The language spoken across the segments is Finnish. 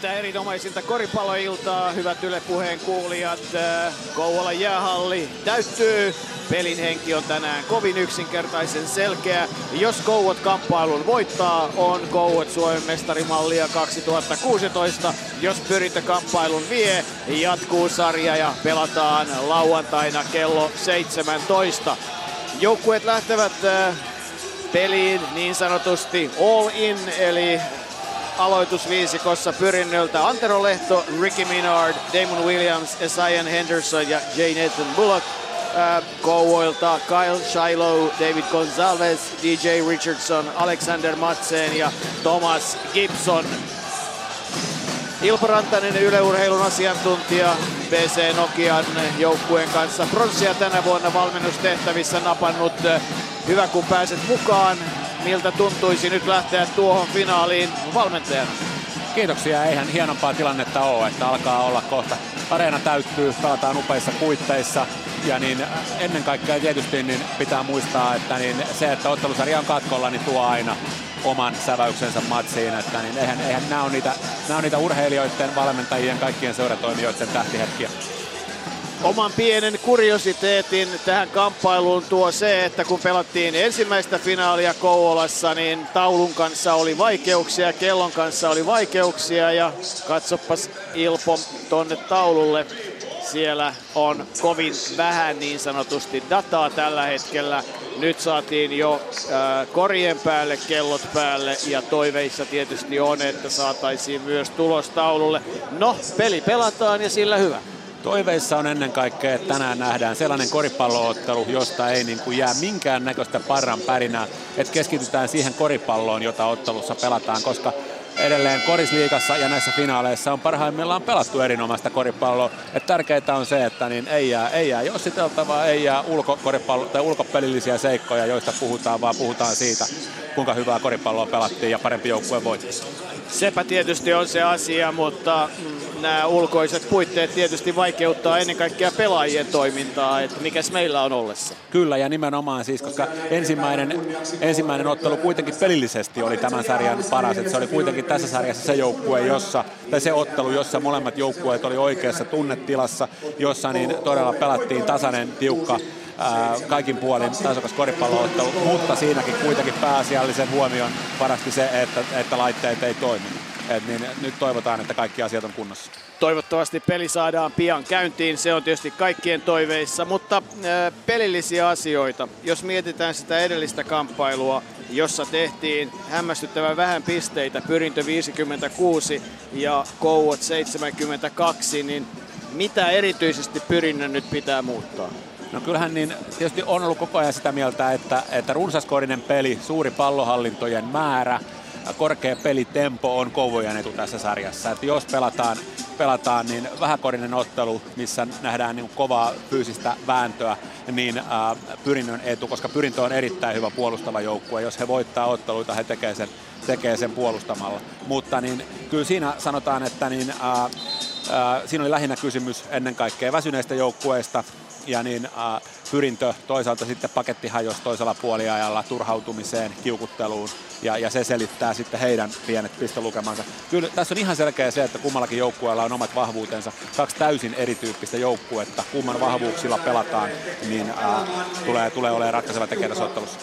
Mitä erinomaisinta koripalloiltaa, hyvät Yle Puheen kuulijat. Äh, Kouvolan jäähalli täyttyy. Pelin henki on tänään kovin yksinkertaisen selkeä. Jos Kouvat kamppailun voittaa, on Kouvat Suomen mestarimallia 2016. Jos Pyrintö kamppailun vie, jatkuu sarja ja pelataan lauantaina kello 17. Joukkueet lähtevät äh, peliin niin sanotusti all in, eli aloitusviisikossa pyrinnöltä Antero Lehto, Ricky Minard, Damon Williams, Esian Henderson ja J. Nathan Bullock. Äh, Kouvoilta Kyle Shiloh, David Gonzalez, DJ Richardson, Alexander Matsen ja Thomas Gibson. Ilpo Rantanen, yleurheilun asiantuntija BC Nokian joukkueen kanssa pronssia tänä vuonna valmennustehtävissä napannut. Hyvä kun pääset mukaan miltä tuntuisi nyt lähteä tuohon finaaliin valmentajana? Kiitoksia, eihän hienompaa tilannetta ole, että alkaa olla kohta. Areena täyttyy, pelataan upeissa puitteissa ja niin ennen kaikkea tietysti niin pitää muistaa, että niin se, että ottelusarja on katkolla, niin tuo aina oman säväyksensä matsiin, että niin eihän, eihän nämä, on niitä, nämä on niitä urheilijoiden, valmentajien, kaikkien seuratoimijoiden tähtihetkiä. Oman pienen kuriositeetin tähän kamppailuun tuo se, että kun pelattiin ensimmäistä finaalia Kouvolassa, niin taulun kanssa oli vaikeuksia, kellon kanssa oli vaikeuksia ja katsopas Ilpo tonne taululle. Siellä on kovin vähän niin sanotusti dataa tällä hetkellä. Nyt saatiin jo äh, korien päälle, kellot päälle ja toiveissa tietysti on, että saataisiin myös tulos taululle. No, peli pelataan ja sillä hyvä. Toiveissa on ennen kaikkea, että tänään nähdään sellainen koripalloottelu, josta ei niin kuin jää minkään näköistä parran pärinää, että keskitytään siihen koripalloon, jota ottelussa pelataan, koska edelleen korisliikassa ja näissä finaaleissa on parhaimmillaan pelattu erinomaista koripalloa. Et tärkeää on se, että niin ei jää, ei jää jossiteltavaa, ei jää ulkokoripallo, tai ulkopelillisiä seikkoja, joista puhutaan, vaan puhutaan siitä, kuinka hyvää koripalloa pelattiin ja parempi joukkue voitti. Sepä tietysti on se asia, mutta nämä ulkoiset puitteet tietysti vaikeuttaa ennen kaikkea pelaajien toimintaa, että mikäs meillä on ollessa. Kyllä, ja nimenomaan siis, koska ensimmäinen, ensimmäinen ottelu kuitenkin pelillisesti oli tämän sarjan paras, että se oli kuitenkin tässä sarjassa se joukkue, jossa, tai se ottelu, jossa molemmat joukkueet oli oikeassa tunnetilassa, jossa niin todella pelattiin tasainen, tiukka, kaikin puolin tasokas koripalloottelu, mutta siinäkin kuitenkin pääasiallisen huomion varasti se, että, että laitteet ei toimi. Et niin nyt toivotaan, että kaikki asiat on kunnossa. Toivottavasti peli saadaan pian käyntiin, se on tietysti kaikkien toiveissa, mutta äh, pelillisiä asioita. Jos mietitään sitä edellistä kamppailua, jossa tehtiin hämmästyttävän vähän pisteitä, pyrintö 56 ja Kouot 72, niin mitä erityisesti pyrinnön nyt pitää muuttaa? No kyllähän niin tietysti on ollut koko ajan sitä mieltä, että, että runsaskorinen peli, suuri pallohallintojen määrä, korkea pelitempo on Kouvojan etu tässä sarjassa. Että jos pelataan, pelataan niin vähäkorinen ottelu, missä nähdään niin kovaa fyysistä vääntöä, niin ää, Pyrinnön etu, koska Pyrintö on erittäin hyvä puolustava joukkue. Jos he voittaa otteluita, he tekee sen, tekee sen puolustamalla. Mutta niin, kyllä siinä sanotaan, että niin, ää, siinä oli lähinnä kysymys ennen kaikkea väsyneistä joukkueista, ja niin pyrintö toisaalta sitten paketti hajosi toisella puoliajalla turhautumiseen, kiukutteluun ja, ja se selittää sitten heidän pienet pistelukemansa. Kyllä tässä on ihan selkeä se, että kummallakin joukkueella on omat vahvuutensa. Kaksi täysin erityyppistä joukkuetta, kumman vahvuuksilla pelataan, niin äh, tulee, tulee olemaan ratkaiseva tekijä tässä ottelussa.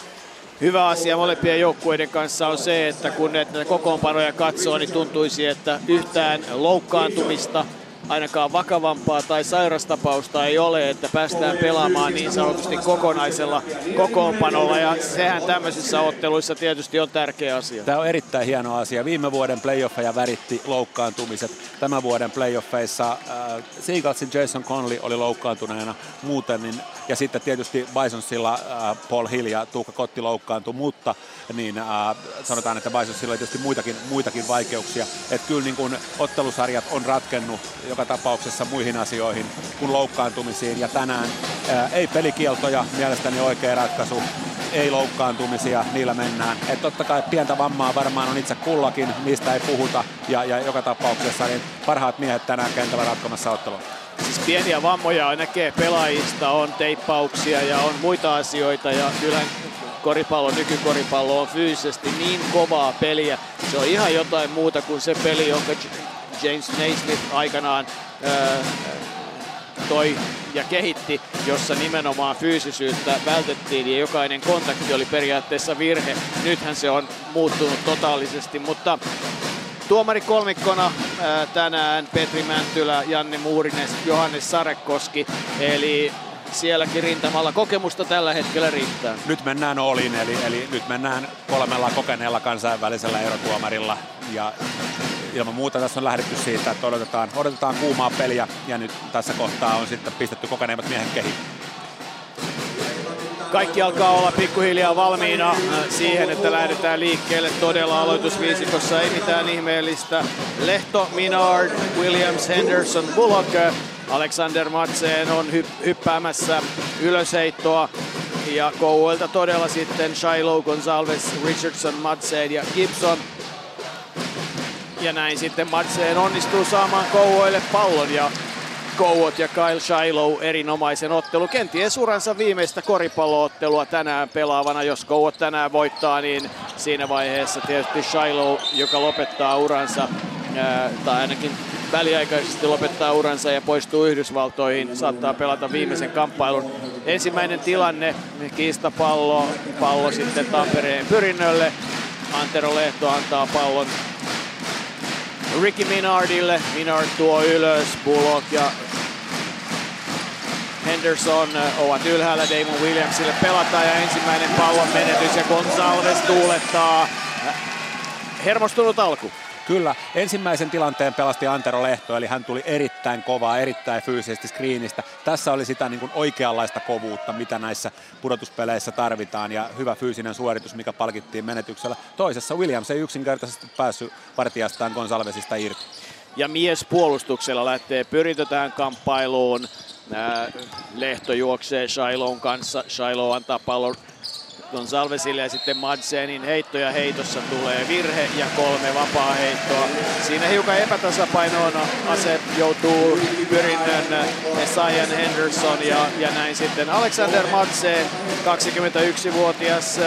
Hyvä asia molempien joukkueiden kanssa on se, että kun näitä kokoonpanoja katsoo, niin tuntuisi, että yhtään loukkaantumista ainakaan vakavampaa tai sairastapausta ei ole, että päästään pelaamaan niin sanotusti kokonaisella kokoonpanolla ja sehän tämmöisissä otteluissa tietysti on tärkeä asia. Tämä on erittäin hieno asia. Viime vuoden playoffeja väritti loukkaantumiset. Tämän vuoden playoffeissa äh, Seagalsin Jason Conley oli loukkaantuneena muuten, niin, ja sitten tietysti Bisonsilla äh, Paul Hill ja Tuukka Kotti loukkaantui, mutta niin, äh, sanotaan, että Bisonsilla oli tietysti muitakin, muitakin vaikeuksia. Että kyllä niin kun ottelusarjat on ratkennut joka tapauksessa muihin asioihin kuin loukkaantumisiin. Ja tänään ää, ei pelikieltoja mielestäni oikea ratkaisu, ei loukkaantumisia, niillä mennään. Et totta kai pientä vammaa varmaan on itse kullakin, mistä ei puhuta. Ja, ja joka tapauksessa niin parhaat miehet tänään kentällä ratkomassa ottelua. Siis pieniä vammoja näkee pelaajista, on teippauksia ja on muita asioita ja kyllä koripallo, nykykoripallo on fyysisesti niin kovaa peliä. Se on ihan jotain muuta kuin se peli, jonka James Naismith aikanaan toi ja kehitti, jossa nimenomaan fyysisyyttä vältettiin ja jokainen kontakti oli periaatteessa virhe. Nythän se on muuttunut totaalisesti, mutta tuomari kolmikkona ää, tänään Petri Mäntylä, Janne Muurinen, Johannes Sarekoski, eli sielläkin rintamalla kokemusta tällä hetkellä riittää. Nyt mennään olin, eli, eli nyt mennään kolmella kokeneella kansainvälisellä erotuomarilla ja ilman muuta tässä on lähdetty siitä, että odotetaan, odotetaan kuumaa peliä ja nyt tässä kohtaa on sitten pistetty kokeneimmat miehen kehi. Kaikki alkaa olla pikkuhiljaa valmiina äh, siihen, että lähdetään liikkeelle todella aloitusviisikossa. Ei mitään ihmeellistä. Lehto, Minard, Williams, Henderson, Bullock. Alexander Matseen on hy- hyppäämässä ylösheittoa. Ja Kouvoilta todella sitten Shiloh, Gonzalez, Richardson, Matseen ja Gibson. Ja näin sitten Matseen onnistuu saamaan Kouvoille pallon ja Kouot ja Kyle Shiloh erinomaisen ottelu. Kenties uransa viimeistä koripalloottelua tänään pelaavana. Jos Kouot tänään voittaa, niin siinä vaiheessa tietysti Shiloh, joka lopettaa uransa, tai ainakin väliaikaisesti lopettaa uransa ja poistuu Yhdysvaltoihin, saattaa pelata viimeisen kamppailun. Ensimmäinen tilanne, kiistapallo, pallo sitten Tampereen pyrinnölle. Antero Lehto antaa pallon Ricky Minardille. Minard tuo ylös. Bullock ja Henderson ovat ylhäällä Damon Williamsille pelataan ja ensimmäinen pallon menetys ja Gonzalez tuulettaa. Hermostunut alku. Kyllä, ensimmäisen tilanteen pelasti Antero Lehto, eli hän tuli erittäin kovaa, erittäin fyysisesti screenistä. Tässä oli sitä niin kuin oikeanlaista kovuutta, mitä näissä pudotuspeleissä tarvitaan, ja hyvä fyysinen suoritus, mikä palkittiin menetyksellä. Toisessa Williams ei yksinkertaisesti päässyt partiastaan Gonsalvesista irti. Ja mies puolustuksella lähtee pyritetään kamppailuun. Lehto juoksee Shilohn kanssa. Shiloh antaa pallon Gonsalvesille ja sitten Madsenin heitto ja heitossa tulee virhe ja kolme vapaa heittoa. Siinä hiukan epätasapainoon ase joutuu Pyrinnön Messian Henderson ja, ja näin sitten Alexander Madsen, 21-vuotias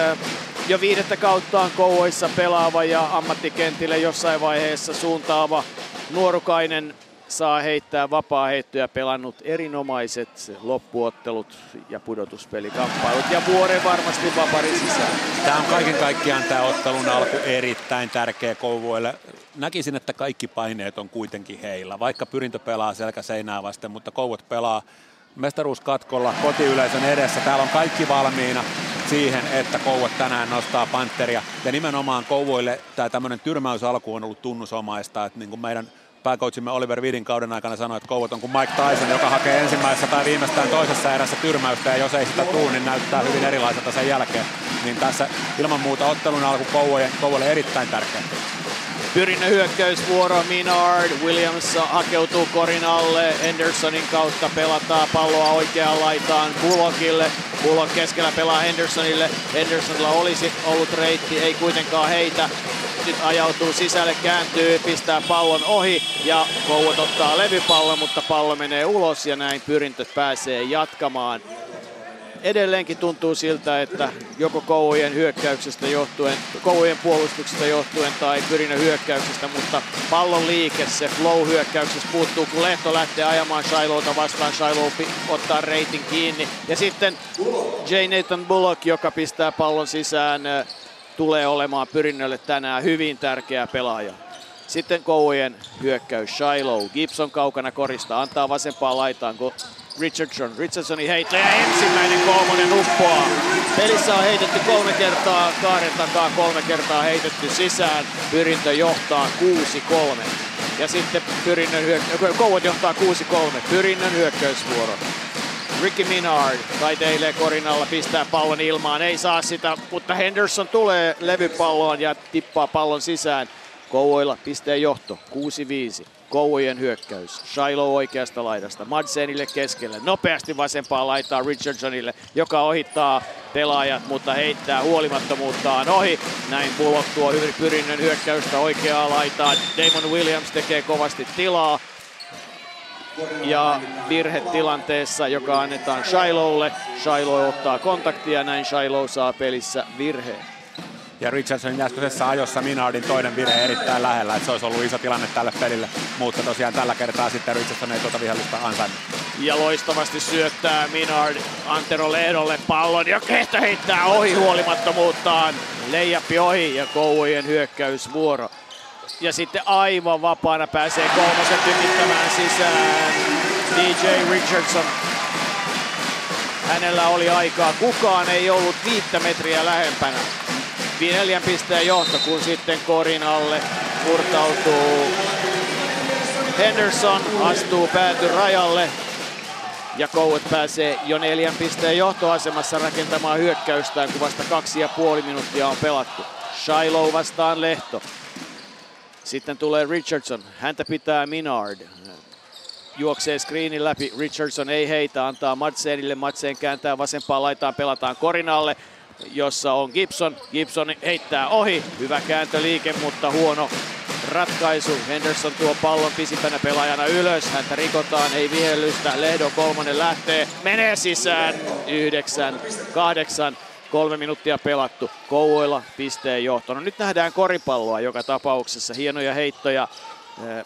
jo viidettä kauttaan Kouvoissa pelaava ja ammattikentille jossain vaiheessa suuntaava nuorukainen saa heittää vapaa heittoja pelannut erinomaiset loppuottelut ja pudotuspelikamppailut ja vuoren varmasti vapari sisään. Tämä on kaiken kaikkiaan tämä ottelun alku erittäin tärkeä Kouvoille. Näkisin, että kaikki paineet on kuitenkin heillä, vaikka pyrintö pelaa selkä seinää vasten, mutta Kouvot pelaa mestaruuskatkolla kotiyleisön edessä. Täällä on kaikki valmiina siihen, että Kouvat tänään nostaa Panteria. Ja nimenomaan Kouvoille tämä tämmöinen tyrmäysalku on ollut tunnusomaista, että niin kuin meidän pääkoutsimme Oliver Vidin kauden aikana sanoi, että Kouvat on kuin Mike Tyson, joka hakee ensimmäisessä tai viimeistään toisessa erässä tyrmäystä ja jos ei sitä tuu, niin näyttää hyvin erilaiselta sen jälkeen. Niin tässä ilman muuta ottelun alku Kouvoille erittäin tärkeä. Pyrinnä hyökkäysvuoro, Minard, Williams hakeutuu korin alle, Hendersonin kautta pelataan palloa oikeaan laitaan Bullockille. Bullock keskellä pelaa Hendersonille, Hendersonilla olisi ollut reitti, ei kuitenkaan heitä. Nyt ajautuu sisälle, kääntyy, pistää pallon ohi ja Kouot ottaa levypallon, mutta pallo menee ulos ja näin Pyrintö pääsee jatkamaan edelleenkin tuntuu siltä, että joko Kouvojen hyökkäyksestä johtuen, Kouvojen puolustuksesta johtuen tai Pyrinä hyökkäyksestä, mutta pallon liike, se flow hyökkäyksessä puuttuu, kun Lehto lähtee ajamaan Shilohta vastaan, Shiloh ottaa reitin kiinni. Ja sitten J. Nathan Bullock, joka pistää pallon sisään, tulee olemaan Pyrinnölle tänään hyvin tärkeä pelaaja. Sitten Kouvojen hyökkäys Shiloh. Gibson kaukana korista, antaa vasempaan laitaan, kun Richardson. Richardsonin heitto ja ensimmäinen kolmonen uppoaa. Pelissä on heitetty kolme kertaa, kaaren takaa kolme kertaa heitetty sisään. Pyrintö johtaa 6-3. Ja sitten Pyrinnön hyökkäys, Kouvat johtaa 6-3. Pyrinnön hyökkäysvuoro. Ricky Minard taiteilee korin alla, pistää pallon ilmaan, ei saa sitä, mutta Henderson tulee levypalloon ja tippaa pallon sisään. Kouvoilla pisteen johto, 6-5. Kouvojen hyökkäys. Shiloh oikeasta laidasta. Madsenille keskelle. Nopeasti vasempaa laitaa Richardsonille, joka ohittaa pelaajat, mutta heittää huolimattomuuttaan ohi. Näin Bullock tuo pyrinnön hyökkäystä oikeaa laitaa. Damon Williams tekee kovasti tilaa. Ja virhe tilanteessa, joka annetaan Shilohlle. Shiloh ottaa kontaktia, näin Shiloh saa pelissä virheen. Ja Richardsonin äskeisessä ajossa Minardin toinen virhe erittäin lähellä, että se olisi ollut iso tilanne tälle pelille, mutta tosiaan tällä kertaa sitten Richardson ei tuota vihollista ansainnut. Ja loistavasti syöttää Minard Antero Lehdolle pallon ja Kehto heittää ohi huolimattomuuttaan. Leijappi ohi ja Kouvojen hyökkäysvuoro. Ja sitten aivan vapaana pääsee kolmosen tykittämään sisään DJ Richardson. Hänellä oli aikaa. Kukaan ei ollut viittä metriä lähempänä. Neljän pisteen johto, kun sitten korin alle murtautuu Henderson, astuu pääty rajalle. Ja Kouet pääsee jo neljän pisteen johtoasemassa rakentamaan hyökkäystään, kun vasta kaksi ja puoli minuuttia on pelattu. Shiloh vastaan Lehto. Sitten tulee Richardson. Häntä pitää Minard. Juoksee screenin läpi. Richardson ei heitä, antaa Madsenille. Madsen kääntää vasempaan laitaan, pelataan korinalle jossa on Gibson. Gibson heittää ohi. Hyvä kääntöliike, mutta huono ratkaisu. Henderson tuo pallon pisimpänä pelaajana ylös. Häntä rikotaan, ei vihellystä. Lehdo kolmonen lähtee, menee sisään. Yhdeksän, kahdeksan. Kolme minuuttia pelattu. Kouvoilla pisteen johto. No nyt nähdään koripalloa joka tapauksessa. Hienoja heittoja. Eh,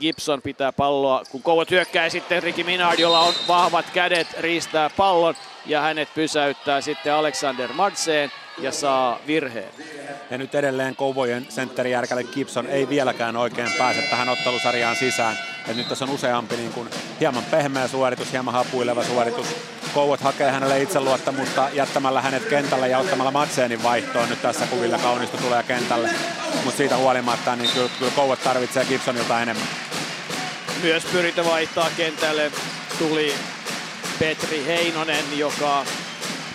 Gibson pitää palloa, kun Kouvat hyökkää sitten Ricky Minard, jolla on vahvat kädet, riistää pallon ja hänet pysäyttää sitten Alexander Madsen ja saa virheen. Ja nyt edelleen Kouvojen sentteri Järkälle Gibson ei vieläkään oikein pääse tähän ottelusarjaan sisään. Et nyt tässä on useampi niin kuin hieman pehmeä suoritus, hieman hapuileva suoritus. Kouvot hakee hänelle itseluottamusta jättämällä hänet kentälle ja ottamalla Madsenin vaihtoon nyt tässä kuvilla kaunista tulee kentälle. Mutta siitä huolimatta niin kyllä, kyllä Kouvot tarvitsee Gibsonilta enemmän. Myös pyritä vaihtaa kentälle tuli Petri Heinonen, joka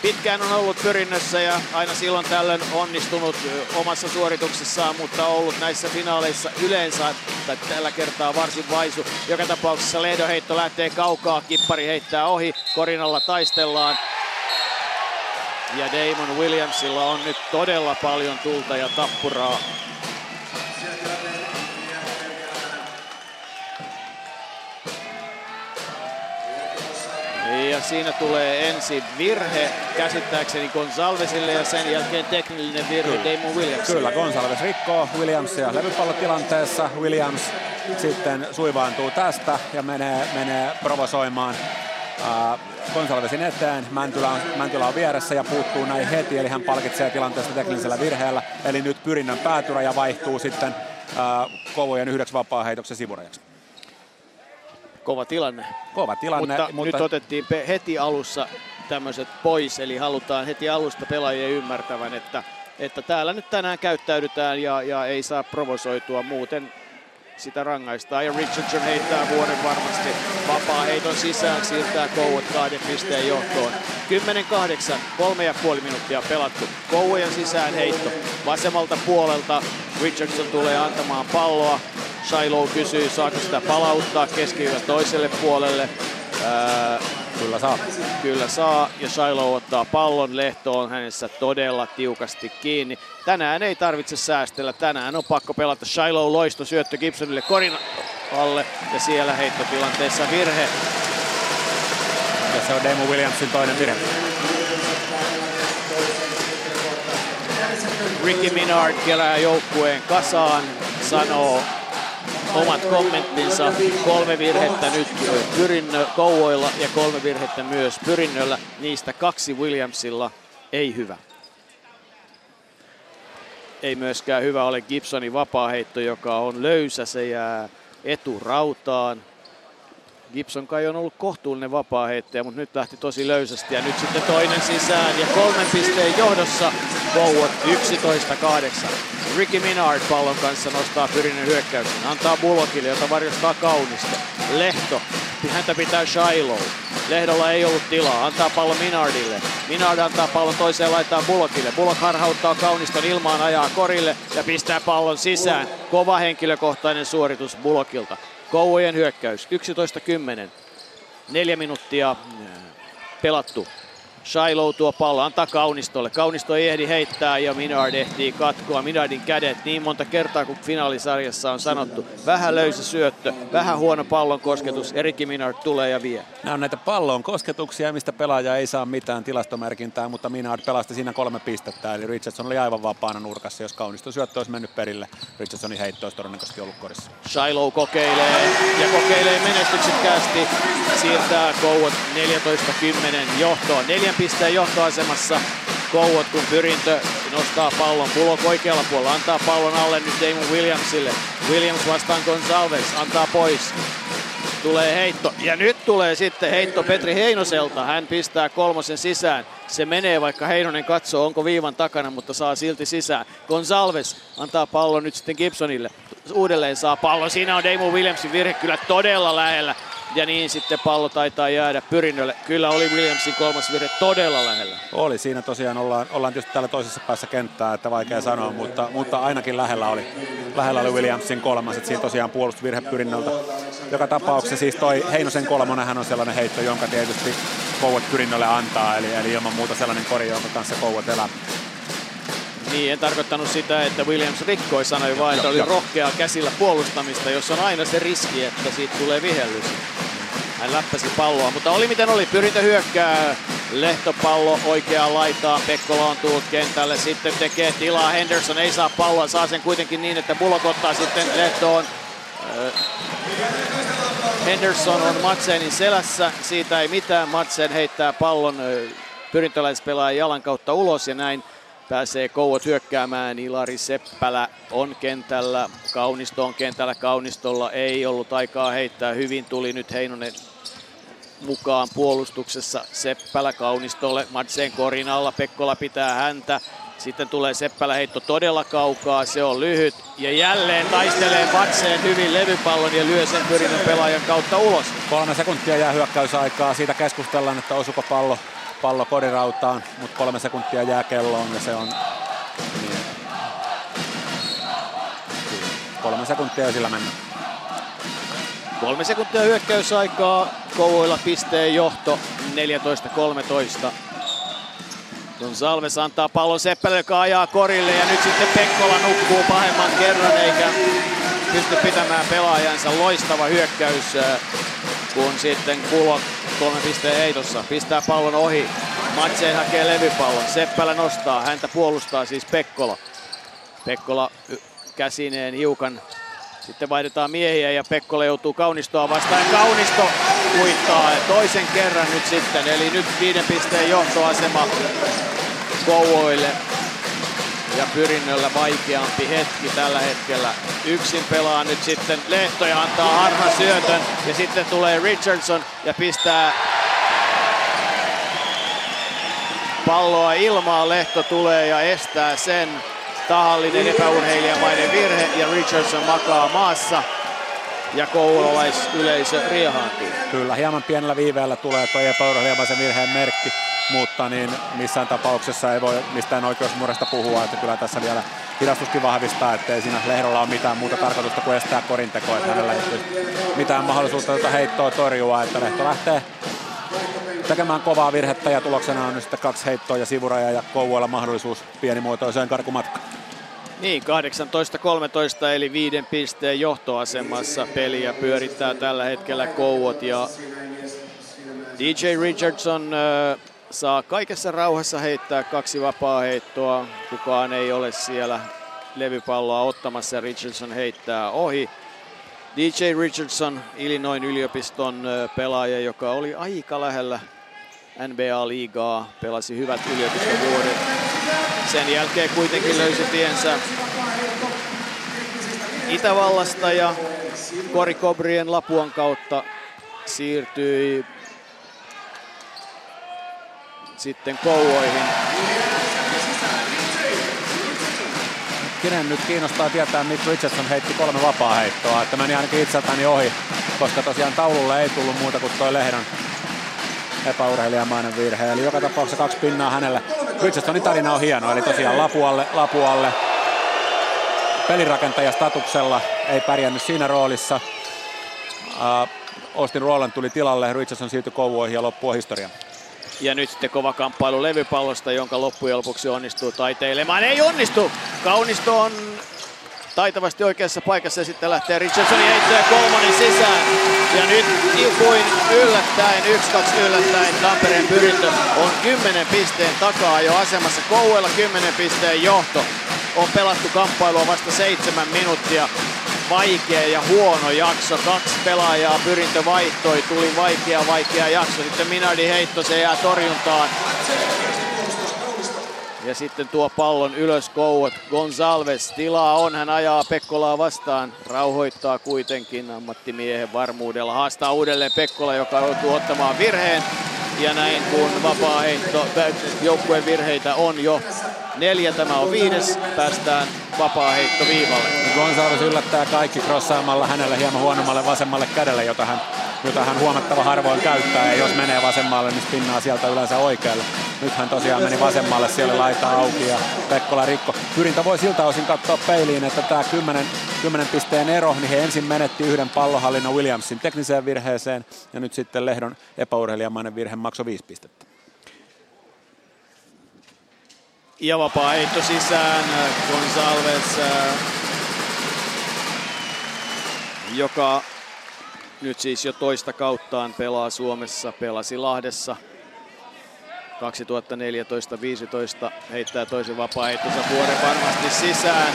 pitkään on ollut pyrinnössä ja aina silloin tällöin onnistunut omassa suorituksessaan, mutta ollut näissä finaaleissa yleensä, tai tällä kertaa varsin vaisu. Joka tapauksessa Lehdon heitto lähtee kaukaa, kippari heittää ohi, korinalla taistellaan. Ja Damon Williamsilla on nyt todella paljon tulta ja tappuraa Ja siinä tulee ensin virhe käsittääkseni Gonsalvesille ja sen jälkeen teknillinen virhe Kyllä. Damon Williams. Kyllä, Gonsalves rikkoo Williamsia levypallotilanteessa. Williams sitten suivaantuu tästä ja menee, menee provosoimaan äh, Gonsalvesin eteen. Mäntylä on, Mäntylä on vieressä ja puuttuu näin heti, eli hän palkitsee tilanteesta teknisellä virheellä. Eli nyt pyrinnön päätyraja vaihtuu sitten äh, Kovojen yhdeksi vapaa-heitoksen sivurajaksi. Kova tilanne. Kova tilanne. Mutta, mutta... nyt otettiin heti alussa tämmöiset pois, eli halutaan heti alusta pelaajien ymmärtävän, että, että täällä nyt tänään käyttäydytään ja, ja ei saa provosoitua muuten sitä rangaistaan. Ja Richardson heittää vuoden varmasti vapaa heiton sisään, siirtää Kouot kahden pisteen johtoon. 10-8, kolme ja puoli minuuttia pelattu. Kouvojen sisään heitto vasemmalta puolelta. Richardson tulee antamaan palloa. Shiloh kysyy, saako sitä palauttaa keskiyllä toiselle puolelle. Ää, kyllä saa. Kyllä saa, ja Shiloh ottaa pallon lehtoon hänessä todella tiukasti kiinni. Tänään ei tarvitse säästellä, tänään on pakko pelata. Shiloh loisto syöttö Gibsonille korin alle, ja siellä heittotilanteessa virhe. Ja se on Demo Williamsin toinen virhe. Ricky Minard kelää joukkueen kasaan, sanoo omat kommenttinsa. Kolme virhettä nyt Pyrinnö Kouvoilla ja kolme virhettä myös Pyrinnöllä. Niistä kaksi Williamsilla ei hyvä. Ei myöskään hyvä ole Gibsonin vapaaheitto, joka on löysä. Se jää eturautaan. Gibson kai on ollut kohtuullinen vapaaheittäjä, mutta nyt lähti tosi löysästi ja nyt sitten toinen sisään ja kolmen pisteen johdossa Bowot 11-8. Ricky Minard pallon kanssa nostaa Pyrinnön hyökkäyksen, antaa Bullockille, jota varjostaa Kaunisto. Lehto, häntä pitää Shiloh. Lehdolla ei ollut tilaa, antaa pallon Minardille. Minard antaa pallon toiseen laittaa Bullockille. Bullock harhauttaa Kauniston ilmaan, ajaa korille ja pistää pallon sisään. Kova henkilökohtainen suoritus Bullockilta. Kouvojen hyökkäys, 11-10. Neljä minuuttia äh, pelattu. Shiloh tuo pallo, antaa Kaunistolle. Kaunisto ei ehdi heittää ja Minard ehtii katkoa. Minardin kädet niin monta kertaa kuin finaalisarjassa on sanottu. Vähän löysä syöttö, vähän huono pallon kosketus. Erikki Minard tulee ja vie. Nämä on näitä pallon kosketuksia, mistä pelaaja ei saa mitään tilastomerkintää, mutta Minard pelasti siinä kolme pistettä. Eli Richardson oli aivan vapaana nurkassa. Jos Kaunisto syöttö olisi mennyt perille, Richardsonin heitto olisi todennäköisesti ollut korissa. Shiloh kokeilee ja kokeilee menestyksekkäästi. Siirtää Kouot 14-10 johtoon. Neljän pisteen johtoasemassa Kouot, kun pyrintö nostaa pallon. Pulok oikealla puolella antaa pallon alle nyt Damon Williamsille. Williams vastaan Gonsalves, antaa pois. Tulee heitto ja nyt tulee sitten heitto Petri Heinoselta. Hän pistää kolmosen sisään. Se menee vaikka Heinonen katsoo onko viivan takana, mutta saa silti sisään. Gonsalves antaa pallon nyt sitten Gibsonille. Uudelleen saa pallon. Siinä on Damon Williamsin virhe kyllä todella lähellä. Ja niin sitten pallo taitaa jäädä pyrinnölle. Kyllä oli Williamsin kolmas virhe todella lähellä. Oli siinä tosiaan, ollaan, ollaan tietysti täällä toisessa päässä kenttää, että vaikea sanoa, mutta, mutta ainakin lähellä oli, lähellä oli Williamsin kolmas, että siinä tosiaan puolustusvirhe pyrinnöltä. Joka tapauksessa siis toi Heinosen kolmonenhän on sellainen heitto, jonka tietysti Kouot pyrinnölle antaa, eli, eli ilman muuta sellainen kori, jonka kanssa Kouot elää. Niin, en tarkoittanut sitä, että Williams rikkoi, sanoi vaan, että oli rohkeaa käsillä puolustamista, jos on aina se riski, että siitä tulee vihellys. Hän läppäsi palloa, mutta oli miten oli. Pyrintö hyökkää. Lehtopallo oikeaan laitaan. Pekkola on tullut kentälle. Sitten tekee tilaa. Henderson ei saa palloa. Saa sen kuitenkin niin, että Bullock ottaa sitten Lehtoon. Henderson on Madsenin selässä. Siitä ei mitään. Madsen heittää pallon pyrintöläispelaajan jalan kautta ulos ja näin pääsee Kouot hyökkäämään. Ilari Seppälä on kentällä, Kaunisto on kentällä. Kaunistolla ei ollut aikaa heittää. Hyvin tuli nyt Heinonen mukaan puolustuksessa. Seppälä Kaunistolle, Madsen korin alla, Pekkola pitää häntä. Sitten tulee Seppälä heitto todella kaukaa, se on lyhyt. Ja jälleen taistelee Matseen hyvin levypallon ja lyö sen pyrinnön pelaajan kautta ulos. Kolme sekuntia jää hyökkäysaikaa, siitä keskustellaan, että osuko pallo pallo kodirautaan, mutta kolme sekuntia jää kelloon ja se on niin. kolme sekuntia sillä mennään. Kolme sekuntia hyökkäysaikaa, Kouvoilla pisteen johto 14-13. Salves antaa pallon Seppälä, joka ajaa korille ja nyt sitten Pekkola nukkuu pahemman kerran eikä pysty pitämään pelaajansa. Loistava hyökkäys, äh, kun sitten Kulok kolme pisteen heitossa. Pistää pallon ohi. Matseen hakee levypallon. Seppälä nostaa. Häntä puolustaa siis Pekkola. Pekkola käsineen hiukan. Sitten vaihdetaan miehiä ja Pekkola joutuu Kaunistoa vastaan. Kaunisto kuittaa toisen kerran nyt sitten. Eli nyt viiden pisteen johtoasema Kouvoille. Ja Pyrinnöllä vaikeampi hetki tällä hetkellä. Yksin pelaa nyt sitten Lehto ja antaa harha syötön. Ja sitten tulee Richardson ja pistää palloa ilmaan. Lehto tulee ja estää sen. Tahallinen epäurheilijamainen virhe ja Richardson makaa maassa ja kouvolaisyleisö riehaantuu. Kyllä, hieman pienellä viiveellä tulee tuo epäurheilijamaisen virheen merkki mutta niin missään tapauksessa ei voi mistään oikeusmurresta puhua, että kyllä tässä vielä hidastuskin vahvistaa, että ei siinä Lehdolla ole mitään muuta tarkoitusta kuin estää korintekoa, että hänellä ei mitään mahdollisuutta tuota heittoa torjua, että Lehto lähtee tekemään kovaa virhettä ja tuloksena on nyt sitten kaksi heittoa ja sivuraja ja Kouvoilla mahdollisuus pienimuotoiseen karkumatkaan. Niin, 18-13 eli viiden pisteen johtoasemassa peliä pyörittää tällä hetkellä Kouot ja DJ Richardson saa kaikessa rauhassa heittää kaksi vapaa heittoa. Kukaan ei ole siellä levypalloa ottamassa Richardson heittää ohi. DJ Richardson, Illinois yliopiston pelaaja, joka oli aika lähellä NBA-liigaa, pelasi hyvät yliopistovuodet. Sen jälkeen kuitenkin löysi tiensä Itävallasta ja Korikobrien Lapuan kautta siirtyi sitten Kouvoihin. Kenen nyt kiinnostaa tietää, Mick Richardson heitti kolme vapaa heittoa, että meni ainakin itseltäni ohi, koska tosiaan taululle ei tullut muuta kuin toi Lehdon epäurheilijamainen virhe. Eli joka tapauksessa kaksi pinnaa hänelle. Richardsonin tarina on hieno, eli tosiaan lapualle, lapualle. Pelirakentaja-statuksella ei pärjännyt siinä roolissa. Uh, Austin Roland tuli tilalle, Richardson siirtyi Kouvoihin ja loppua historia. Ja nyt sitten kova kamppailu levypallosta, jonka loppujen lopuksi onnistuu taiteilemaan. Ei onnistu! Kaunisto on taitavasti oikeassa paikassa ja sitten lähtee Richardsonin heitto ja kolmonen sisään. Ja nyt kuin yllättäen, 1-2 yllättäen Tampereen pyrintö on 10 pisteen takaa jo asemassa. Kouella 10 pisteen johto. On pelattu kamppailua vasta seitsemän minuuttia. Vaikea ja huono jakso. Kaksi pelaajaa pyrintö vaihtoi. Tuli vaikea, vaikea jakso. Sitten Minardi heitto, se jää torjuntaan. Ja sitten tuo pallon ylös Kouot. Gonzalves tilaa on, hän ajaa Pekkolaa vastaan. Rauhoittaa kuitenkin ammattimiehen varmuudella. Haastaa uudelleen Pekkola, joka joutuu ottamaan virheen. Ja näin kun vapaa heitto, joukkueen virheitä on jo neljä, tämä on viides, päästään vapaa heitto viivalle. Gonzalves yllättää kaikki crossaamalla hänelle hieman huonommalle vasemmalle kädelle, jota hän, jota hän huomattava harvoin käyttää. Ja jos menee vasemmalle, niin spinnaa sieltä yleensä oikealle. Nyt hän tosiaan meni vasemmalle, siellä laita auki ja Pekkola rikko. Pyrintä voi siltä osin katsoa peiliin, että tämä 10, 10 pisteen ero, niin he ensin menetti yhden pallohallinnon Williamsin tekniseen virheeseen ja nyt sitten Lehdon epäurheilijamainen virhe maksoi viisi pistettä. Ja vapaa heitto sisään. Gonzalves, äh, joka nyt siis jo toista kauttaan pelaa Suomessa, pelasi Lahdessa 2014-15 heittää toisen vapaa-heittonsa vuoden varmasti sisään.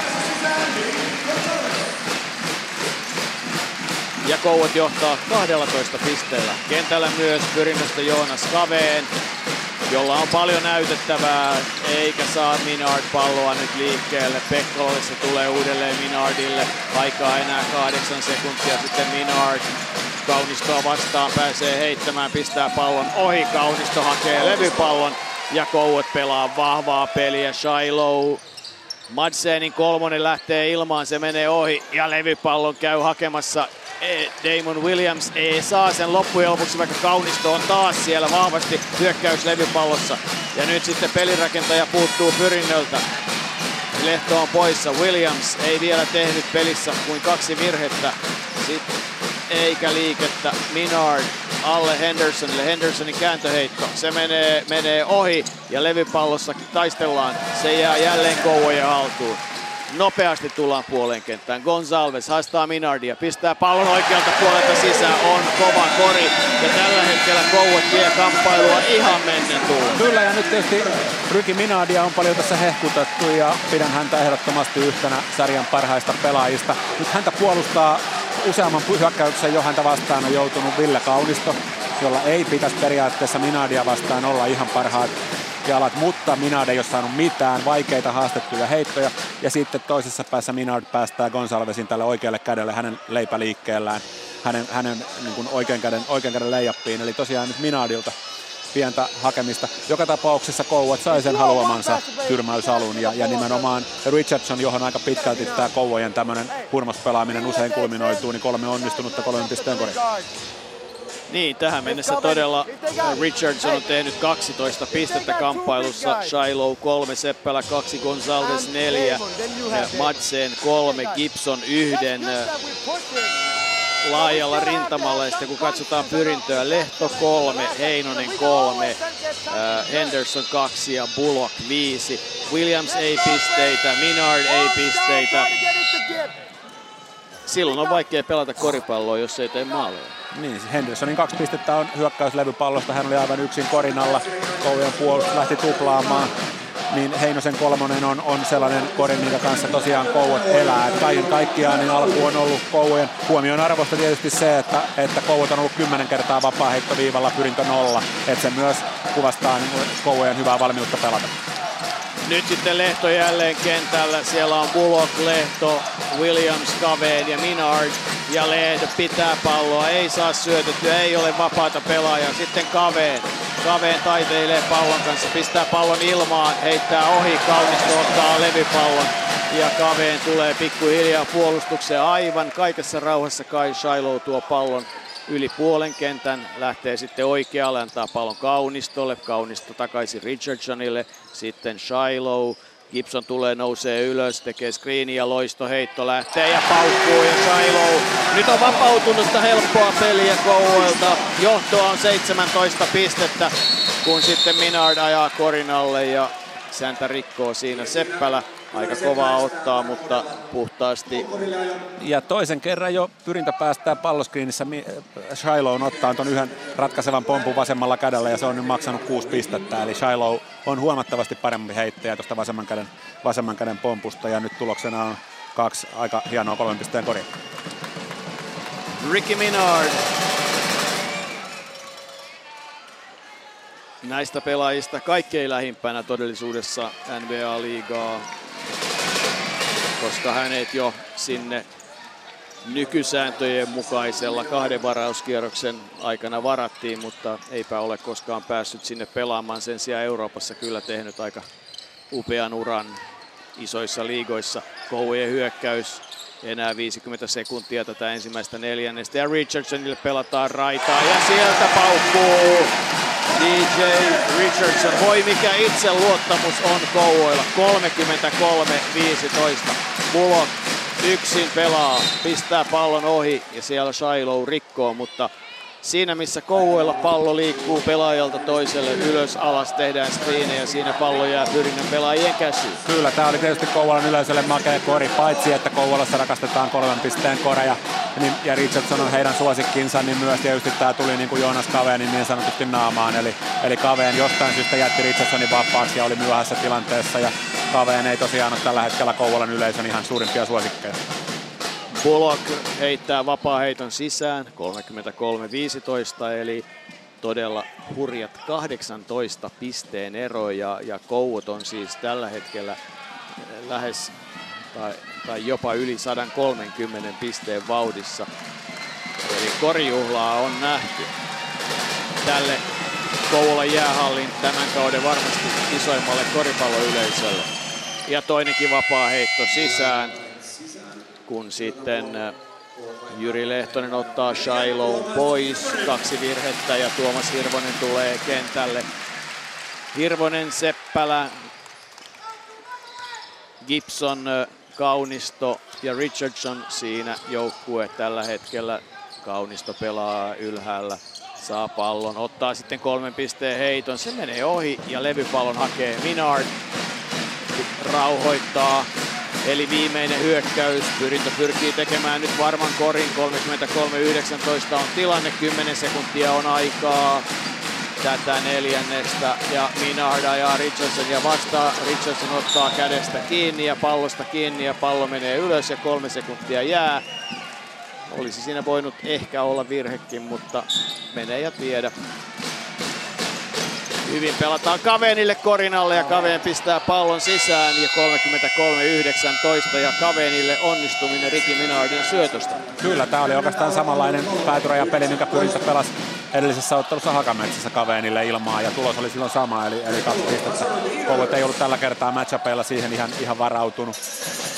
Ja Kouot johtaa 12 pisteellä. Kentällä myös pyrinnöstä Joonas Kaveen, jolla on paljon näytettävää, eikä saa Minard palloa nyt liikkeelle. Pekkolalle se tulee uudelleen Minardille. Aikaa enää kahdeksan sekuntia sitten Minard Kaunistoa vastaan pääsee heittämään, pistää pallon ohi. Kaunisto hakee levypallon ja Kouot pelaa vahvaa peliä. Shiloh Madsenin kolmonen lähtee ilmaan, se menee ohi ja levypallon käy hakemassa e, Damon Williams ei saa sen loppujen lopuksi, vaikka Kaunisto on taas siellä vahvasti hyökkäys levypallossa. Ja nyt sitten pelirakentaja puuttuu pyrinnöltä. Lehto on poissa. Williams ei vielä tehnyt pelissä kuin kaksi virhettä. Sitten eikä liikettä. Minard alle Hendersonille. Hendersonin kääntöheitto. Se menee, menee ohi ja levypallossa taistellaan. Se jää jälleen Kouvojen haltuun. Nopeasti tullaan puoleen kenttään. Gonzalves haastaa Minardia, pistää pallon oikealta puolelta sisään, on kova kori. Ja tällä hetkellä Kouvat vie kamppailua ihan mennen tullen. Kyllä ja nyt tietysti Ryki Minardia on paljon tässä hehkutettu ja pidän häntä ehdottomasti yhtenä sarjan parhaista pelaajista. Nyt häntä puolustaa useamman hyökkäyksen jo häntä vastaan on joutunut Ville Kaunisto, jolla ei pitäisi periaatteessa Minadia vastaan olla ihan parhaat jalat, mutta Minard ei ole saanut mitään, vaikeita haastettuja heittoja. Ja sitten toisessa päässä Minard päästää Gonsalvesin tälle oikealle kädelle hänen leipäliikkeellään, hänen, hänen niin kuin oikean, käden, oikean käden leijappiin. Eli tosiaan nyt Minardilta pientä hakemista. Joka tapauksessa Kouvat sai sen haluamansa tyrmäysalun ja, ja nimenomaan Richardson, johon aika pitkälti tämä Kouvojen tämmöinen hurmospelaaminen usein kulminoituu, niin kolme onnistunutta kolmen pisteen kori. Niin, tähän mennessä todella Richardson on tehnyt 12 pistettä kamppailussa. Shiloh 3, Seppälä 2, Gonzalez 4, Madsen 3, Gibson 1 laajalla rintamalla. Ja sitten kun katsotaan pyrintöä, Lehto kolme, Heinonen kolme, äh, Henderson kaksi ja Bullock viisi. Williams ei pisteitä, Minard ei pisteitä. Silloin on vaikea pelata koripalloa, jos ei tee maaleja. Niin, Hendersonin kaksi pistettä on hyökkäyslevy-pallosta. Hän oli aivan yksin korinalla. Puolustus lähti tuplaamaan niin Heinosen kolmonen on, on sellainen kori, minkä kanssa tosiaan Kouot elää. Et kaiken kaikkiaan niin alku on ollut Kouvojen huomioon arvosta tietysti se, että, että Kouot on ollut kymmenen kertaa vapaa heittoviivalla pyrintö nolla. Että se myös kuvastaa niin Kouvojen hyvää valmiutta pelata. Nyt sitten Lehto jälleen kentällä. Siellä on Bullock, Lehto, Williams, Kaveen ja Minard. Ja Lehto pitää palloa, ei saa syötettyä, ei ole vapaata pelaajaa. Sitten Kaveen. Kaveen taiteilee pallon kanssa, pistää pallon ilmaan, heittää ohi, Kaunisto ottaa levypallon. Ja Kaveen tulee pikkuhiljaa puolustukseen aivan kaikessa rauhassa. Kai Shiloh tuo pallon yli puolen kentän, lähtee sitten oikealle, antaa pallon Kaunistolle, Kaunisto takaisin Richardsonille, sitten Shiloh, Gibson tulee, nousee ylös, tekee screeni ja loistoheitto lähtee ja paukkuu ja Shiloh. Nyt on vapautunutta helppoa peliä Kouvoilta. Johtoa on 17 pistettä. kun sitten Minard ajaa korinalle ja säntä rikkoo siinä Seppälä. Aika kovaa ottaa, mutta puhtaasti. Ja toisen kerran jo pyrintä päästää palloskriinissä. Shiloh ottaa tuon yhden ratkaisevan pompun vasemmalla kädellä ja se on nyt maksanut kuusi pistettä. Eli Shiloh on huomattavasti parempi heittäjä tuosta vasemman käden, vasemman käden pompusta ja nyt tuloksena on kaksi aika hienoa kolmen pisteen koria. Ricky Minard näistä pelaajista kaikkein lähimpänä todellisuudessa NBA-liigaa, koska hänet jo sinne nykysääntöjen mukaisella kahden varauskierroksen aikana varattiin, mutta eipä ole koskaan päässyt sinne pelaamaan. Sen sijaan Euroopassa kyllä tehnyt aika upean uran isoissa liigoissa. Koujen hyökkäys enää 50 sekuntia tätä ensimmäistä neljännestä ja Richardsonille pelataan raitaa ja sieltä paukkuu DJ Richardson. Voi mikä itse luottamus on Kouvoilla. 33-15. Bullock yksin pelaa, pistää pallon ohi ja siellä Shiloh rikkoo, mutta siinä missä Kouvoilla pallo liikkuu pelaajalta toiselle ylös alas, tehdään screenejä ja siinä pallo jää pyrinnän pelaajien käsiin. Kyllä, tämä oli tietysti Kouvolan yleisölle makea kori, paitsi että Kouvolassa rakastetaan kolmen pisteen koreja niin, ja Richardson on heidän suosikkinsa, niin myös tietysti tämä tuli niin kuin Joonas Kaveenin niin sanotusti naamaan, eli, eli Kaveen jostain syystä jätti Richardsonin vapaaksi ja oli myöhässä tilanteessa ja Kaveen ei tosiaan ole tällä hetkellä Kouvolan yleisön ihan suurimpia suosikkeja. Bullock heittää vapaa heiton sisään 33-15 eli todella hurjat 18 pisteen ero ja, ja Kouot on siis tällä hetkellä lähes tai, tai jopa yli 130 pisteen vauhdissa. Eli korjuhlaa on nähty tälle Kouvolan jäähallin tämän kauden varmasti isoimmalle koripalloyleisölle. Ja toinenkin vapaa heitto sisään kun sitten äh, Jyri Lehtonen ottaa Shiloh pois, kaksi virhettä ja Tuomas Hirvonen tulee kentälle. Hirvonen, Seppälä, Gibson, äh, Kaunisto ja Richardson siinä joukkue tällä hetkellä. Kaunisto pelaa ylhäällä, saa pallon, ottaa sitten kolmen pisteen heiton, se menee ohi ja levypallon hakee Minard. Rauhoittaa Eli viimeinen hyökkäys. Pyrintö pyrkii tekemään nyt varman korin. 33-19 on tilanne. 10 sekuntia on aikaa tätä neljännestä. Ja Minard ajaa Richardson ja vastaa. Richardson ottaa kädestä kiinni ja pallosta kiinni ja pallo menee ylös ja kolme sekuntia jää. Olisi siinä voinut ehkä olla virhekin, mutta menee ja tiedä. Hyvin pelataan Kavenille korinalle ja Kaven pistää pallon sisään ja 33-19 ja Kavenille onnistuminen Ricky Minardin syötöstä. Kyllä, tämä oli oikeastaan samanlainen peli, minkä Pyrintö pelasi edellisessä ottelussa Hakametsässä Kavenille ilmaa ja tulos oli silloin sama, eli, eli kaksi pistettä. Kovut ei ollut tällä kertaa matchapeilla siihen ihan, ihan varautunut.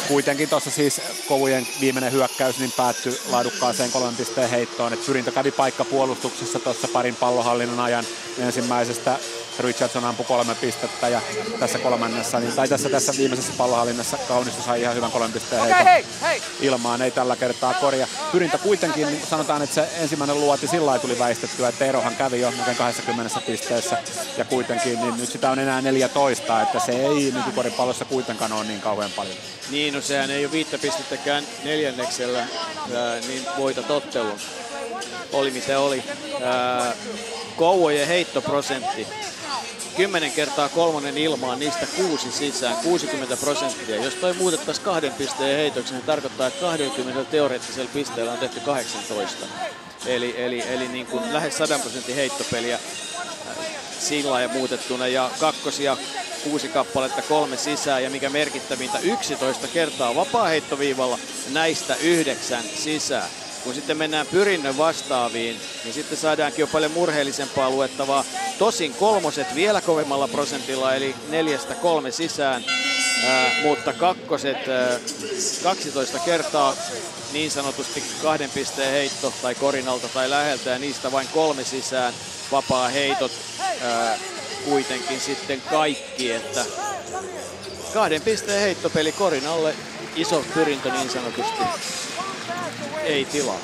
Kuitenkin tuossa siis kovujen viimeinen hyökkäys niin päättyi laadukkaaseen kolmen pisteen heittoon. Et Pyrintö kävi paikka puolustuksessa tuossa parin pallohallinnon ajan ensimmäisestä Richardson ampui kolme pistettä ja tässä kolmannessa, niin, tai tässä, tässä viimeisessä pallohallinnassa Kaunisto sai ihan hyvän kolmen pisteen okay, hei, hei. ilmaan, ei tällä kertaa korja. Pyrintä kuitenkin, niin sanotaan, että se ensimmäinen luoti sillä tuli väistettyä, että erohan kävi jo 20 pisteessä ja kuitenkin, niin nyt sitä on enää 14, että se ei nykykoripallossa kuitenkaan ole niin kauhean paljon. Niin, no sehän ei ole viittä pistettäkään neljänneksellä, ää, niin voitat ottelun. Oli mitä oli. Ää, Kouvojen heittoprosentti 10 kertaa kolmonen ilmaan, niistä kuusi sisään, 60 prosenttia. Jos toi muutettaisiin kahden pisteen heitoksi, niin tarkoittaa, että 20 teoreettisella pisteellä on tehty 18. Eli, eli, eli niin kuin lähes 100 prosentin heittopeliä äh, sillä ja muutettuna. Ja kakkosia kuusi kappaletta, kolme sisään ja mikä merkittävintä 11 kertaa vapaa heittoviivalla, näistä yhdeksän sisään kun sitten mennään pyrinnön vastaaviin, niin sitten saadaankin jo paljon murheellisempaa luettavaa. Tosin kolmoset vielä kovemmalla prosentilla, eli neljästä kolme sisään, ää, mutta kakkoset ää, 12 kertaa niin sanotusti kahden pisteen heitto tai korinalta tai läheltä ja niistä vain kolme sisään. Vapaa heitot ää, kuitenkin sitten kaikki, että kahden pisteen heittopeli korinalle iso pyrintö niin sanotusti ei tilaa.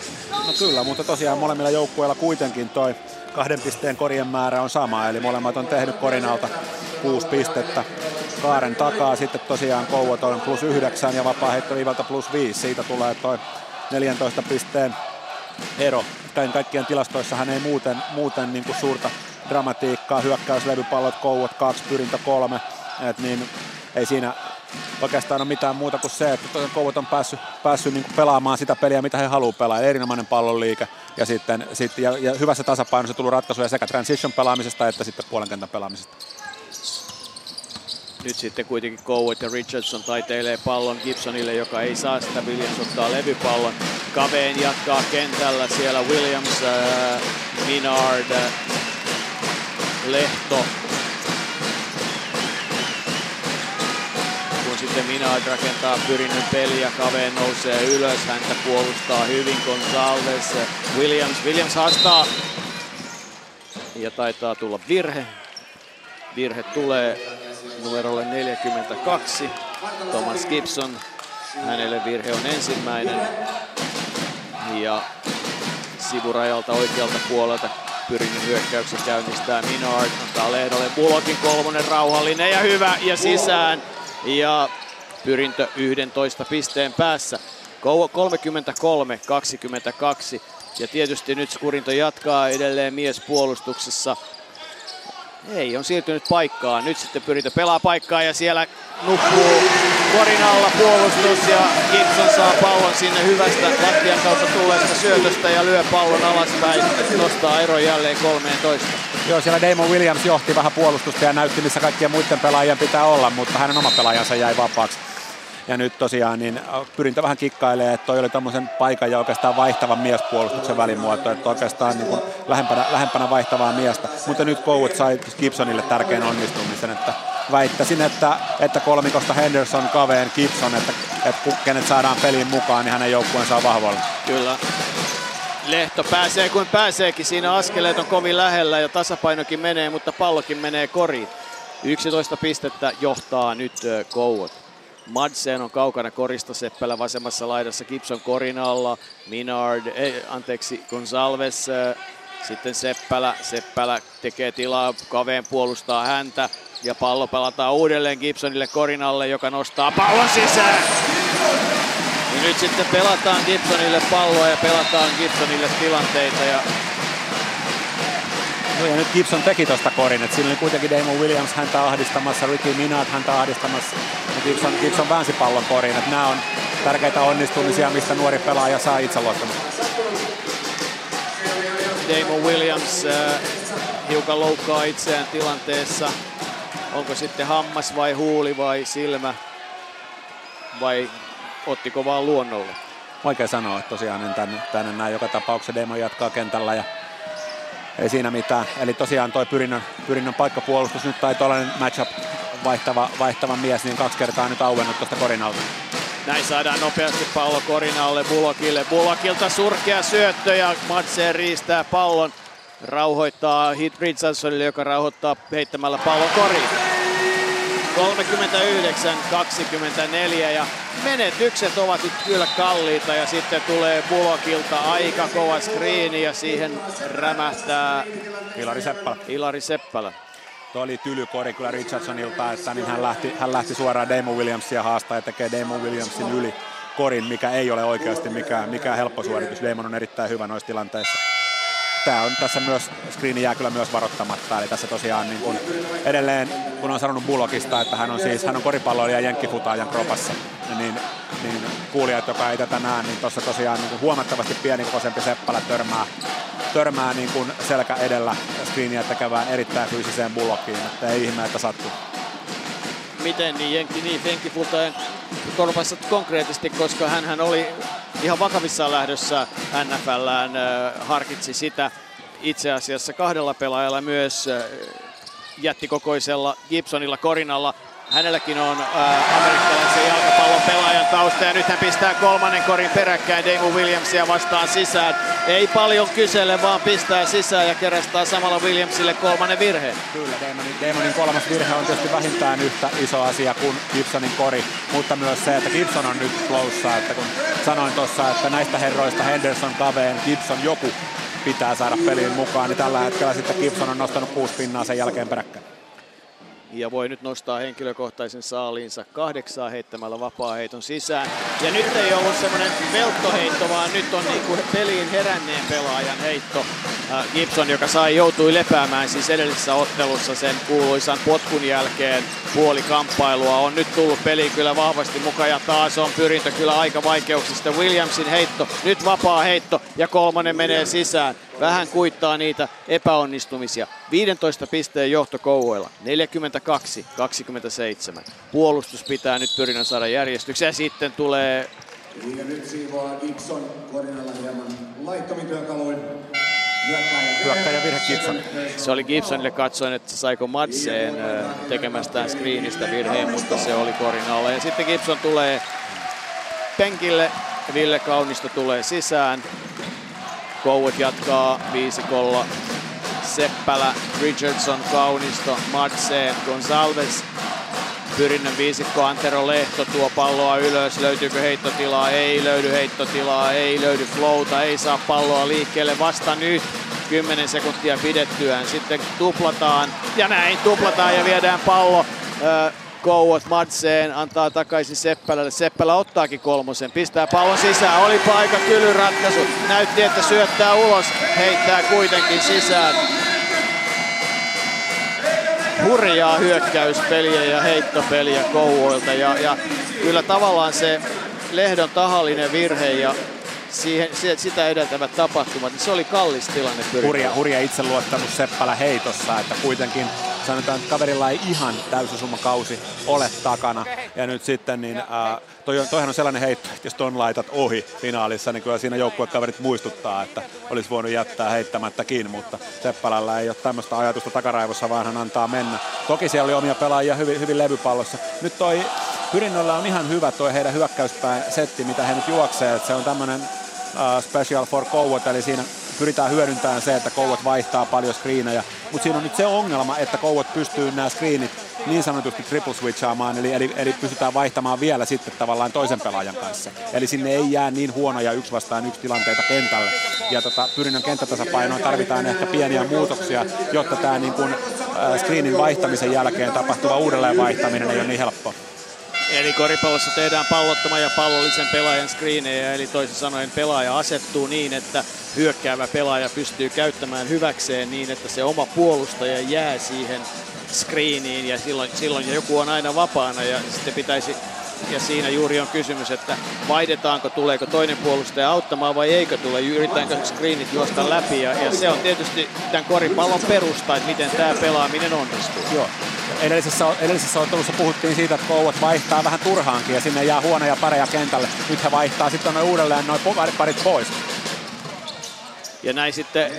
No kyllä, mutta tosiaan molemmilla joukkueilla kuitenkin toi kahden pisteen korien määrä on sama, eli molemmat on tehnyt korinalta kuusi pistettä. Kaaren takaa sitten tosiaan Kouot on plus yhdeksän ja vapaa viivalta plus viisi. Siitä tulee toi 14 pisteen ero. Kaiken kaikkien tilastoissahan ei muuten, muuten niin kuin suurta dramatiikkaa. Hyökkäyslevypallot, Kouot kaksi, pyrintö kolme. Et niin ei siinä oikeastaan ole mitään muuta kuin se, että Kouvat on päässyt, päässyt niin pelaamaan sitä peliä, mitä he haluaa pelaa. Erinomainen pallonliike ja, sitten, sit, ja, ja hyvässä tasapainossa tullut ratkaisuja sekä transition pelaamisesta että sitten puolen kentän pelaamisesta. Nyt sitten kuitenkin Coward ja Richardson taiteilee pallon Gibsonille, joka ei saa sitä. Williams ottaa levypallon. Kaveen jatkaa kentällä siellä Williams, äh, Minard, äh, Lehto. Sitten Minard rakentaa pyrinnön peliä, Kaveen nousee ylös, häntä puolustaa hyvin Gonzalez. Williams, Williams haastaa ja taitaa tulla virhe. Virhe tulee numerolle 42. Thomas Gibson. Hänelle virhe on ensimmäinen. Ja sivurajalta oikealta puolelta Pyrinen hyökkäyksen käynnistää Minard. Antaa Lehdolle Bulokin kolmonen rauhallinen ja hyvä ja sisään. Ja Pyrintö 11 pisteen päässä. 33-22. Ja tietysti nyt Skurinto jatkaa edelleen miespuolustuksessa. Ei, on siirtynyt paikkaan. Nyt sitten pyritään pelaa paikkaa ja siellä nukkuu korin alla puolustus ja Gibson saa pallon sinne hyvästä lattian kautta tulleesta syötöstä ja lyö pallon alaspäin. Nostaa ero jälleen 13. Joo, siellä Damon Williams johti vähän puolustusta ja näytti missä kaikkien muiden pelaajien pitää olla, mutta hänen oma pelaajansa jäi vapaaksi. Ja nyt tosiaan niin pyrin vähän kikkailemaan, että toi oli tämmöisen paikan ja oikeastaan vaihtavan miespuolustuksen välimuoto, että oikeastaan niin kuin lähempänä, lähempänä vaihtavaa miestä. Mutta nyt Kouut sai Gibsonille tärkeän onnistumisen, että väittäisin, että, että kolmikosta Henderson, Kaveen, Gibson, että, että kenet saadaan peliin mukaan, niin hänen joukkueensa on vahvoilla. Kyllä. Lehto pääsee kuin pääseekin, siinä askeleet on kovin lähellä ja tasapainokin menee, mutta pallokin menee koriin. 11 pistettä johtaa nyt Kouot. Madsen on kaukana korista Seppälä vasemmassa laidassa, Gibson korin alla, Minard, ei, anteeksi, Gonsalves, sitten Seppälä, Seppälä tekee tilaa, Kaveen puolustaa häntä ja pallo pelataan uudelleen Gibsonille korinalle, joka nostaa pallon sisään. Ja nyt sitten pelataan Gibsonille palloa ja pelataan Gibsonille tilanteita ja No ja nyt Gibson teki tuosta korin, että siinä oli kuitenkin Damon Williams häntä ahdistamassa, Ricky Minard häntä ahdistamassa, ja Gibson, Gibson väänsi pallon korin, että nämä on tärkeitä onnistumisia, mistä nuori pelaaja saa itseluottamusta. Damon Williams äh, hiukan loukkaa itseään tilanteessa. Onko sitten hammas vai huuli vai silmä vai ottiko vaan luonnolle? Vaikea sanoa, että tosiaan niin tänne, tänne näin joka tapauksessa Damon jatkaa kentällä ja ei siinä mitään. Eli tosiaan toi pyrinnön, pyrinnön paikkapuolustus nyt tai tuollainen matchup vaihtava, vaihtava mies, niin kaksi kertaa nyt auennut tuosta korinalta. Näin saadaan nopeasti pallo korinalle Bulokille. Bulokilta surkea syöttö ja Madsen riistää pallon. Rauhoittaa Hit Richardsonille, joka rauhoittaa heittämällä pallon koriin. 39-24 ja menetykset ovat nyt kyllä kalliita ja sitten tulee Bulokilta aika kova screeni ja siihen rämähtää Ilari Seppälä. Ilari Seppälä. Tuo oli tylykori kyllä Richardsonilta, että niin hän lähti, hän lähti suoraan Damon Williamsia haastaa ja tekee Damon Williamsin yli korin, mikä ei ole oikeasti mikään, mikään helppo suoritus. Damon on erittäin hyvä noissa tilanteissa tämä on tässä myös, screeni jää kyllä myös varoittamatta. Eli tässä tosiaan niin kun edelleen, kun on sanonut Bullockista, että hän on siis, hän on koripalloilija jenkkifutaajan kropassa, niin, niin kuulijat, joka ei tätä näe, niin tuossa tosiaan niin huomattavasti pienikokoisempi Seppälä törmää, törmää niin kuin selkä edellä screeniä tekevään erittäin fyysiseen Bullockiin, että ei ihme, että sattuu. Miten niin Jenkki niin Fenkki korvassa konkreettisesti, koska hän oli ihan vakavissaan lähdössä NFLään, harkitsi sitä itse asiassa kahdella pelaajalla myös jättikokoisella Gibsonilla Korinalla Hänelläkin on äh, amerikkalaisen jalkapallon pelaajan tausta ja nyt hän pistää kolmannen korin peräkkäin Damon Williamsia vastaan sisään. Ei paljon kysele, vaan pistää sisään ja kerästää samalla Williamsille kolmannen virheen. Kyllä, Damonin, Damonin kolmas virhe on tietysti vähintään yhtä iso asia kuin Gibsonin kori, mutta myös se, että Gibson on nyt flowssa, että kun sanoin tuossa, että näistä herroista Henderson, Kaveen, Gibson, joku pitää saada peliin mukaan, niin tällä hetkellä sitten Gibson on nostanut kuusi pinnaa sen jälkeen peräkkäin ja voi nyt nostaa henkilökohtaisen saaliinsa kahdeksaa heittämällä vapaa-heiton sisään. Ja nyt ei ollut semmoinen velttoheitto, vaan nyt on niinku peliin heränneen pelaajan heitto. Äh, Gibson, joka sai joutui lepäämään siis edellisessä ottelussa sen kuuluisan potkun jälkeen puoli kamppailua, on nyt tullut peliin kyllä vahvasti mukaan ja taas on pyrintö kyllä aika vaikeuksista. Williamsin heitto, nyt vapaa heitto ja kolmonen menee sisään vähän kuittaa niitä epäonnistumisia. 15 pisteen johto Kouvoilla, 42-27. Puolustus pitää nyt pyrinnän saada järjestykseen ja sitten tulee... Ja nyt siivoaa Gibson koordinalla hieman laittomin työkaluin. Hyökkäjä virhe Gibson. Se oli Gibsonille katsoin, että saiko Madseen tekemästään screenistä virheen, mutta se oli korinalla. Ja sitten Gibson tulee penkille, Ville Kaunisto tulee sisään. Kouvet jatkaa viisikolla. Seppälä, Richardson, Kaunisto, Madsen, Gonsalves. Pyrinnön viisikko Antero Lehto tuo palloa ylös. Löytyykö heittotilaa? Ei löydy heittotilaa. Ei löydy flowta. Ei saa palloa liikkeelle vasta nyt. 10 sekuntia pidettyään. Sitten tuplataan ja näin tuplataan ja viedään pallo Kouot Madseen, antaa takaisin Seppälälle. Seppälä ottaakin kolmosen, pistää pallon sisään. Oli paikka Kylyn ratkaisu. Näytti, että syöttää ulos, heittää kuitenkin sisään. Hurjaa hyökkäyspeliä ja heittopeliä Kouvoilta. Ja, ja kyllä tavallaan se Lehdon tahallinen virhe ja siihen, sitä edeltävät tapahtumat, niin se oli kallis tilanne. Hurja, hurja itseluottamus Seppälä heitossa, että kuitenkin sanotaan, että kaverilla ei ihan kausi ole takana. Ja nyt sitten, niin ää, toi on, toihan on sellainen heitto, että jos ton laitat ohi finaalissa, niin kyllä siinä joukkuekaverit muistuttaa, että olisi voinut jättää heittämättäkin, mutta Seppälällä ei ole tämmöistä ajatusta takaraivossa, vaan hän antaa mennä. Toki siellä oli omia pelaajia hyvin, hyvin levypallossa. Nyt toi Pyrinnöllä on ihan hyvä toi heidän hyökkäyspään setti, mitä he nyt juoksee, että se on tämmöinen uh, special for Kouot, eli siinä pyritään hyödyntämään se, että Kouot vaihtaa paljon screenejä. Mutta siinä on nyt se ongelma, että Kouot pystyy nämä screenit niin sanotusti triple switchaamaan, eli, eli, eli pystytään vaihtamaan vielä sitten tavallaan toisen pelaajan kanssa. Eli sinne ei jää niin huonoja yksi vastaan yksi tilanteita kentälle. Ja tota, pyrinnön kenttätasapainoon tarvitaan ehkä pieniä muutoksia, jotta tämä niin kun, äh, screenin vaihtamisen jälkeen tapahtuva uudelleen vaihtaminen ei ole niin helppo. Eli koripallossa tehdään pallottoman ja pallollisen pelaajan screenejä, eli toisin sanoen pelaaja asettuu niin, että hyökkäävä pelaaja pystyy käyttämään hyväkseen niin, että se oma puolustaja jää siihen screeniin ja silloin, silloin joku on aina vapaana ja sitten pitäisi ja siinä juuri on kysymys, että vaihdetaanko, tuleeko toinen puolustaja auttamaan vai eikö tule, yritetäänkö screenit juosta läpi ja, ja se on tietysti tämän koripallon perusta, että miten tämä pelaaminen onnistuu. Joo. Edellisessä, edellisessä ottelussa puhuttiin siitä, että Kouvat vaihtaa vähän turhaankin ja sinne jää huonoja pareja kentälle. Nyt he vaihtaa sitten noin uudelleen noin parit pois. Ja näin sitten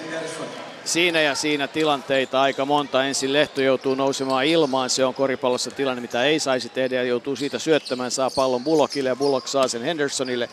siinä ja siinä tilanteita. Aika monta. Ensin Lehto joutuu nousemaan ilmaan, se on koripallossa tilanne, mitä ei saisi tehdä ja joutuu siitä syöttämään, saa pallon Bullockille ja Bullock saa sen Hendersonille.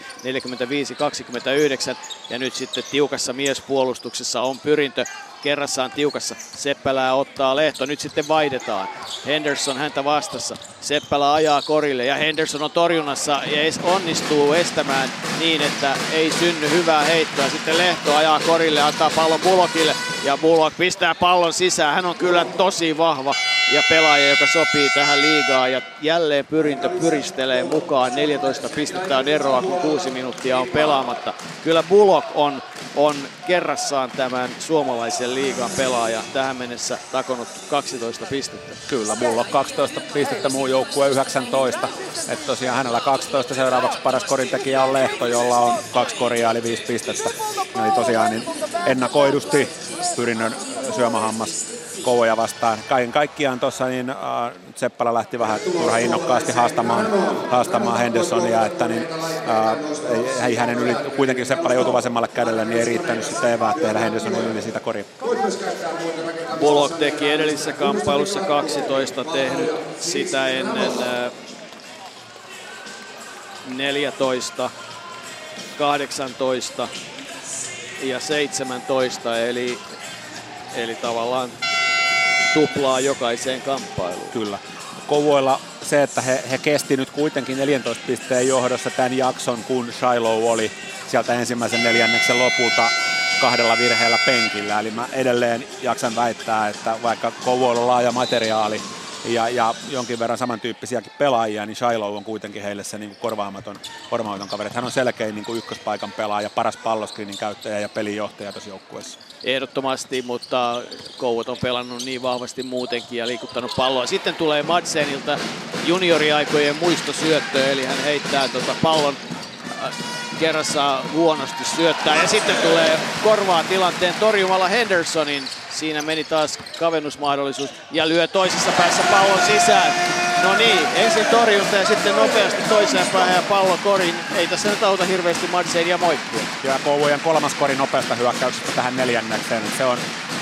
45-29 ja nyt sitten tiukassa miespuolustuksessa on pyrintö kerrassaan tiukassa. Seppälää ottaa Lehto, nyt sitten vaihdetaan. Henderson häntä vastassa. Seppälä ajaa korille ja Henderson on torjunnassa ja onnistuu estämään niin, että ei synny hyvää heittoa. Sitten Lehto ajaa korille, antaa pallon Bullockille ja Bullock pistää pallon sisään. Hän on kyllä tosi vahva ja pelaaja, joka sopii tähän liigaan ja jälleen pyrintö pyristelee mukaan. 14 pistettä on eroa, kun kuusi minuuttia on pelaamatta. Kyllä Bullock on, on kerrassaan tämän suomalaisen liigan pelaaja tähän mennessä takonut 12 pistettä. Kyllä, Bullock 12 pistettä, muu joukkue 19. Että tosiaan hänellä 12 seuraavaksi paras korintekijä on Lehto, jolla on kaksi koria eli viisi pistettä. Eli tosiaan niin ennakoidusti pyrinnön syömähammas Kouvoja vastaan. Kaiken kaikkiaan tuossa niin äh, Seppälä lähti vähän turha innokkaasti haastamaan, haastamaan Hendersonia, että niin, äh, ei, ei, hänen yli, kuitenkin Seppälä joutui vasemmalle kädelle, niin ei riittänyt sitten eväät tehdä Hendersonin yli siitä koria. Bullock teki edellisessä kamppailussa 12, tehnyt sitä ennen äh, 14, 18 ja 17, eli, eli tavallaan tuplaa jokaiseen kamppailuun. Kyllä. Kouvoilla se, että he, he kesti nyt kuitenkin 14 pisteen johdossa tämän jakson, kun Shiloh oli sieltä ensimmäisen neljänneksen lopulta kahdella virheellä penkillä. Eli mä edelleen jaksan väittää, että vaikka Kouvoilla on laaja materiaali ja, ja jonkin verran samantyyppisiäkin pelaajia, niin Shiloh on kuitenkin heille se niin kuin korvaamaton, korvaamaton kaveri. Hän on selkein niin kuin ykköspaikan pelaaja, paras palloskriinin käyttäjä ja pelinjohtaja tässä joukkueessa. Ehdottomasti, mutta Kouvat on pelannut niin vahvasti muutenkin ja liikuttanut palloa. Sitten tulee Madsenilta junioriaikojen muistosyöttö, eli hän heittää tuota pallon kerrassa huonosti syöttää ja sitten tulee korvaa tilanteen torjumalla Hendersonin. Siinä meni taas kavennusmahdollisuus ja lyö toisessa päässä pallon sisään. No niin, ensin torjunta ja sitten nopeasti toiseen päähän ja pallo korin. Ei tässä nyt auta hirveästi ja moikkua. Ja Kouvojen kolmas kori nopeasta hyökkäyksestä tähän neljännekseen. Se on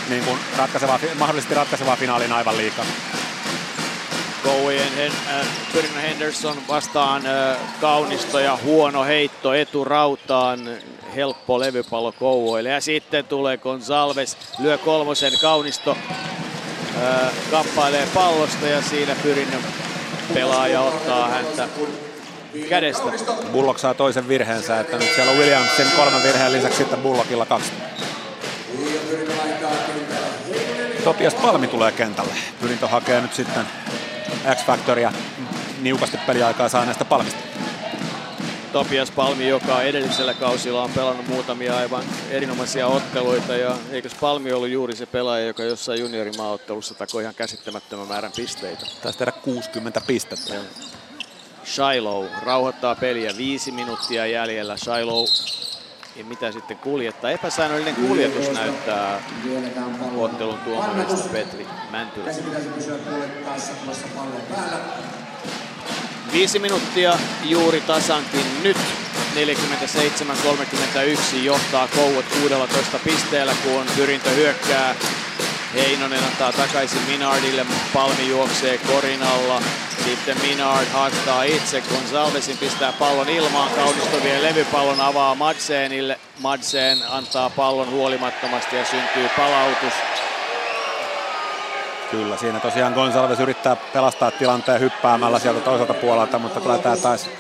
niin kuin ratkaiseva, mahdollisesti ratkaiseva finaalin aivan liikaa. Kouvojen Hen, äh, Henderson vastaan äh, kaunisto ja huono heitto eturautaan. Helppo levypallo Kouvoille. Ja sitten tulee Gonzalves, lyö kolmosen kaunisto. Äh, kamppailee pallosta ja siinä Pyrinnön pelaaja ottaa häntä kädestä. Bullock saa toisen virheensä, että nyt siellä on Williamsin kolmen virheen lisäksi sitten Bullockilla kaksi. Topias Palmi tulee kentälle. Pyrintö hakee nyt sitten X-Factoria niukasti peliaikaa saaneesta Palmista. Topias Palmi, joka edellisellä kausilla on pelannut muutamia aivan erinomaisia otteluita. Ja eikös Palmi ollut juuri se pelaaja, joka jossain juniorimaaottelussa takoi ihan käsittämättömän määrän pisteitä. Taisi tehdä 60 pistettä. Shiloh rauhoittaa peliä, viisi minuuttia jäljellä. Shiloh ja mitä sitten kuljettaa. Epäsäännöllinen kuljetus näyttää ottelun tuomareista Petri Mäntylä. Viisi minuuttia juuri tasankin nyt. 47-31 johtaa Kouot 16 pisteellä, kun pyrintö hyökkää. Heinonen antaa takaisin Minardille, Palmi juoksee korin alla. Sitten Minard haastaa itse, kun Salvesin pistää pallon ilmaan. Kaunisto vie levypallon avaa Madsenille. Madsen antaa pallon huolimattomasti ja syntyy palautus. Kyllä, siinä tosiaan Gonsalves yrittää pelastaa tilanteen hyppäämällä sieltä toiselta puolelta, mutta kyllä tämä taisi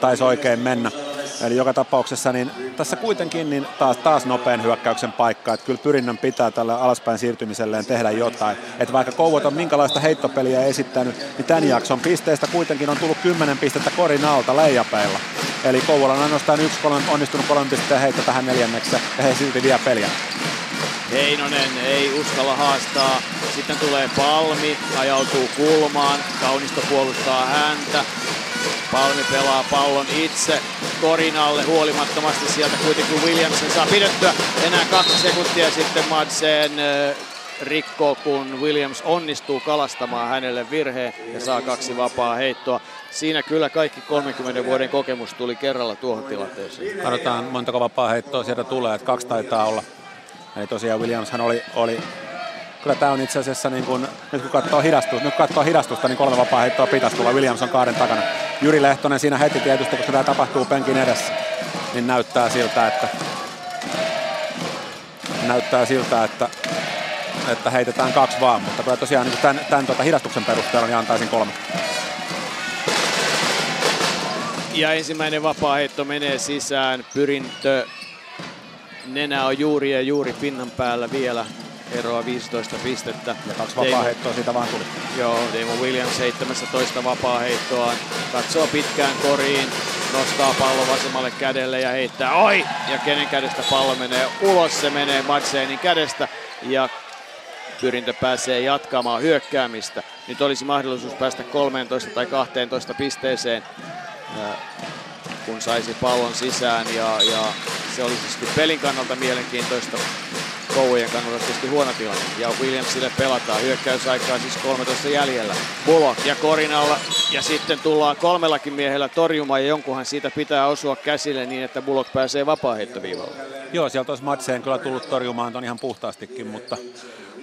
tais oikein mennä. Eli joka tapauksessa niin tässä kuitenkin niin taas, taas nopean hyökkäyksen paikka, että kyllä pyrinnän pitää tälle alaspäin siirtymiselleen tehdä jotain. Että vaikka Kouvot on minkälaista heittopeliä esittänyt, niin tämän jakson pisteistä kuitenkin on tullut 10 pistettä korin alta leijapeilla. Eli Kouvola on ainoastaan yksi kolme, onnistunut kolmen pisteen heitto tähän neljänneksi ja he silti vie peliä. Heinonen ei uskalla haastaa. Sitten tulee Palmi, ajautuu kulmaan. Kaunisto puolustaa häntä. Palmi pelaa pallon itse korin alle huolimattomasti sieltä kuitenkin Williamson saa pidettyä enää kaksi sekuntia sitten Madsen rikkoo, kun Williams onnistuu kalastamaan hänelle virheen ja saa kaksi vapaa heittoa. Siinä kyllä kaikki 30 vuoden kokemus tuli kerralla tuohon tilanteeseen. Katsotaan montako vapaa heittoa sieltä tulee, että kaksi taitaa olla. Eli tosiaan Williamshan oli, oli kyllä tämä on itse asiassa, niin kun, nyt kun katsoo, hidastus, nyt katsoo hidastusta, niin kolme vapaa heittoa pitäisi tulla. Williams on kaaren takana. Jyri Lehtonen siinä heti tietysti, koska tämä tapahtuu penkin edessä, niin näyttää siltä, että näyttää siltä, että, että heitetään kaksi vaan, mutta kyllä tosiaan niin tämän, tämän tuota hidastuksen perusteella niin antaisin kolme. Ja ensimmäinen vapaa heitto menee sisään. Pyrintö nenä on juuri ja juuri pinnan päällä vielä eroa 15 pistettä. Ja kaksi vapaa-heittoa siitä vaan tuli. Joo, Demo Williams 17 vapaa-heittoa. Katsoo pitkään koriin, nostaa pallo vasemmalle kädelle ja heittää oi! Ja kenen kädestä pallo menee ulos, se menee Matseenin kädestä. Ja pyrintö pääsee jatkamaan hyökkäämistä. Nyt olisi mahdollisuus päästä 13 tai 12 pisteeseen kun saisi pallon sisään ja, ja se olisi sitten pelin kannalta mielenkiintoista. Kouvojen kannalta tietysti huono tilanne. Ja Williamsille pelataan. Hyökkäysaikaa siis 13 jäljellä. Bullock ja Korinalla. Ja sitten tullaan kolmellakin miehellä torjumaan ja jonkunhan siitä pitää osua käsille niin, että Bullock pääsee vapaaheittoviivalle. Joo, sieltä olisi Matseen kyllä tullut torjumaan ton ihan puhtaastikin, mutta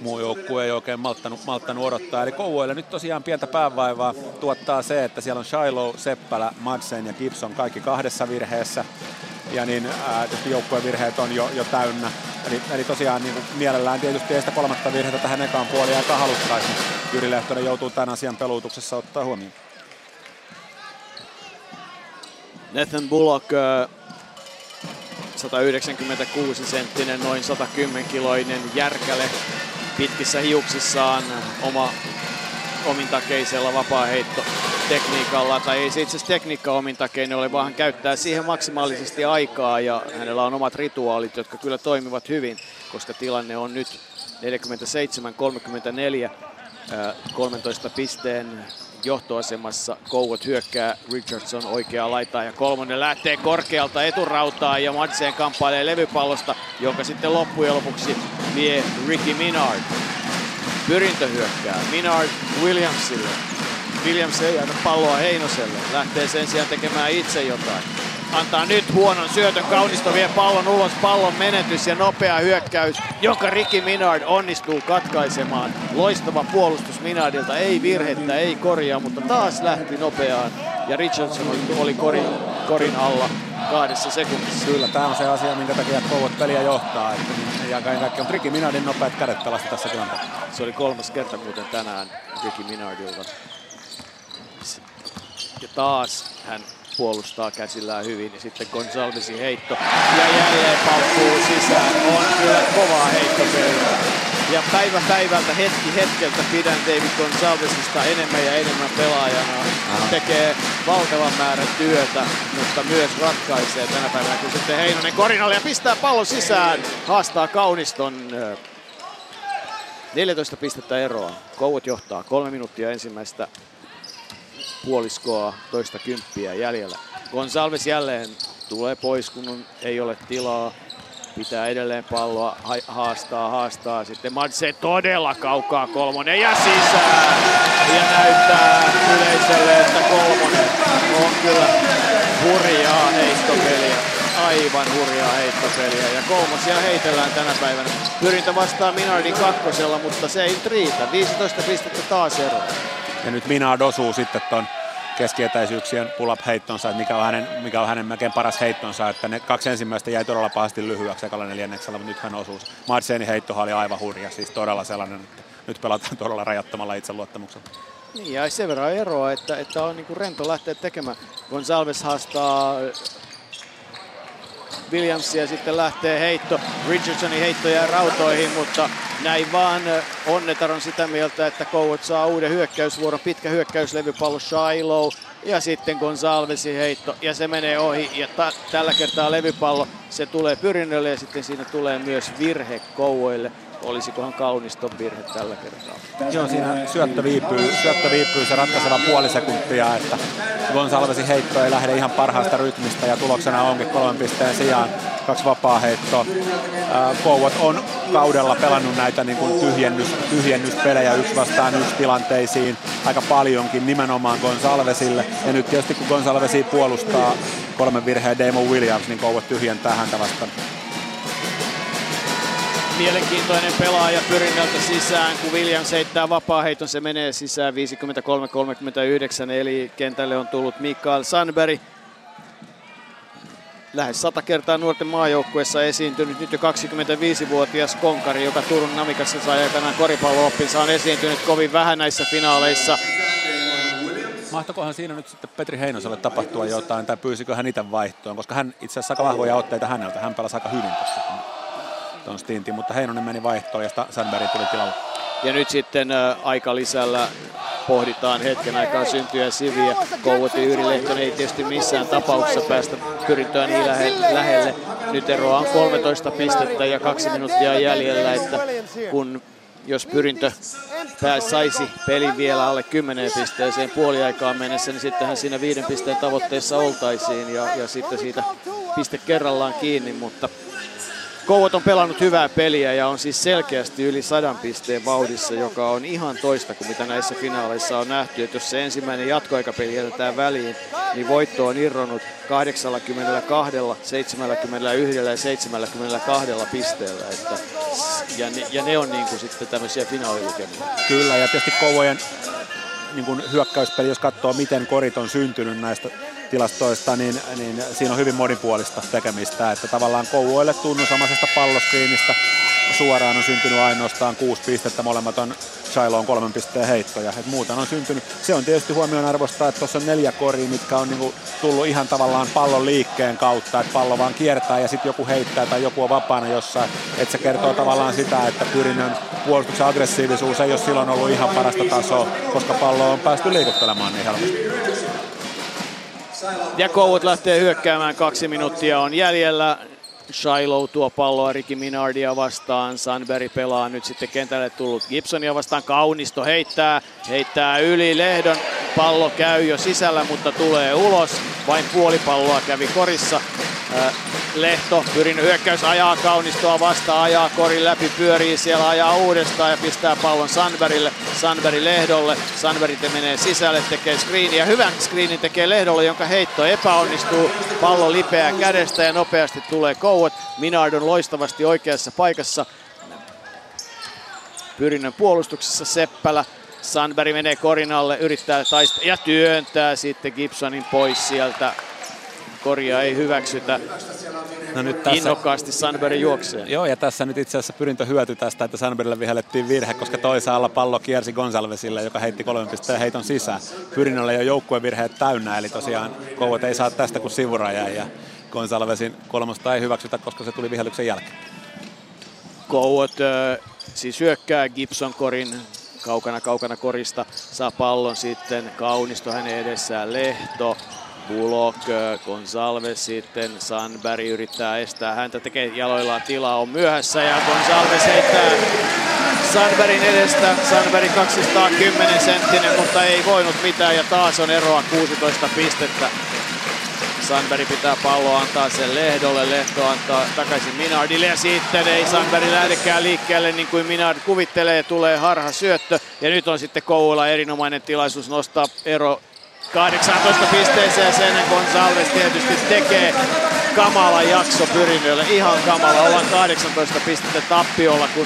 muu joukkue ei oikein malttanut, malttanut odottaa. Eli Kouvoille nyt tosiaan pientä päävaivaa tuottaa se, että siellä on Shiloh, Seppälä, Madsen ja Gibson kaikki kahdessa virheessä. Ja niin ää, joukkueen virheet on jo, jo täynnä. Eli, eli tosiaan niin mielellään tietysti ei sitä kolmatta virhettä tähän ekaan puoliin aika haluttaisi. Jyri Lehtonen joutuu tämän asian peluutuksessa ottaa huomioon. Nathan Bullock 196-senttinen, noin 110-kiloinen järkäle pitkissä hiuksissaan oma omintakeisella vapaa-heitto tekniikalla, tai ei se itse asiassa tekniikka omintakeinen ole, vaan hän käyttää siihen maksimaalisesti aikaa ja hänellä on omat rituaalit, jotka kyllä toimivat hyvin, koska tilanne on nyt 47-34, 13 pisteen johtoasemassa. Kouvat hyökkää, Richardson oikea laitaa ja kolmonen lähtee korkealta eturautaan ja Madsen kamppailee levypallosta, joka sitten loppujen lopuksi vie Ricky Minard. Pyrintö hyökkää, Minard Williamsille. Williams ei anna palloa Heinoselle, lähtee sen sijaan tekemään itse jotain antaa nyt huonon syötön. Kaunisto vie pallon ulos, pallon menetys ja nopea hyökkäys, joka Ricky Minard onnistuu katkaisemaan. Loistava puolustus Minardilta, ei virhettä, ei korjaa, mutta taas lähti nopeaan. Ja Richardson oli korin, korin alla kahdessa sekunnissa. Kyllä, tämä on se asia, minkä takia Kouvat peliä johtaa. Että, ja kaikki on Ricky Minardin nopeat kädet pelasti tässä tilanteessa. Se oli kolmas kerta muuten tänään Ricky Minardilta. Ja taas hän puolustaa käsillään hyvin. Ja sitten Gonsalvesin heitto ja jälleen paukkuu sisään. On kyllä kovaa heittopeliä. Ja päivä päivältä, hetki hetkeltä pidän David Gonsalvesista enemmän ja enemmän pelaajana. Hän tekee valtavan määrän työtä, mutta myös ratkaisee tänä päivänä, kun sitten Heinonen korinalle ja pistää pallon sisään. Haastaa Kauniston 14 pistettä eroa. Kouot johtaa kolme minuuttia ensimmäistä puoliskoa toista kymppiä jäljellä. Gonsalves jälleen tulee pois, kun ei ole tilaa. Pitää edelleen palloa, haastaa, haastaa. Sitten Madse todella kaukaa kolmonen ja sisään. Ja näyttää yleisölle, että kolmonen on kyllä hurjaa heittopeliä. Aivan hurjaa heittopeliä. Ja kolmosia heitellään tänä päivänä. Pyrintä vastaa Minardin kakkosella, mutta se ei nyt riitä. 15 pistettä taas eroa. Ja nyt Minard osuu sitten ton keskietäisyyksien pull-up heittonsa, että mikä on hänen, mikä on hänen melkein paras heittonsa, että ne kaksi ensimmäistä jäi todella pahasti lyhyeksi ekalla neljänneksellä, mutta nyt hän osuu. Madsenin heittohan oli aivan hurja, siis todella sellainen, että nyt pelataan todella rajattomalla itseluottamuksella. Niin, ja sen verran eroa, että, että on niinku rento lähteä tekemään. Gonsalves haastaa Williamsia sitten lähtee heitto. Richardsonin heitto jää rautoihin, mutta näin vaan Onnetar on sitä mieltä, että Kouot saa uuden hyökkäysvuoron. Pitkä hyökkäyslevypallo Shiloh ja sitten Gonsalvesin heitto ja se menee ohi ja ta- tällä kertaa levypallo se tulee pyrinnölle ja sitten siinä tulee myös virhe Kouvoille olisikohan kauniston virhe tällä kertaa. Joo, siinä syöttö viipyy, syöttö viipyy se ratkaiseva puoli sekuntia, että Gonsalvesin heitto ei lähde ihan parhaasta rytmistä ja tuloksena onkin kolmen pisteen sijaan kaksi vapaa heittoa. Kouvat on kaudella pelannut näitä niin kuin tyhjennys, tyhjennyspelejä yksi vastaan yksi tilanteisiin aika paljonkin nimenomaan Gonsalvesille. Ja nyt tietysti kun Gonsalvesi puolustaa kolmen virheen Damon Williams, niin Kouvat tyhjentää häntä vastaan mielenkiintoinen pelaaja pyrinnältä sisään, kun Williams heittää vapaa-heiton, se menee sisään 53-39, eli kentälle on tullut Mikael Sandberg. Lähes sata kertaa nuorten maajoukkuessa esiintynyt nyt jo 25-vuotias konkari, joka Turun Namikassa sai aikanaan koripallooppinsa, on esiintynyt kovin vähän näissä finaaleissa. Mahtokohan siinä nyt sitten Petri Heinoselle tapahtua jotain, tai pyysikö hän itse vaihtoon, koska hän itse asiassa aika vahvoja otteita häneltä, hän pelasi aika hyvin tuossa tuon stintin, mutta Heinonen meni vaihtoon ja Sandberg tuli tilalle. Ja nyt sitten aika lisällä pohditaan hetken aikaa syntyä siviä. Kouvat ja Yri Lehtonen ei tietysti missään tapauksessa päästä pyrintöä niin lähe, lähelle. Nyt eroa on 13 pistettä ja kaksi minuuttia jäljellä, että kun jos pyrintö pääs, saisi pelin vielä alle 10 pisteeseen puoliaikaan mennessä, niin sittenhän siinä viiden pisteen tavoitteessa oltaisiin ja, ja sitten siitä piste kerrallaan kiinni, mutta Kouvat on pelannut hyvää peliä ja on siis selkeästi yli sadan pisteen vauhdissa, joka on ihan toista kuin mitä näissä finaaleissa on nähty. Että jos se ensimmäinen jatkoaikapeli jätetään väliin, niin voitto on irronnut 82, 71 ja 72 pisteellä. Että, ja, ne, ja ne on niin kuin sitten tämmöisiä finaalilukemia. Kyllä, ja tietysti Kouvojen niin kuin hyökkäyspeli, jos katsoo miten korit on syntynyt näistä tilastoista, niin, niin siinä on hyvin monipuolista tekemistä, että tavallaan Kouvoille tunnusomaisesta palloskriinistä suoraan on syntynyt ainoastaan kuusi pistettä, molemmat on Shiloh on kolmen pisteen heittoja. Et muuten on syntynyt. Se on tietysti huomioon arvosta, että tuossa on neljä koria, mitkä on niinku tullut ihan tavallaan pallon liikkeen kautta, että pallo vaan kiertää ja sitten joku heittää tai joku on vapaana jossain. Että se kertoo tavallaan sitä, että pyrinnön puolustuksen aggressiivisuus ei ole silloin ollut ihan parasta tasoa, koska pallo on päästy liikuttelemaan niin helposti. Ja Koulut lähtee hyökkäämään, kaksi minuuttia on jäljellä. Shiloh tuo palloa Ricky Minardia vastaan. Sunbury pelaa nyt sitten kentälle tullut Gibsonia vastaan. Kaunisto heittää, heittää yli. Lehdon pallo käy jo sisällä, mutta tulee ulos. Vain puoli palloa kävi korissa. Lehto, pyrin hyökkäys ajaa Kaunistoa vastaan, ajaa korin läpi, pyörii siellä, ajaa uudestaan ja pistää pallon Sandbergille, Sandberg Lehdolle. Sandberg menee sisälle, tekee screenia, hyvän screenin tekee Lehdolle, jonka heitto epäonnistuu. Pallo lipeää kädestä ja nopeasti tulee Kouot. Minard on loistavasti oikeassa paikassa. Pyrinnön puolustuksessa Seppälä. Sandberg menee korinalle, yrittää taistella ja työntää sitten Gibsonin pois sieltä korjaa ei hyväksytä. No nyt tässä... Innokkaasti Sunbury juoksee. Joo, ja tässä nyt itse asiassa pyrintö hyöty tästä, että Sunburylle vihellettiin virhe, koska toisaalla pallo kiersi Gonsalvesille, joka heitti kolmen pisteen heiton sisään. Pyrinnölle jo joukkuevirheet täynnä, eli tosiaan Kouot ei saa tästä kuin sivuraja, ja Gonsalvesin kolmosta ei hyväksytä, koska se tuli vihellyksen jälkeen. Kouot siis hyökkää Gibson korin kaukana kaukana korista, saa pallon sitten Kaunisto hänen edessään Lehto, Bullock, Gonsalves sitten, Sanberg yrittää estää häntä, tekee jaloillaan tilaa, on myöhässä ja Gonsalves heittää Sanbergin edestä. Sanberg 210 senttinen, mutta ei voinut mitään ja taas on eroa 16 pistettä. Sanberg pitää palloa antaa sen Lehdolle, Lehto antaa takaisin Minardille ja sitten ei Sanberg lähdekään liikkeelle niin kuin Minard kuvittelee, tulee harha syöttö ja nyt on sitten Kouvola erinomainen tilaisuus nostaa ero 18 pisteeseen sen Gonzalez tietysti tekee kamala jakso Pyrinnölle. Ihan kamala. Ollaan 18 pistettä tappiolla, kun,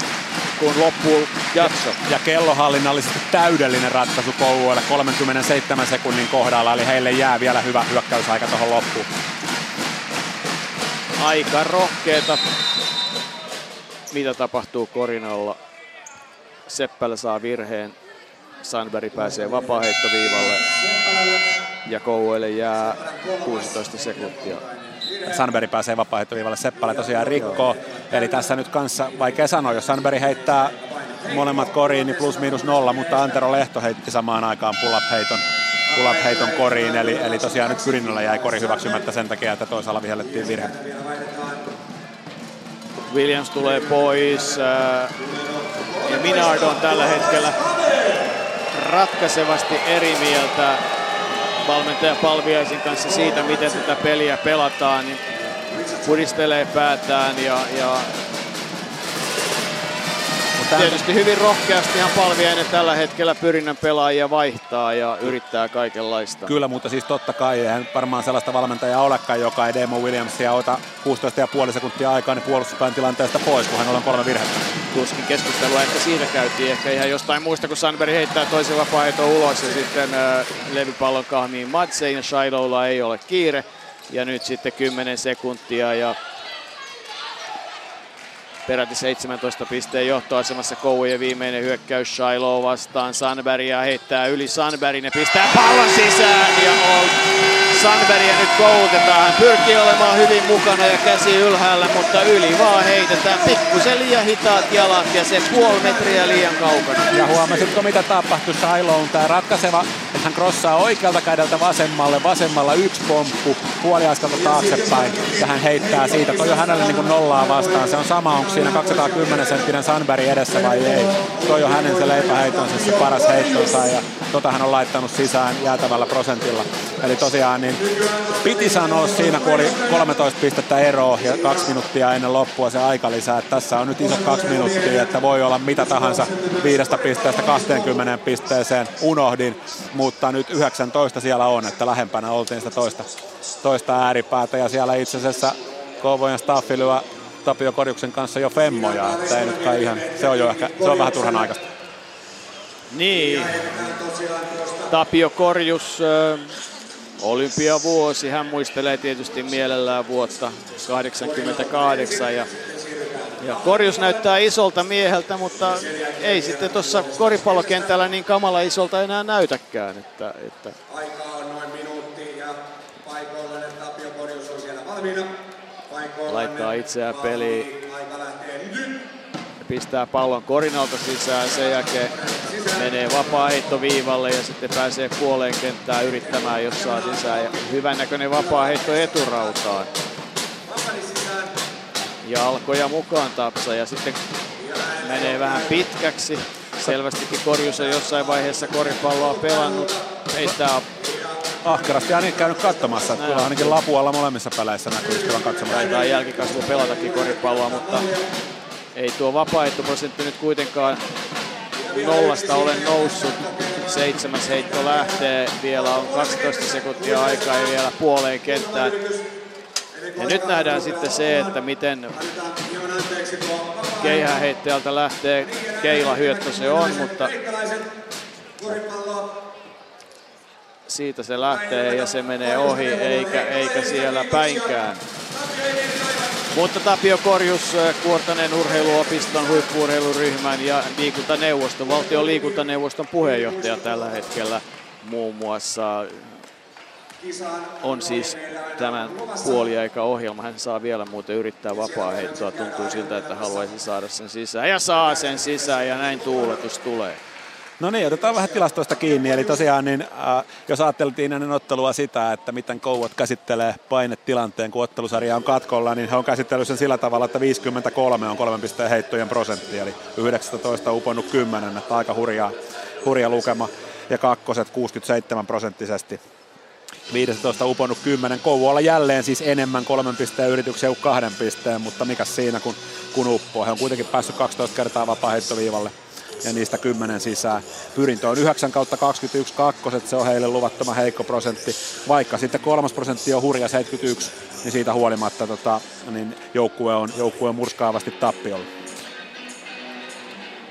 kun loppuu jakso. Ja kellohallinnallisesti täydellinen ratkaisu Kouvoille 37 sekunnin kohdalla, eli heille jää vielä hyvä hyökkäysaika tuohon loppuun. Aika rohkeeta. Mitä tapahtuu Korinalla? Seppälä saa virheen. Sandberg pääsee vapaaheittoviivalle ja Kouelle jää 16 sekuntia. Sandberg pääsee vapaaheittoviivalle, Seppälä tosiaan rikkoo. Eli tässä nyt kanssa vaikea sanoa, jos Sandberg heittää molemmat koriin, niin plus miinus nolla, mutta Antero Lehto heitti samaan aikaan pull-up-heiton, pull-up-heiton koriin, eli, eli tosiaan nyt Pyrinnöllä jäi kori hyväksymättä sen takia, että toisaalla vihellettiin virhe. Williams tulee pois äh, ja Minard on tällä hetkellä ratkaisevasti eri mieltä valmentaja Palviaisin kanssa siitä, miten tätä peliä pelataan, niin pudistelee päätään ja, ja tietysti hyvin rohkeastihan Palviainen tällä hetkellä pyrinnän pelaajia vaihtaa ja yrittää kaikenlaista. Kyllä, mutta siis totta kai eihän varmaan sellaista valmentajaa olekaan, joka ei Demo Williamsia ota 16,5 sekuntia aikaa niin puolustuspään tilanteesta pois, kun hän on kolme virhettä. Tuskin keskustelua ehkä siitä käytiin, ehkä ihan jostain muista, kun Sanberg heittää toisen vapaa ulos ja sitten äh, levypallon kahmiin Madsein ja Shilohlla ei ole kiire. Ja nyt sitten 10 sekuntia ja peräti 17 pisteen johtoasemassa Kouvojen viimeinen hyökkäys Shiloh vastaan Sanbergia heittää yli Sanbergin ja pistää pallon sisään ja on Sanbergia nyt koulutetaan. Hän pyrkii olemaan hyvin mukana ja käsi ylhäällä, mutta yli vaan heitetään. Pikkusen liian hitaat jalat ja se puoli metriä liian kaukana. Ja huomasitko mitä tapahtui Shiloh? Tämä ratkaiseva, hän crossaa oikealta kädeltä vasemmalle, vasemmalla yksi pomppu, puoli askelta taaksepäin ja hän heittää siitä. Toi on hänelle niin kuin nollaa vastaan. Se on sama, onko siinä 210 senttinen Sandberg edessä vai ei. Toi on hänen se leipäheitonsa, se paras heittonsa ja tota hän on laittanut sisään jäätävällä prosentilla. Eli tosiaan niin piti sanoa siinä, kun oli 13 pistettä eroa ja kaksi minuuttia ennen loppua se aika lisää. Että tässä on nyt iso kaksi minuuttia, että voi olla mitä tahansa viidestä pisteestä 20 pisteeseen. Unohdin, mutta nyt 19 siellä on, että lähempänä oltiin sitä toista, toista ääripäätä. Ja siellä itse asiassa Kouvojen staffi lyö Tapio Korjuksen kanssa jo femmoja, että ei nyt kai ihan, se on jo ehkä, se on vähän turhan aikaista. Niin, Tapio Korjus, olympiavuosi, hän muistelee tietysti mielellään vuotta 88 ja Ja korjus näyttää isolta mieheltä, mutta ei sitten tuossa koripallokentällä niin kamala isolta enää näytäkään. Että, että... Aika on noin minuutti ja paikoillaan Tapio Korjus on siellä valmiina. Laittaa itseään peliin. Pistää pallon korinalta sisään, sen jälkeen menee vapaa viivalle ja sitten pääsee puoleen kenttään yrittämään, jos saa sisään. Ja hyvän näköinen vapaa heitto eturautaan. Jalkoja mukaan Tapsa ja sitten menee vähän pitkäksi. Selvästikin Korjus on jossain vaiheessa koripalloa pelannut. Heittää ahkerasti ainakin käynyt katsomassa. Että kyllä ainakin lapualla molemmissa peleissä näkyy kyllä katsomassa. Taitaa jälkikasvu pelatakin koripalloa, mutta ei tuo vapaaehtoprosentti nyt kuitenkaan nollasta ole noussut. Seitsemäs heitto lähtee, vielä on 12 sekuntia aikaa ja vielä puoleen kenttään. Ja nyt nähdään sitten se, että miten keihäheittäjältä lähtee keila hyöttö se on, mutta siitä se lähtee ja se menee ohi eikä, eikä siellä päinkään. Mutta Tapio Korjus, äh, Kuortanen urheiluopiston huippuurheiluryhmän ja liikuntaneuvoston, valtion liikuntaneuvoston puheenjohtaja tällä hetkellä muun muassa on siis tämän puoliaika-ohjelma. Hän saa vielä muuten yrittää vapaa heittoa. Tuntuu siltä, että haluaisi saada sen sisään. Ja saa sen sisään ja näin tuuletus tulee. No niin, otetaan vähän tilastoista kiinni. Eli tosiaan, niin, äh, jos ajateltiin ennen ottelua sitä, että miten Kouvat käsittelee painetilanteen, kun ottelusarja on katkolla, niin he on käsitellyt sen sillä tavalla, että 53 on kolmen pisteen heittojen prosentti, eli 19 on uponnut 10, että aika hurja, hurja lukema. Ja kakkoset 67 prosenttisesti 15 uponnut 10. Kouvola jälleen siis enemmän kolmen pisteen yrityksiä kuin kahden pisteen, mutta mikä siinä kun, kun uppoo. He on kuitenkin päässyt 12 kertaa vapaa-heittoviivalle ja niistä 10 sisään. Pyrintö on 9 kautta 21 kakkoset, se on heille luvattoman heikko prosentti. Vaikka sitten kolmas prosentti on hurja 71, niin siitä huolimatta tota, niin joukkue, on, joukkue on murskaavasti tappiolla.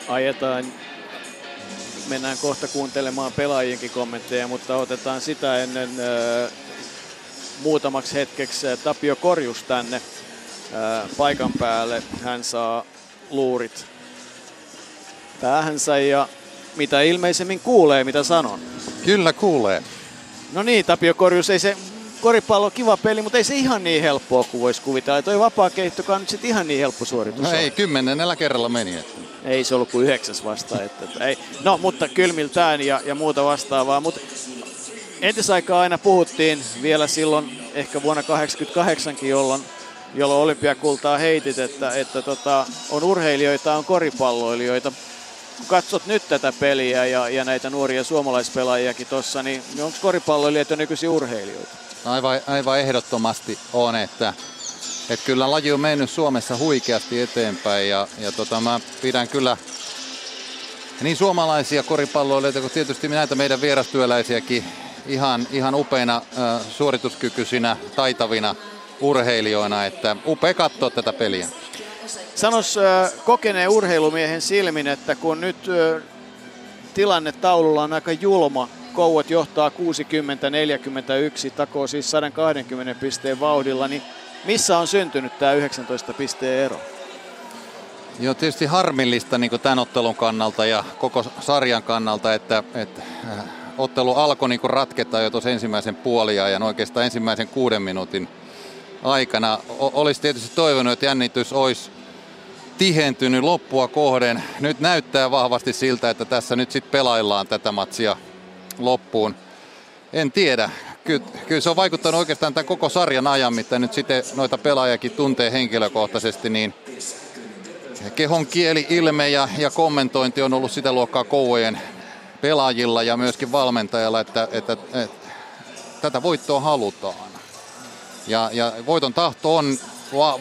Ajetaan mennään kohta kuuntelemaan pelaajienkin kommentteja, mutta otetaan sitä ennen äh, muutamaksi hetkeksi Tapio Korjus tänne äh, paikan päälle. Hän saa luurit päähänsä ja mitä ilmeisemmin kuulee, mitä sanon. Kyllä kuulee. No niin, Tapio Korjus, ei se koripallo kiva peli, mutta ei se ihan niin helppoa kuin voisi kuvitella. Toi vapaa keittokaan nyt sitten ihan niin helppo suoritus No ei, kymmenennellä kerralla meni. Että. Ei se ollut kuin yhdeksäs vasta. Että, että ei. No, mutta kylmiltään ja, ja muuta vastaavaa. Mutta entisaikaa aina puhuttiin vielä silloin, ehkä vuonna 88, jolloin, jolloin olympiakultaa heitit, että, että tota, on urheilijoita, on koripalloilijoita kun katsot nyt tätä peliä ja, ja näitä nuoria suomalaispelaajiakin tuossa, niin onko koripalloilijat jo nykyisin urheilijoita? Aivan, aivan ehdottomasti on, että, että kyllä laji on mennyt Suomessa huikeasti eteenpäin ja, ja tota, mä pidän kyllä niin suomalaisia koripalloilijoita kuin tietysti näitä meidän vierastyöläisiäkin ihan, ihan upeina suorituskykyisinä, taitavina urheilijoina, että upea katsoa tätä peliä. Sanos kokeneen urheilumiehen silmin, että kun nyt tilanne taululla on aika julma, Kouot johtaa 60-41, takoo siis 120 pisteen vauhdilla, niin missä on syntynyt tämä 19 pisteen ero? Joo, tietysti harmillista niin tämän ottelun kannalta ja koko sarjan kannalta, että, että äh, ottelu alkoi niin ratketa jo tuossa ensimmäisen puolia ja oikeastaan ensimmäisen kuuden minuutin aikana. O- olisi tietysti toivonut, että jännitys olisi tihentynyt loppua kohden. Nyt näyttää vahvasti siltä, että tässä nyt sitten pelaillaan tätä matsia loppuun. En tiedä. Kyllä, kyllä se on vaikuttanut oikeastaan tämän koko sarjan ajan, mitä nyt sitten noita pelaajakin tuntee henkilökohtaisesti, niin kehon kieli, ilme ja, ja kommentointi on ollut sitä luokkaa kouvojen pelaajilla ja myöskin valmentajalla, että, että, että, että tätä voittoa halutaan. Ja, ja voiton tahto on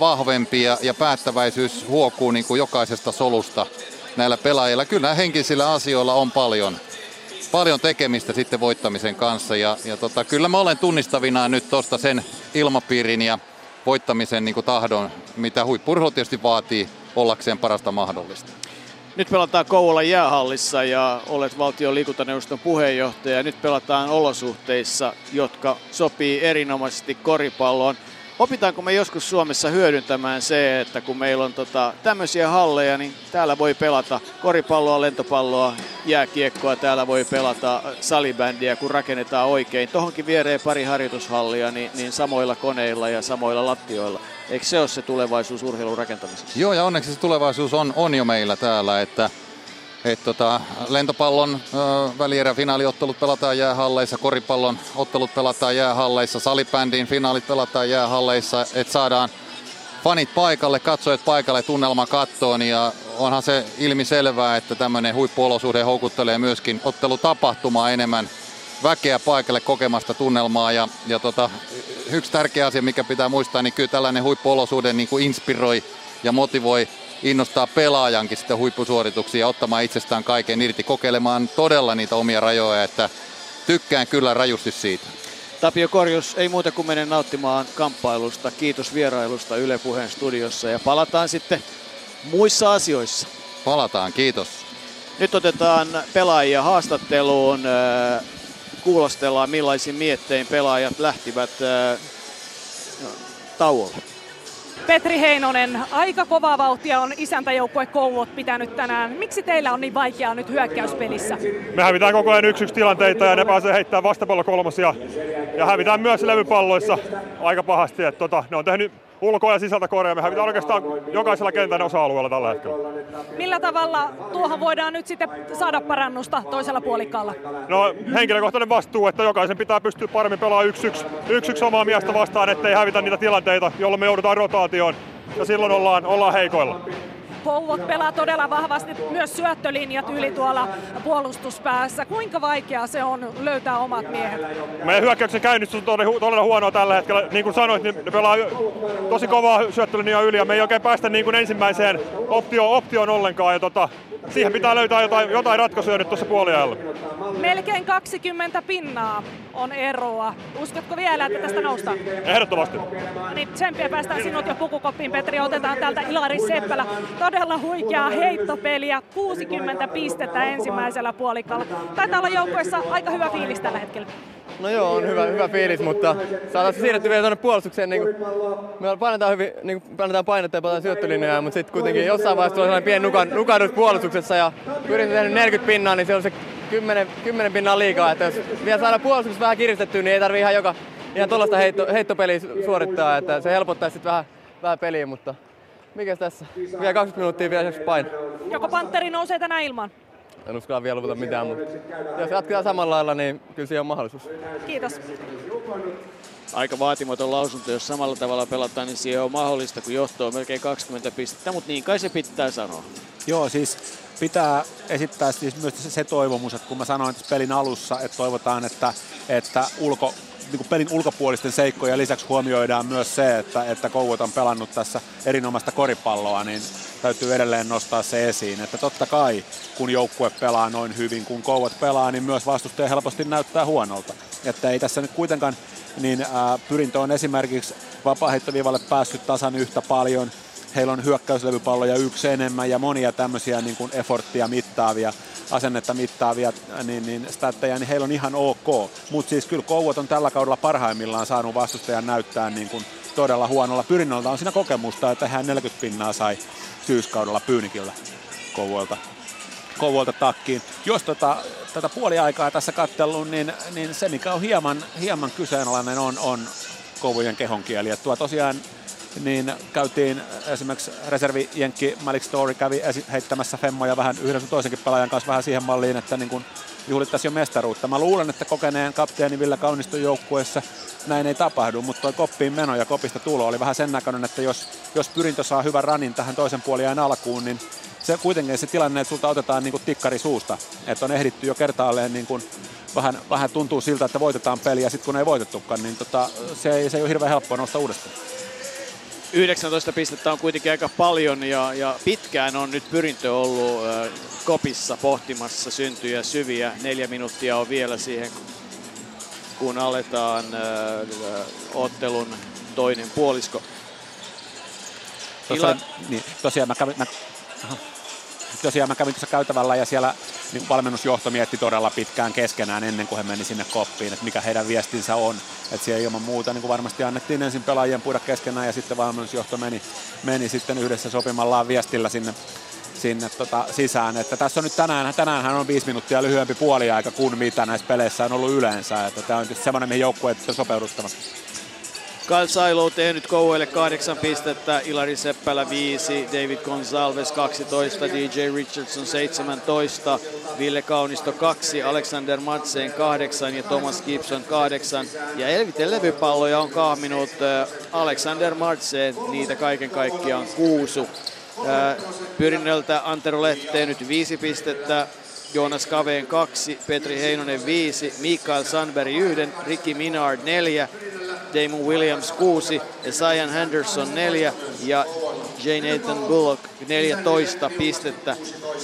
vahvempi ja, ja päättäväisyys huokuu niin kuin jokaisesta solusta näillä pelaajilla. Kyllä henkisillä asioilla on paljon, paljon tekemistä sitten voittamisen kanssa ja, ja tota, kyllä mä olen tunnistavina nyt tuosta sen ilmapiirin ja voittamisen niin tahdon, mitä huippurheilu tietysti vaatii ollakseen parasta mahdollista. Nyt pelataan Kouvolan jäähallissa ja olet valtion liikuntaneuvoston puheenjohtaja. Nyt pelataan olosuhteissa, jotka sopii erinomaisesti koripalloon. Opitaanko me joskus Suomessa hyödyntämään se, että kun meillä on tota, tämmöisiä halleja, niin täällä voi pelata koripalloa, lentopalloa, jääkiekkoa, täällä voi pelata salibändiä, kun rakennetaan oikein. Tohonkin viereen pari harjoitushallia, niin, niin samoilla koneilla ja samoilla lattioilla. Eikö se ole se tulevaisuus urheilun rakentamisessa? Joo, ja onneksi se tulevaisuus on, on jo meillä täällä, että et tota, lentopallon välierä finaaliottelut pelataan jäähalleissa, koripallon ottelut pelataan jäähalleissa, salibändin finaalit pelataan jäähalleissa, että saadaan fanit paikalle, katsojat paikalle tunnelma kattoon ja onhan se ilmi selvää, että tämmöinen huippuolosuhde houkuttelee myöskin ottelutapahtumaa enemmän väkeä paikalle kokemasta tunnelmaa ja, ja tota, yksi tärkeä asia, mikä pitää muistaa, niin kyllä tällainen huippuolosuhde niin kuin inspiroi ja motivoi innostaa pelaajankin sitten huippusuorituksia ottamaan itsestään kaiken irti, kokeilemaan todella niitä omia rajoja, että tykkään kyllä rajusti siitä. Tapio Korjus, ei muuta kuin menen nauttimaan kamppailusta. Kiitos vierailusta Yle Puheen studiossa ja palataan sitten muissa asioissa. Palataan, kiitos. Nyt otetaan pelaajia haastatteluun. Äh, kuulostellaan millaisin miettein pelaajat lähtivät äh, tauolle. Petri Heinonen, aika kovaa vauhtia on isäntäjoukkue Koulut pitänyt tänään. Miksi teillä on niin vaikeaa nyt hyökkäyspelissä? Me hävitään koko ajan yksi tilanteita ja ne pääsee heittämään vastapallo kolmosia. Ja hävitään myös levypalloissa aika pahasti. Että tota, ne on tehnyt ulkoa ja sisältä korea. Me hävitään oikeastaan jokaisella kentän osa-alueella tällä hetkellä. Millä tavalla tuohon voidaan nyt sitten saada parannusta toisella puolikkaalla? No henkilökohtainen vastuu, että jokaisen pitää pystyä paremmin pelaamaan yksi yksi, yksi, yksi omaa miestä vastaan, ettei hävitä niitä tilanteita, jolloin me joudutaan rotaatioon. Ja silloin ollaan, ollaan heikoilla. Pouvot pelaa todella vahvasti myös syöttölinjat yli tuolla puolustuspäässä. Kuinka vaikeaa se on löytää omat miehet? Meidän hyökkäyksen käynnistys on todella, todella huonoa tällä hetkellä. Niin kuin sanoit, niin ne pelaa tosi kovaa syöttölinjaa yli ja me ei oikein päästä niin kuin ensimmäiseen optioon, optioon ollenkaan. Ja tota, siihen pitää löytää jotain, jotain ratkaisuja nyt tuossa puoliajalla. Melkein 20 pinnaa on eroa. Uskotko vielä, että tästä noustaan? Ehdottomasti. No niin, tsemppiä päästään sinut jo pukukoppiin, Petri. Otetaan täältä Ilari Seppälä. Todella huikeaa heittopeliä. 60 pistettä ensimmäisellä puolikalla. Taitaa olla joukkueessa aika hyvä fiilis tällä hetkellä. No joo, on hyvä, hyvä fiilis, mutta saadaan se siirretty vielä tuonne puolustukseen. Niin kuin, me painetaan, hyvin, niin kuin, painetaan painetta ja palataan syöttölinjaa, mutta sitten kuitenkin jossain vaiheessa tulee sellainen pieni nukan, nukahdus puolustuksessa ja pyrin tehdä 40 pinnaa, niin se on se 10, 10 pinnaa liikaa. Että jos vielä saadaan puolustuksessa vähän kiristettyä, niin ei tarvii ihan joka ihan tuollaista heitto, heittopeliä suorittaa, että se helpottaa sitten vähän, vähän peliä, mutta mikäs tässä? Vielä 20 minuuttia vielä paine. Joko Panteri nousee tänään ilmaan? En uskalla vielä luvata mitään, mutta jos jatketaan samalla lailla, niin kyllä siihen on mahdollisuus. Kiitos. Aika vaatimaton lausunto, jos samalla tavalla pelataan, niin siihen on mahdollista, kun johto on melkein 20 pistettä, mutta niin kai se pitää sanoa. Joo, siis pitää esittää siis myös se toivomus, että kun mä sanoin pelin alussa, että toivotaan, että, että ulko, niin pelin ulkopuolisten seikkoja lisäksi huomioidaan myös se, että, että Kouot on pelannut tässä erinomaista koripalloa, niin täytyy edelleen nostaa se esiin, että totta kai kun joukkue pelaa noin hyvin kuin Kouot pelaa, niin myös vastustaja helposti näyttää huonolta. Että ei tässä nyt kuitenkaan, niin ää, pyrintö on esimerkiksi vapaaheittoviivalle päässyt tasan yhtä paljon, heillä on hyökkäyslevypalloja yksi enemmän ja monia tämmöisiä niin kuin efforttia mittaavia, asennetta mittaavia niin, niin statteja, niin heillä on ihan ok. Mutta siis kyllä Kouot on tällä kaudella parhaimmillaan saanut vastustajan näyttää niin kuin todella huonolla. Pyrinnöltä on siinä kokemusta, että hän 40 pinnaa sai syyskaudella Pyynikillä Kouvolta, Kouvolta takkiin. Jos tota, tätä puoliaikaa tässä kattelun, niin, niin se mikä on hieman, hieman kyseenalainen on, on Kouvojen kehonkieli. Et tuo tosiaan niin käytiin esimerkiksi reservi Jenkki Malik Story kävi heittämässä femmoja vähän yhden toisenkin pelaajan kanssa vähän siihen malliin, että niin kuin juhlittaisiin jo mestaruutta. Mä luulen, että kokeneen kapteeni Ville Kauniston joukkueessa näin ei tapahdu, mutta tuo koppiin meno ja kopista tulo oli vähän sen näköinen, että jos, jos pyrintö saa hyvän ranin tähän toisen puoliajan alkuun, niin se kuitenkin se tilanne, että sulta otetaan niin kuin tikkari suusta, että on ehditty jo kertaalleen niin kuin vähän, vähän tuntuu siltä, että voitetaan peliä, sitten kun ei voitettukaan, niin tota, se, ei, se ei ole hirveän helppoa nousta uudestaan. 19 pistettä on kuitenkin aika paljon ja, ja pitkään on nyt pyrintö ollut äh, kopissa pohtimassa syntyjä syviä. Neljä minuuttia on vielä siihen, kun aletaan äh, ottelun toinen puolisko. Tuossa, niin, tosiaan mä kävin, mä, aha. tosiaan mä kävin tuossa käytävällä ja siellä niin valmennusjohto mietti todella pitkään keskenään ennen kuin he meni sinne koppiin, että mikä heidän viestinsä on. Että siellä ilman muuta niin kuin varmasti annettiin ensin pelaajien puida keskenään ja sitten valmennusjohto meni, meni sitten yhdessä sopimallaan viestillä sinne sinne tota, sisään. Että tässä on nyt tänään, tänään on viisi minuuttia lyhyempi puoliaika kuin mitä näissä peleissä on ollut yleensä. Että tämä on tietysti semmoinen, mihin joukkueet on sopeuduttava. Kyle Silo tehnyt Kouelle kahdeksan pistettä, Ilari Seppälä 5, David Gonsalves 12, DJ Richardson 17, Ville Kaunisto 2, Alexander Madsen 8 ja Thomas Gibson 8. Ja Elviten levypalloja on kahminut äh, Alexander Madsen, niitä kaiken kaikkiaan kuusu. Äh, Pyrinnöltä Antero Lehti tehnyt 5 pistettä, Joonas Kaveen 2, Petri Heinonen 5, Mikael Sandberg 1, Ricky Minard 4, Damon Williams 6, Zion Henderson 4 ja J. Nathan Bullock 14 pistettä.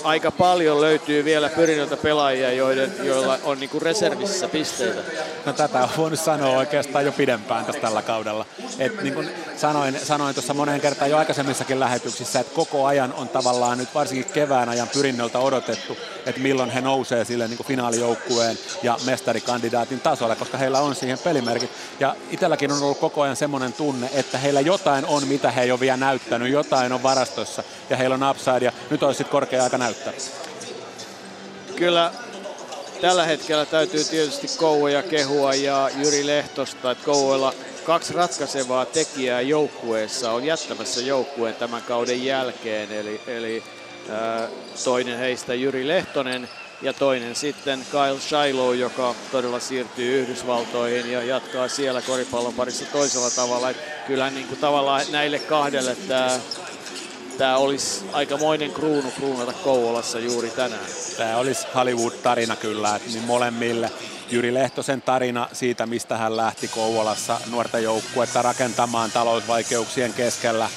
Aika paljon löytyy vielä pyrinnöltä pelaajia, joiden, joilla on niinku reservissä pisteitä. No tätä on voinut sanoa oikeastaan jo pidempään tässä tällä kaudella. Et niin kuin sanoin, sanoin tuossa moneen kertaan jo aikaisemmissakin lähetyksissä, että koko ajan on tavallaan nyt varsinkin kevään ajan pyrinnöltä odotettu, että milloin he nousee sille niin kuin finaalijoukkueen ja mestarikandidaatin tasolle, koska heillä on siihen pelimerkit. Ja itselläkin on ollut koko ajan semmoinen tunne, että heillä jotain on, mitä he ei ole vielä näyttänyt, jotain on varastossa ja heillä on upside ja nyt olisi sitten korkea aika näyttää. Kyllä tällä hetkellä täytyy tietysti Kouvoja kehua ja Jyri Lehtosta, että Kouvoilla kaksi ratkaisevaa tekijää joukkueessa on jättämässä joukkueen tämän kauden jälkeen, eli, eli toinen heistä Jyri Lehtonen ja toinen sitten Kyle Shiloh, joka todella siirtyy Yhdysvaltoihin ja jatkaa siellä koripallon parissa toisella tavalla. Kyllähän niin kuin tavallaan näille kahdelle tämä tämä olisi aikamoinen kruunu kruunata Kouvolassa juuri tänään. Tämä olisi Hollywood-tarina kyllä, että niin molemmille. Jyri Lehtosen tarina siitä, mistä hän lähti Kouvolassa nuorta joukkuetta rakentamaan talousvaikeuksien keskellä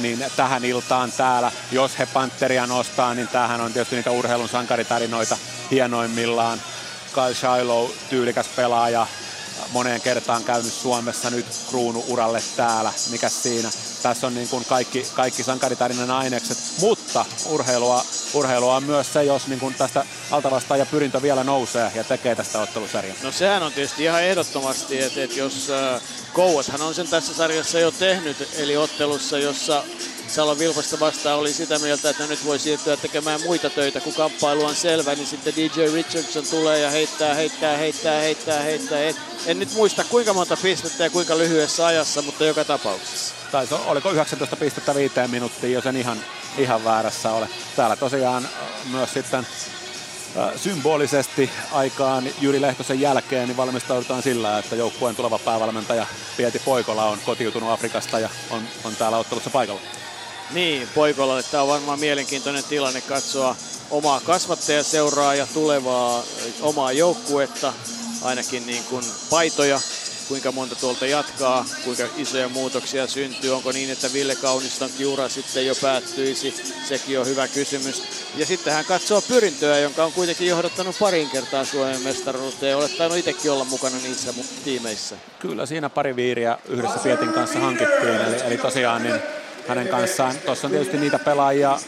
niin tähän iltaan täällä, jos he Panteria nostaa, niin tämähän on tietysti niitä urheilun sankaritarinoita hienoimmillaan. Kyle Shiloh, tyylikäs pelaaja, moneen kertaan käynyt Suomessa nyt kruunu uralle täällä. Mikä siinä? Tässä on niin kuin kaikki, kaikki sankaritarinan ainekset, mutta urheilua, urheilua on myös se, jos niin kuin tästä altavastaaja pyrintö vielä nousee ja tekee tästä ottelusarjan. No sehän on tietysti ihan ehdottomasti, että, että jos äh, Kouashan on sen tässä sarjassa jo tehnyt, eli ottelussa, jossa Salon Vilpasta vastaan oli sitä mieltä, että nyt voi siirtyä tekemään muita töitä, kun kamppailu on selvä, niin sitten DJ Richardson tulee ja heittää, heittää, heittää, heittää, heittää. En, en nyt muista kuinka monta pistettä ja kuinka lyhyessä ajassa, mutta joka tapauksessa. Tai oliko 19 pistettä viiteen minuuttiin, jos en ihan, ihan väärässä ole. Täällä tosiaan myös sitten symbolisesti aikaan Jyri Lehtosen jälkeen niin valmistaudutaan sillä, että joukkueen tuleva päävalmentaja Pieti Poikola on kotiutunut Afrikasta ja on, on täällä ottelussa paikalla. Niin, Poikolalle tämä on varmaan mielenkiintoinen tilanne katsoa omaa kasvattajaseuraa ja tulevaa omaa joukkuetta, ainakin niin kuin paitoja, kuinka monta tuolta jatkaa, kuinka isoja muutoksia syntyy, onko niin, että Ville Kauniston ura sitten jo päättyisi, sekin on hyvä kysymys. Ja sitten hän katsoo pyrintöä, jonka on kuitenkin johdattanut parin kertaa Suomen mestaruuteen ja olet tainnut itsekin olla mukana niissä tiimeissä. Kyllä, siinä pari viiriä yhdessä Pietin kanssa hankittiin, eli, eli tosiaan niin hänen kanssaan. Tuossa on tietysti niitä pelaajia,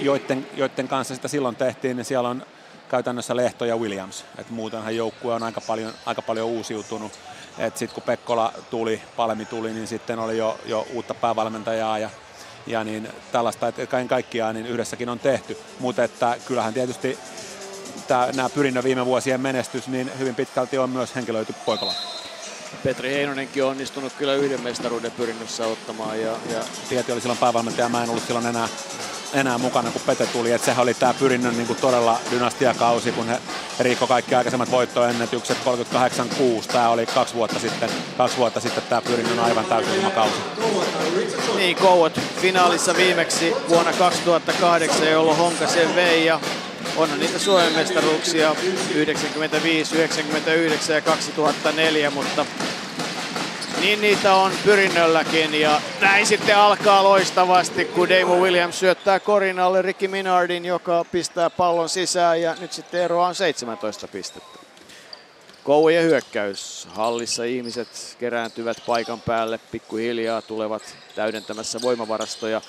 joiden, joiden kanssa sitä silloin tehtiin, niin siellä on käytännössä Lehto ja Williams. Et muutenhan joukkue on aika paljon, aika paljon uusiutunut. Sitten kun Pekkola tuli, Palmi tuli, niin sitten oli jo, jo uutta päävalmentajaa ja, ja niin tällaista, että kaiken kaikkiaan niin yhdessäkin on tehty. Mutta että kyllähän tietysti nämä pyrinnön viime vuosien menestys, niin hyvin pitkälti on myös henkilöity Poikola. Petri Heinonenkin on onnistunut kyllä yhden mestaruuden pyrinnössä ottamaan. Ja, ja... Tieti oli silloin päävalmentaja, mä en ollut silloin enää, enää mukana, kun Pete tuli. Et sehän oli tämä pyrinnön niin todella dynastiakausi, kun he riikko kaikki aikaisemmat voittoennätykset 38-6. Tämä oli kaksi vuotta sitten, kaksi vuotta sitten tämä pyrinnön aivan täysin kausi. Niin, Kouot finaalissa viimeksi vuonna 2008, jolloin Honka sen vei ja onhan niitä Suomen mestaruuksia 95, 99 ja 2004, mutta niin niitä on pyrinnölläkin ja näin sitten alkaa loistavasti, kun Damon Williams syöttää korinalle Ricky Minardin, joka pistää pallon sisään ja nyt sitten eroa on 17 pistettä. Kouvojen hyökkäys. Hallissa ihmiset kerääntyvät paikan päälle, pikkuhiljaa tulevat täydentämässä voimavarastoja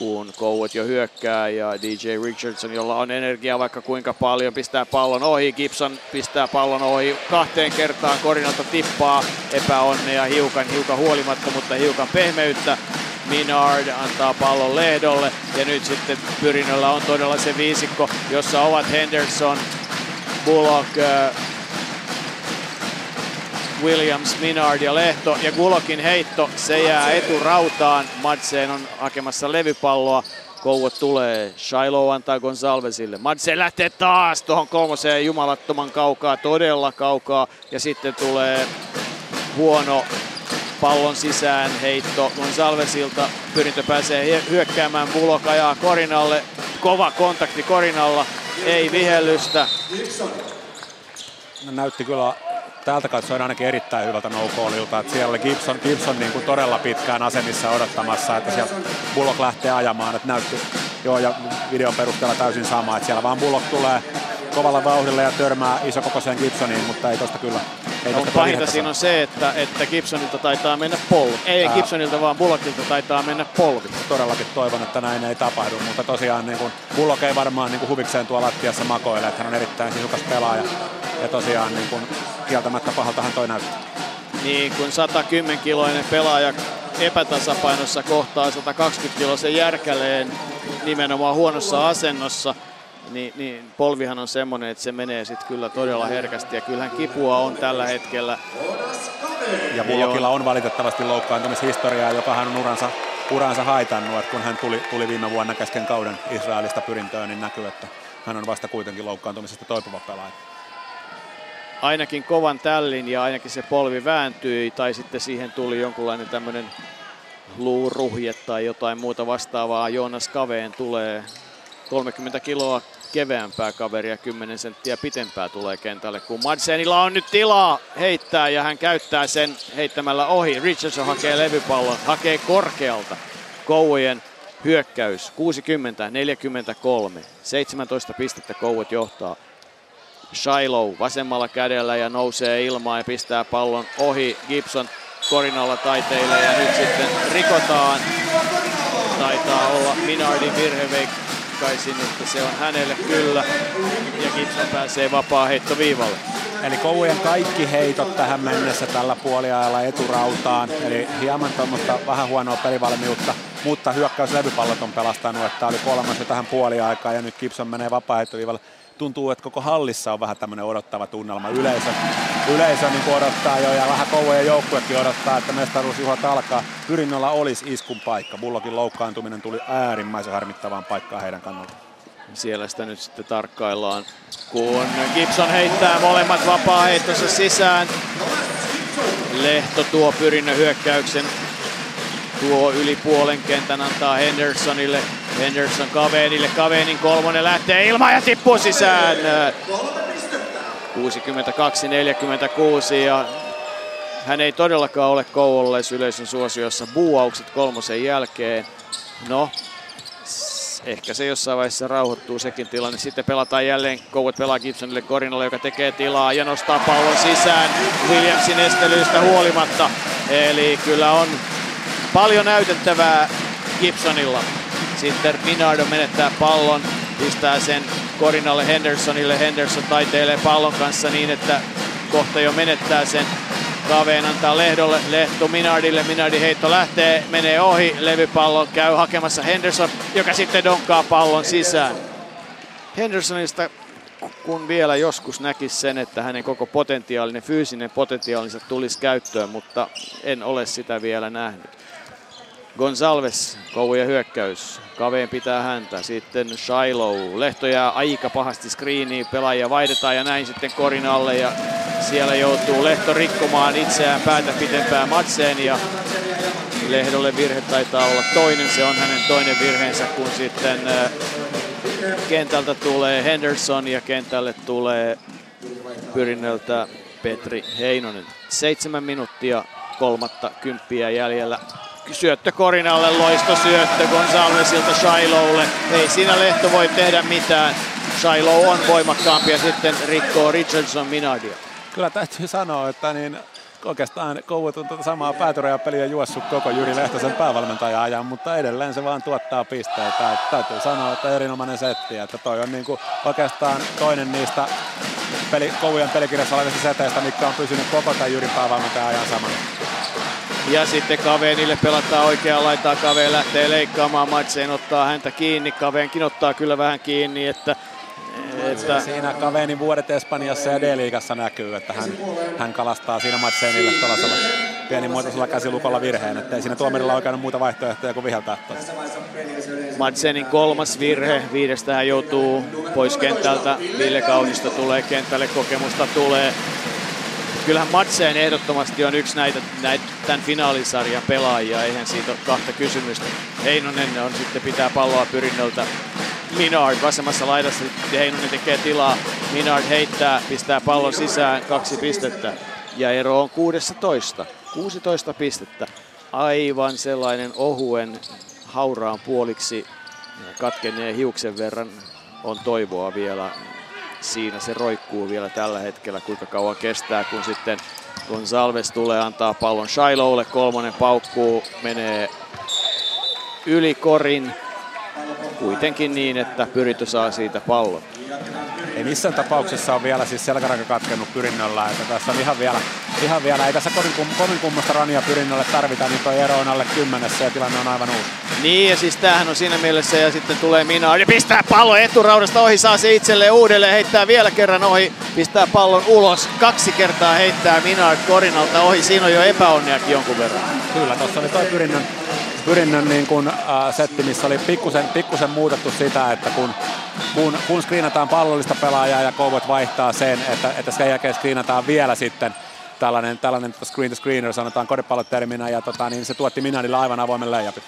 kun Kouot jo hyökkää ja DJ Richardson, jolla on energiaa vaikka kuinka paljon, pistää pallon ohi. Gibson pistää pallon ohi kahteen kertaan. Korinalta tippaa epäonnea hiukan, hiukan huolimatta, mutta hiukan pehmeyttä. Minard antaa pallon Lehdolle ja nyt sitten Pyrinnöllä on todella se viisikko, jossa ovat Henderson, Bullock, äh, Williams, Minard ja Lehto ja Gulokin heitto, se jää eturautaan. Madsen on hakemassa levypalloa. Kouvo tulee, Shiloh antaa Gonsalvesille. Madsen lähtee taas tuohon kolmoseen jumalattoman kaukaa, todella kaukaa. Ja sitten tulee huono pallon sisään heitto Gonsalvesilta. Pyrintö pääsee hyökkäämään, Bullock ajaa Korinalle. Kova kontakti Korinalla, ei vihellystä. Näytti kyllä täältä katsoen ainakin erittäin hyvältä no että siellä oli Gibson, Gibson niin kuin todella pitkään asemissa odottamassa, että sieltä Bullock lähtee ajamaan, että näytti joo ja videon perusteella täysin sama, että siellä vaan Bullock tulee kovalla vauhdilla ja törmää isokokoiseen Gibsoniin, mutta ei tosta kyllä. Ei tosta pahinta siinä on se, että, että Gibsonilta taitaa mennä polvi. Ei Ää... Gibsonilta, vaan Bullockilta taitaa mennä polvi. Todellakin toivon, että näin ei tapahdu, mutta tosiaan niin kuin, Bullock ei varmaan niin kuin huvikseen tuolla lattiassa makoile, että hän on erittäin sisukas pelaaja. Ja tosiaan niin kuin, kieltämättä pahaltahan toi näyttää. Niin kuin 110 kiloinen pelaaja epätasapainossa kohtaa 120 kiloisen järkäleen nimenomaan huonossa asennossa, niin, niin polvihan on semmoinen, että se menee sitten kyllä todella herkästi ja kyllähän kipua on tällä hetkellä. Ja Bullockilla on valitettavasti loukkaantumishistoriaa, joka hän on uransa, uransa haitannut, että kun hän tuli, tuli viime vuonna kesken kauden Israelista pyrintöön, niin näkyy, että hän on vasta kuitenkin loukkaantumisesta toipuva pelaaja ainakin kovan tällin ja ainakin se polvi vääntyi tai sitten siihen tuli jonkunlainen tämmöinen luuruhje tai jotain muuta vastaavaa. Joonas Kaveen tulee 30 kiloa keveämpää kaveria, 10 senttiä pitempää tulee kentälle, kun Madsenilla on nyt tilaa heittää ja hän käyttää sen heittämällä ohi. Richardson hakee levypallon, hakee korkealta. Kouvojen hyökkäys 60-43, 17 pistettä Kouvat johtaa. Shiloh vasemmalla kädellä ja nousee ilmaan ja pistää pallon ohi. Gibson korinalla taiteille ja nyt sitten rikotaan. Taitaa olla Minardin virhe, veikkaisin, että se on hänelle kyllä. Ja Gibson pääsee vapaa heitto viivalle. Eli Kouvojen kaikki heitot tähän mennessä tällä puoliajalla eturautaan. Eli hieman tuommoista vähän huonoa pelivalmiutta, mutta hyökkäyslevypallot on pelastanut, että oli kolmas jo tähän puoliaikaan ja nyt Gibson menee vapaa tuntuu, että koko hallissa on vähän tämmöinen odottava tunnelma. Yleisö, yleisö niin odottaa jo ja vähän kouvojen joukkuekin odottaa, että mestaruusjuhlat alkaa. Pyrinnöllä olisi iskun paikka. Bullokin loukkaantuminen tuli äärimmäisen harmittavaan paikkaan heidän kannalta. Siellä sitä nyt sitten tarkkaillaan, kun Gibson heittää molemmat vapaa-heittossa sisään. Lehto tuo Pyrinnön hyökkäyksen tuo yli puolen kentän antaa Hendersonille. Henderson Kaveenille. Kaveenin kolmonen lähtee ilmaan ja tippuu sisään. 62-46 ja hän ei todellakaan ole Kouvolais yleisön suosiossa buuaukset kolmosen jälkeen. No, ehkä se jossain vaiheessa rauhoittuu sekin tilanne. Sitten pelataan jälleen, Kouvet pelaa Gibsonille Korinalle, joka tekee tilaa ja nostaa pallon sisään Williamsin estelyistä huolimatta. Eli kyllä on paljon näytettävää Gibsonilla. Sitten Minardo menettää pallon, pistää sen Korinalle Hendersonille. Henderson taiteilee pallon kanssa niin, että kohta jo menettää sen. Kaveen antaa Lehdolle, Lehto Minardille, Minardi heitto lähtee, menee ohi, levypallo käy hakemassa Henderson, joka sitten donkkaa pallon sisään. Hendersonista kun vielä joskus näkisi sen, että hänen koko potentiaalinen, fyysinen potentiaalinsa tulisi käyttöön, mutta en ole sitä vielä nähnyt. Gonsalves, ja hyökkäys. Kaveen pitää häntä. Sitten Shiloh. Lehto jää aika pahasti screeniin. Pelaajia vaihdetaan ja näin sitten korin alle. Ja siellä joutuu Lehto rikkomaan itseään päätä pitempään matseen. Ja Lehdolle virhe taitaa olla toinen. Se on hänen toinen virheensä, kun sitten äh, kentältä tulee Henderson ja kentälle tulee Pyrinnöltä Petri Heinonen. Seitsemän minuuttia kolmatta kymppiä jäljellä syöttö Korinalle, loisto syöttö Gonzalesilta Shilohlle. Ei siinä Lehto voi tehdä mitään. Shiloh on voimakkaampi ja sitten rikkoo Richardson Minardia. Kyllä täytyy sanoa, että niin oikeastaan Kouvo on tuota samaa päätyrajapeliä juossut koko Jyri Lehtosen päävalmentaja ajan, mutta edelleen se vaan tuottaa pisteitä. Et täytyy sanoa, että erinomainen setti, että toi on niinku oikeastaan toinen niistä peli, Kouvojen pelikirjassa olevista seteistä, mikä on pysynyt koko tämän Jyrin päävalmentajan ajan samana. Ja sitten Kaveenille pelataan oikeaa laitaa. Kaveen lähtee leikkaamaan. Matseen ottaa häntä kiinni. Kaveenkin ottaa kyllä vähän kiinni, että että... Siinä Kaveenin vuodet Espanjassa ja D-liigassa näkyy, että hän, hän kalastaa siinä Madsenille tällaisella pienimuotoisella käsilukolla virheen, että ei siinä tuomarilla oikein muuta vaihtoehtoja kuin viheltää. Madsenin kolmas virhe, viidestä hän joutuu pois kentältä, Ville Kaunista tulee kentälle, kokemusta tulee. Kyllähän Madsen ehdottomasti on yksi näitä, näitä tämän finaalisarjan pelaajia, eihän siitä ole kahta kysymystä. Heinonen on sitten pitää palloa pyrinnöltä Minard vasemmassa laidassa. Heinonen tekee tilaa. Minard heittää, pistää pallon sisään, kaksi pistettä. Ja ero on 16. 16 pistettä. Aivan sellainen ohuen hauraan puoliksi katkeneen hiuksen verran on toivoa vielä. Siinä se roikkuu vielä tällä hetkellä, kuinka kauan kestää, kun sitten Gonzalves tulee antaa pallon Shilowlle. Kolmonen paukkuu, menee yli korin kuitenkin niin, että Pyritty saa siitä pallon. Ei missään tapauksessa ole vielä siis selkäranka katkennut pyrinnöllä, että tässä on ihan vielä, ihan vielä ei tässä kovin, kovin kummosta rania pyrinnölle tarvita, niin toi ero on alle kymmenessä ja tilanne on aivan uusi. Niin ja siis tämähän on siinä mielessä ja sitten tulee Mina ja pistää pallon eturaudasta ohi, saa se itselleen uudelleen, heittää vielä kerran ohi, pistää pallon ulos, kaksi kertaa heittää Minard Korinalta ohi, siinä on jo epäonniakin jonkun verran. Kyllä, tuossa oli toi pyrinnön pyrinnön niin kuin, äh, setti, missä oli pikkusen, pikkusen muutettu sitä, että kun, kun, kun screenataan pallollista pelaajaa ja Cowboys vaihtaa sen, että, että sen jälkeen screenataan vielä sitten tällainen, tällainen screen to screener sanotaan koripalloterminä ja tota, niin se tuotti Minardille aivan avoimen leijapin.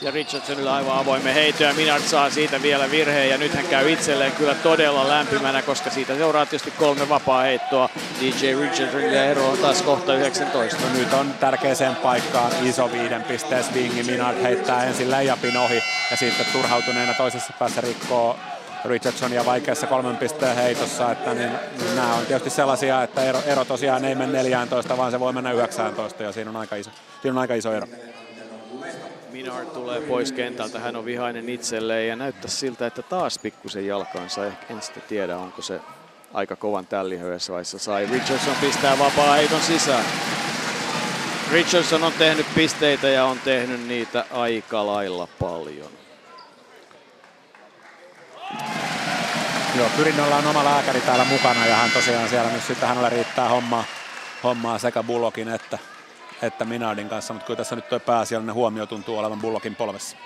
Ja Richardsonilla aivan avoimen heitto ja Minard saa siitä vielä virheen ja nyt hän käy itselleen kyllä todella lämpimänä, koska siitä seuraa tietysti kolme vapaa heittoa. DJ Richardson ja ero on taas kohta 19. No nyt on tärkeäseen paikkaan iso viiden pisteen swingi. Minard heittää ensin leijapin ohi ja sitten turhautuneena toisessa päässä rikkoo Richardsonia vaikeassa kolmen pisteen heitossa, että niin, niin nämä on tietysti sellaisia, että ero, ero tosiaan ei mene 14, vaan se voi mennä 19 ja siinä on aika iso, siinä on aika iso ero. Minard tulee pois kentältä, hän on vihainen itselleen ja näyttää siltä, että taas pikkusen jalkaansa. Ehkä en sitten tiedä, onko se aika kovan tällihöessä vaiheessa sai. Richardson pistää vapaa heiton sisään. Richardson on tehnyt pisteitä ja on tehnyt niitä aika lailla paljon. Joo, Pyrinnöllä on oma lääkäri täällä mukana ja hän tosiaan siellä nyt sitten hänelle riittää hommaa, hommaa sekä Bullockin että, että Minardin kanssa, mutta kyllä tässä nyt tuo pääasiallinen huomio tuntuu olevan Bullockin polvessa.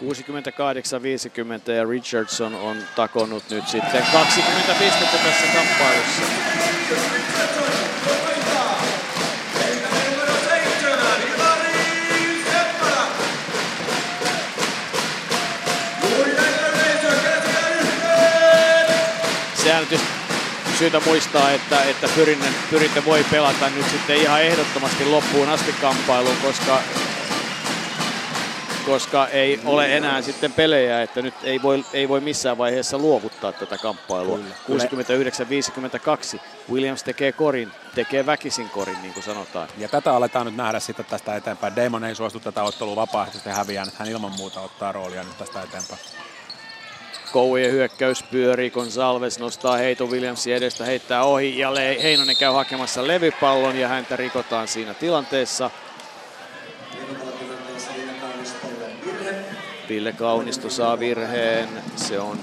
68-50 ja Richardson on takonut nyt sitten 20 pistettä tässä kamppailussa. On tietysti syytä muistaa, että, että Pyrintö, Pyrintö voi pelata nyt sitten ihan ehdottomasti loppuun asti kamppailuun, koska koska ei ole enää sitten pelejä, että nyt ei voi, ei voi missään vaiheessa luovuttaa tätä kamppailua. 69-52. Williams tekee korin, tekee väkisin korin, niin kuin sanotaan. Ja tätä aletaan nyt nähdä sitten tästä eteenpäin. Damon ei suostu tätä ottelua vapaaehtoisesti häviää, hän ilman muuta ottaa roolia nyt tästä eteenpäin. Koujen hyökkäys pyörii, Gonsalves nostaa Heito Williamsi edestä, heittää ohi ja Heinonen käy hakemassa levypallon ja häntä rikotaan siinä tilanteessa. Ville Kaunisto saa virheen, se on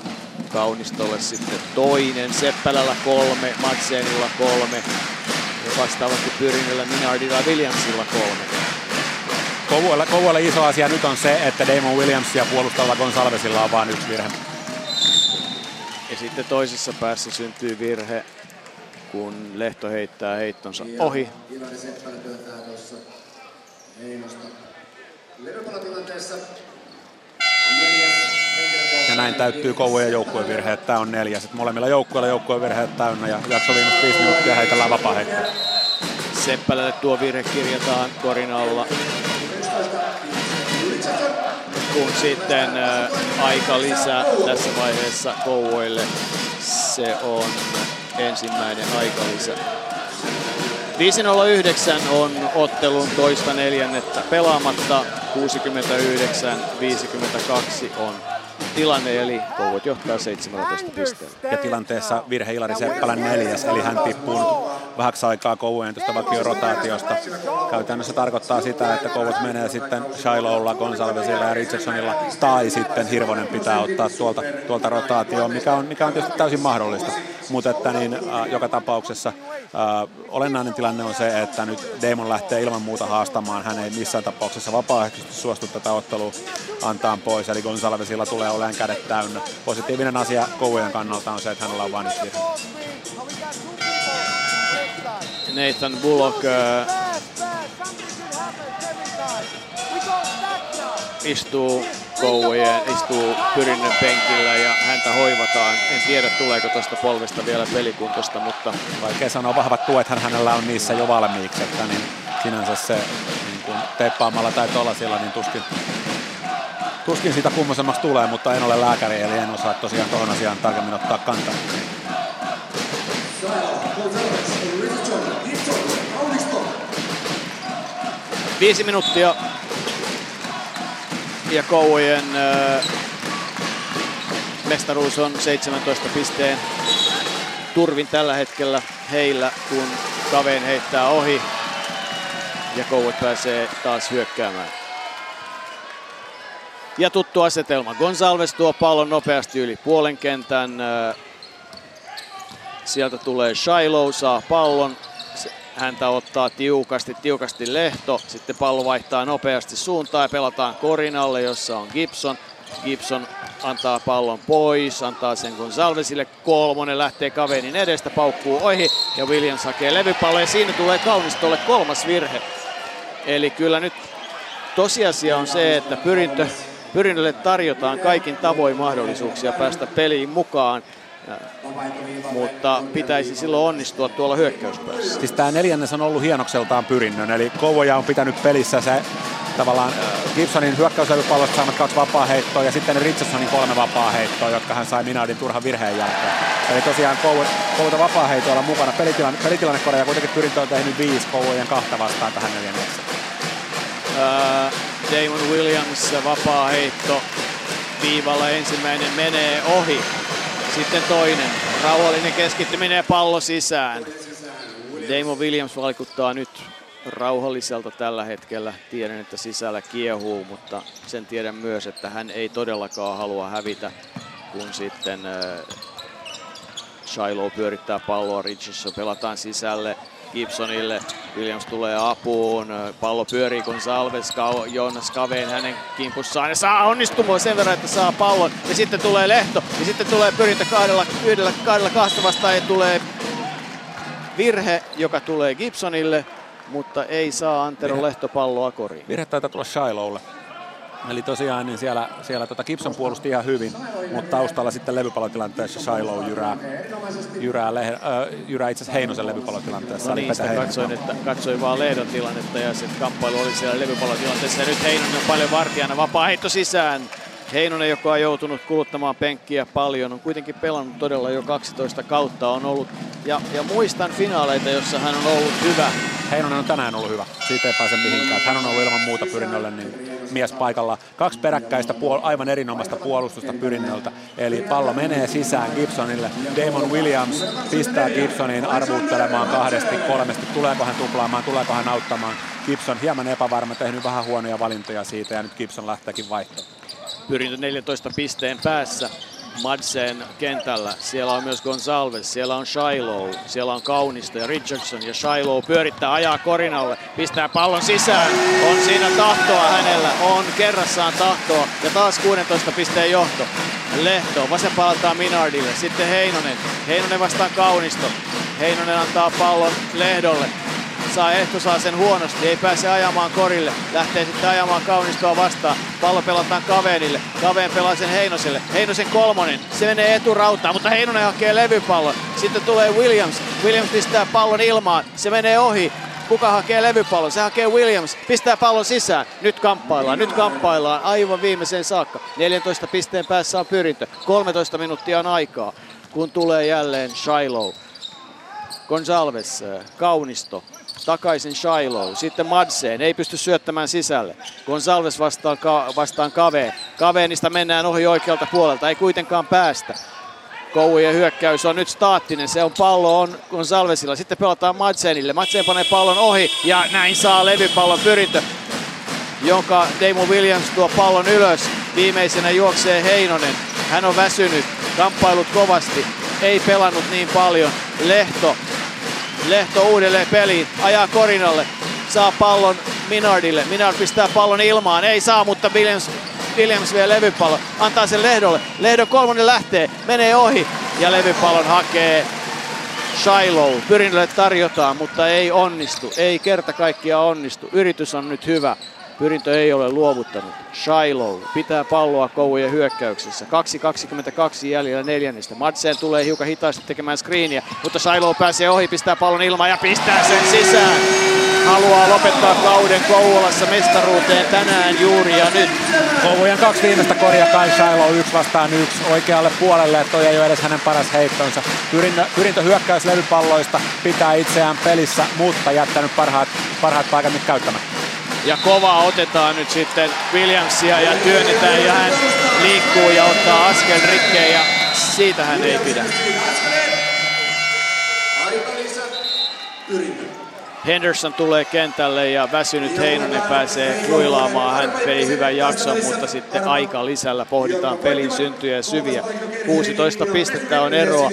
Kaunistolle sitten toinen, Seppälällä kolme, Madsenilla kolme ja vastaavasti Pyrinillä, Minardilla ja Williamsilla kolme. Kouvoilla, Kouvoilla iso asia nyt on se, että Damon Williamsia puolustalla Gonsalvesilla on vain yksi virhe. Ja sitten toisessa päässä syntyy virhe, kun Lehto heittää heittonsa ohi. Ja näin täyttyy Kouvojen joukkueen virheet. Tämä on neljä. Sitten molemmilla joukkueilla joukkueen virheet täynnä ja jakso viimeiset viisi minuuttia heitellään vapaa heitto. Seppälälle tuo virhe kirjataan korin alla kun sitten ä, aika lisää tässä vaiheessa Kouvoille. Se on ensimmäinen aika lisä. 5.09 on ottelun toista neljännettä pelaamatta. 69-52 on tilanne, eli Kouvet johtaa 17 pisteellä. Ja tilanteessa virhe Ilari Seppälän neljäs, eli hän tippuu vähäksi aikaa Kouvojen tuosta vakio rotaatiosta. Käytännössä tarkoittaa sitä, että Kouvet menee sitten Shilowlla, Gonsalvesilla ja Richardsonilla, tai sitten Hirvonen pitää ottaa tuolta, tuolta rotaatioon, mikä on, mikä on tietysti täysin mahdollista. Mutta että niin, äh, joka tapauksessa olennainen tilanne on se, että nyt Damon lähtee ilman muuta haastamaan. Hän ei missään tapauksessa vapaaehtoisesti suostu tätä ottelua antaa pois, eli Gonsalvesilla tulee olemaan kädet täynnä. Positiivinen asia Kouvojen kannalta on se, että hänellä on vain yksi virhe. Nathan Bullock äh, istuu Kouvojen, istuu Pyrinnön penkillä ja häntä hoivataan. En tiedä tuleeko tuosta polvesta vielä pelikuntosta, mutta Vaikea sanoa, vahvat tuet hänellä on niissä jo valmiiksi, että niin sinänsä se niin kuin teippaamalla tai tollasilla, niin tuskin, tuskin siitä kummosemmaksi tulee, mutta en ole lääkäri, eli en osaa tosiaan tuohon asiaan tarkemmin ottaa kantaa. viisi minuuttia ja Kouvojen äh, mestaruus on 17 pisteen turvin tällä hetkellä heillä, kun Kaveen heittää ohi ja Kouvet pääsee taas hyökkäämään. Ja tuttu asetelma. Gonsalves tuo pallon nopeasti yli puolen kentän. Sieltä tulee Shiloh, saa pallon. Häntä ottaa tiukasti, tiukasti Lehto. Sitten pallo vaihtaa nopeasti suuntaan ja pelataan Korinalle, jossa on Gibson. Gibson antaa pallon pois, antaa sen Gonsalvesille. Kolmonen lähtee Kavenin edestä, paukkuu ohi ja Williams hakee levypallo ja siinä tulee Kaunistolle kolmas virhe. Eli kyllä nyt tosiasia on se, että pyrintö, pyrinnölle tarjotaan kaikin tavoin mahdollisuuksia päästä peliin mukaan. Mutta pitäisi silloin onnistua tuolla hyökkäyspäässä. Siis tämä neljännes on ollut hienokseltaan pyrinnön, eli Kouvoja on pitänyt pelissä se tavallaan äh, Gibsonin hyökkäyslevypallosta saamat kaksi vapaa heittoa ja sitten Richardsonin kolme vapaa heittoa, jotka hän sai Minardin turhan virheen jälkeen. Eli tosiaan Kouvoita vapaa heitoilla mukana. Pelitilanne, pelitilannekoreja kuitenkin pyrintö on tehnyt viisi Kouvojen kahta vastaan tähän neljännekseen. Ää, Damon Williams vapaa heitto viivalla ensimmäinen menee ohi. Sitten toinen. Rauhallinen keskittyminen ja pallo sisään. Damon Williams vaikuttaa nyt rauhalliselta tällä hetkellä. Tiedän, että sisällä kiehuu, mutta sen tiedän myös, että hän ei todellakaan halua hävitä, kun sitten äh, Shiloh pyörittää palloa, Richardson pelataan sisälle Gibsonille. Williams tulee apuun, pallo pyörii kun Salves, Jonas Kaveen hänen kimpussaan ja saa onnistumaan sen verran, että saa pallon. Ja sitten tulee Lehto ja sitten tulee pyrintö kahdella, yhdellä, kahdella kahta vastaan ja tulee virhe, joka tulee Gibsonille, mutta ei saa Antero Lehto palloa koriin. Virhe taitaa tulla Shilowlle. Eli tosiaan niin siellä, siellä tota Gibson puolusti ihan hyvin, mutta taustalla sitten levypallotilanteessa Shiloh jyrää, jyrää, lehe, äh, jyrää itse asiassa Heinosen levypallotilanteessa. No niin, katsoin, että katsoin vaan Lehdon tilannetta ja se kamppailu oli siellä levypallotilanteessa. Ja nyt Heinonen on paljon vartijana, vapaa heitto sisään. Heinonen, joka on joutunut kuluttamaan penkkiä paljon, on kuitenkin pelannut todella jo 12 kautta. On ollut, ja, ja muistan finaaleita, jossa hän on ollut hyvä. Heinonen on tänään ollut hyvä, siitä ei pääse mihinkään. Hän on ollut ilman muuta pyrinnölle niin mies paikalla. Kaksi peräkkäistä puol- aivan erinomaista puolustusta pyrinnöltä. Eli pallo menee sisään Gibsonille. Damon Williams pistää Gibsonin arvuuttelemaan kahdesti, kolmesti. Tuleeko hän tuplaamaan, tuleeko hän auttamaan. Gibson hieman epävarma, tehnyt vähän huonoja valintoja siitä ja nyt Gibson lähteekin vaihtoon. Pyrintö 14 pisteen päässä. Madsen kentällä. Siellä on myös Gonsalves, siellä on Shiloh, siellä on Kaunisto ja Richardson ja Shiloh pyörittää, ajaa Korinalle, pistää pallon sisään. On siinä tahtoa hänellä, on kerrassaan tahtoa ja taas 16 pisteen johto. Lehto vasempaltaan Minardille, sitten Heinonen. Heinonen vastaan Kaunisto. Heinonen antaa pallon Lehdolle saa Ehto saa sen huonosti, ei pääse ajamaan korille, lähtee sitten ajamaan Kaunistoa vastaan, pallo pelataan Kavenille, Kaveen pelaa sen Heinoselle, Heinosen kolmonen, se menee eturautaan, mutta Heinonen hakee levypallon, sitten tulee Williams, Williams pistää pallon ilmaan, se menee ohi, kuka hakee levypallon, se hakee Williams, pistää pallon sisään, nyt kamppaillaan, nyt kamppaillaan. Aivan viimeiseen saakka, 14 pisteen päässä on pyrintö, 13 minuuttia on aikaa, kun tulee jälleen Shiloh. Gonsalves, Kaunisto, takaisin Shiloh, sitten Madseen, ei pysty syöttämään sisälle. Gonsalves vastaan, ka- vastaan Kave. Kaveenista mennään ohi oikealta puolelta, ei kuitenkaan päästä. Koujen hyökkäys on nyt staattinen, se on pallo on Gonsalvesilla. Sitten pelataan Madsenille. Madsen panee pallon ohi ja näin saa levypallon pyrintö, jonka Damo Williams tuo pallon ylös. Viimeisenä juoksee Heinonen. Hän on väsynyt, kamppailut kovasti, ei pelannut niin paljon. Lehto, Lehto uudelleen peliin, ajaa Korinalle, saa pallon Minardille. Minard pistää pallon ilmaan, ei saa, mutta Williams, Williams vie levypallon, antaa sen Lehdolle. Lehdon kolmonen lähtee, menee ohi ja levypallon hakee Shiloh. Pyrinnölle tarjotaan, mutta ei onnistu, ei kerta kaikkiaan onnistu. Yritys on nyt hyvä. Pyrintö ei ole luovuttanut. Shiloh pitää palloa Kouvojen hyökkäyksessä. 2.22 jäljellä neljännestä. Madsen tulee hiukan hitaasti tekemään screeniä, mutta Shiloh pääsee ohi, pistää pallon ilmaan ja pistää sen sisään. Haluaa lopettaa kauden Kouvolassa mestaruuteen tänään juuri ja nyt. Kouvojen kaksi viimeistä korjaa Kai Shiloh yksi vastaan yksi oikealle puolelle. Toi ei ole edes hänen paras heittonsa. Pyrintö, pyrintö hyökkäys levypalloista pitää itseään pelissä, mutta jättänyt parhaat, parhaat paikat nyt käyttämättä. Ja kova otetaan nyt sitten Williamsia ja työnnetään ja hän liikkuu ja ottaa askel rikkeen ja siitä hän ei pidä. Henderson tulee kentälle ja väsynyt Heinonen pääsee huilaamaan. Hän vei hyvän jakson, mutta sitten aika lisällä pohditaan pelin syntyjä ja syviä. 16 pistettä on eroa.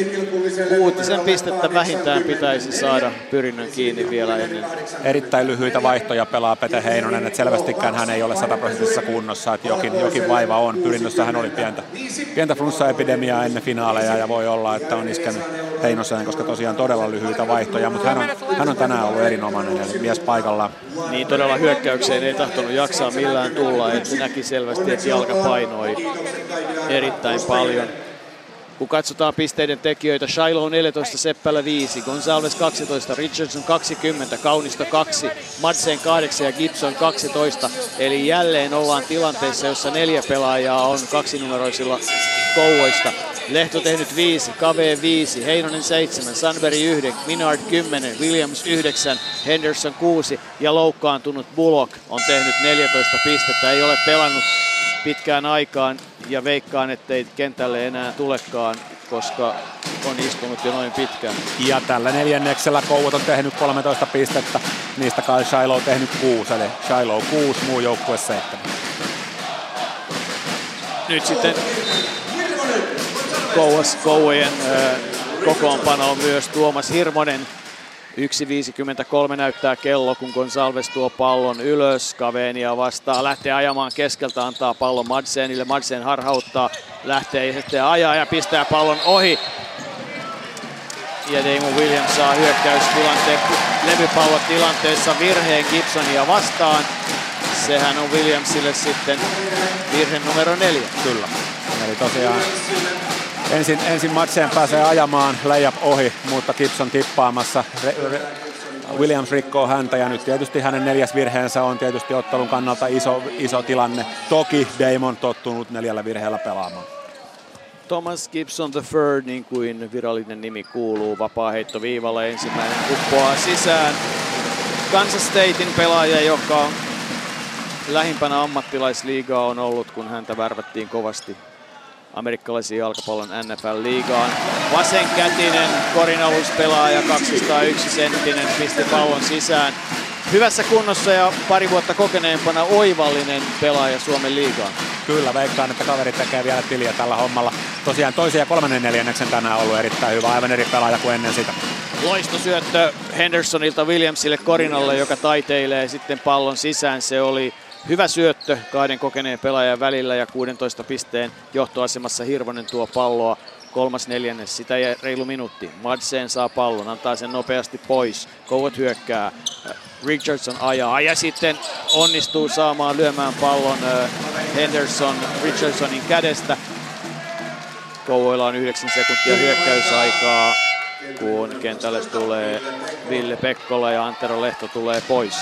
Kuutisen pistettä vähintään pitäisi saada pyrinnön kiinni vielä ennen. Erittäin lyhyitä vaihtoja pelaa Pete Heinonen, että selvästikään hän ei ole sataprosenttisessa kunnossa, että jokin, jokin vaiva on. Pyrinnössä hän oli pientä, pientä flunssaepidemiaa ennen finaaleja ja voi olla, että on iskenyt Heinoseen, koska tosiaan todella lyhyitä vaihtoja, mutta hän on, hän on tänään ollut erinomainen ja mies paikalla. Niin todella hyökkäykseen ei tahtonut jaksaa millään tulla, että näki selvästi, että jalka painoi erittäin paljon. Kun katsotaan pisteiden tekijöitä, Shiloh 14, Seppälä 5, Gonzalez 12, Richardson 20, Kaunisto 2, Madsen 8 ja Gibson 12. Eli jälleen ollaan tilanteessa, jossa neljä pelaajaa on kaksinumeroisilla kouvoista. Lehto tehnyt 5, Kave 5, Heinonen 7, Sunbury 9, Minard 10, Williams 9, Henderson 6 ja loukkaantunut Bullock on tehnyt 14 pistettä. Ei ole pelannut pitkään aikaan ja veikkaan, ettei kentälle enää tulekaan, koska on istunut jo noin pitkään. Ja tällä neljänneksellä Kouvot on tehnyt 13 pistettä, niistä kai Shiloh on tehnyt 6, eli Shiloh 6, muu joukkue 7. Nyt sitten Kouas, Kouvojen äh, kokoonpano on myös Tuomas Hirmonen. 1.53 näyttää kello, kun Gonsalves tuo pallon ylös. Kavenia vastaa, lähtee ajamaan keskeltä, antaa pallon Madsenille. Madsen harhauttaa, lähtee sitten ajaa ja pistää pallon ohi. Ja Damon Williams saa hyökkäystilanteen levypallotilanteessa virheen Gibsonia vastaan. Sehän on Williamsille sitten virhe numero neljä. Kyllä. Eli tosiaan ensin, ensin Matseen pääsee ajamaan layup ohi, mutta Gibson tippaamassa. Re, re, Williams rikkoo häntä ja nyt tietysti hänen neljäs virheensä on tietysti ottelun kannalta iso, iso tilanne. Toki Damon tottunut neljällä virheellä pelaamaan. Thomas Gibson the third, niin kuin virallinen nimi kuuluu, vapaa heitto viivalla ensimmäinen uppoaa sisään. Kansas Statein pelaaja, joka lähimpänä ammattilaisliigaa on ollut, kun häntä värvättiin kovasti amerikkalaisen jalkapallon NFL-liigaan. Vasenkätinen korinaluspelaaja, 201 senttinen, pisti pallon sisään. Hyvässä kunnossa ja pari vuotta kokeneempana oivallinen pelaaja Suomen liigaan. Kyllä, veikkaan, että kaveri tekee vielä tiliä tällä hommalla. Tosiaan toisen ja kolmannen neljänneksen tänään ollut erittäin hyvä, aivan eri pelaaja kuin ennen sitä. Loistosyöttö Hendersonilta Williamsille Korinalle, joka taiteilee sitten pallon sisään. Se oli hyvä syöttö kahden kokeneen pelaajan välillä ja 16 pisteen johtoasemassa Hirvonen tuo palloa kolmas neljännes, sitä ei reilu minuutti. Madsen saa pallon, antaa sen nopeasti pois. Kouvat hyökkää, Richardson ajaa ja sitten onnistuu saamaan lyömään pallon Henderson Richardsonin kädestä. Kouvoilla on 9 sekuntia hyökkäysaikaa, kun kentälle tulee Ville Pekkola ja Antero Lehto tulee pois.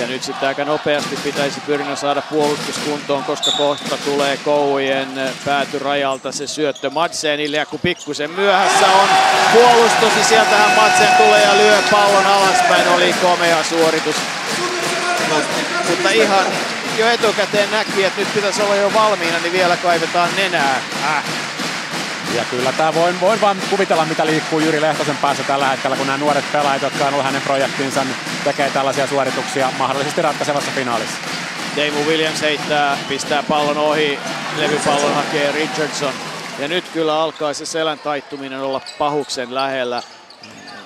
Ja nyt sitten aika nopeasti pitäisi pyrinnä saada puolustuskuntoon, koska kohta tulee Koujen päätyrajalta se syöttö Madsenille. Ja kun pikkusen myöhässä on puolustus, niin sieltähän Madsen tulee ja lyö pallon alaspäin. Oli komea suoritus. Mutta ihan jo etukäteen näki, että nyt pitäisi olla jo valmiina, niin vielä kaivetaan nenää. Äh. Ja kyllä tämä voin, voin vaan kuvitella, mitä liikkuu Jyri Lehtosen päässä tällä hetkellä, kun nämä nuoret pelaajat, jotka on ollut hänen projektinsa, niin tekee tällaisia suorituksia mahdollisesti ratkaisevassa finaalissa. Dave Williams heittää, pistää pallon ohi, levypallon hakee Richardson. Ja nyt kyllä alkaa se selän taittuminen olla pahuksen lähellä.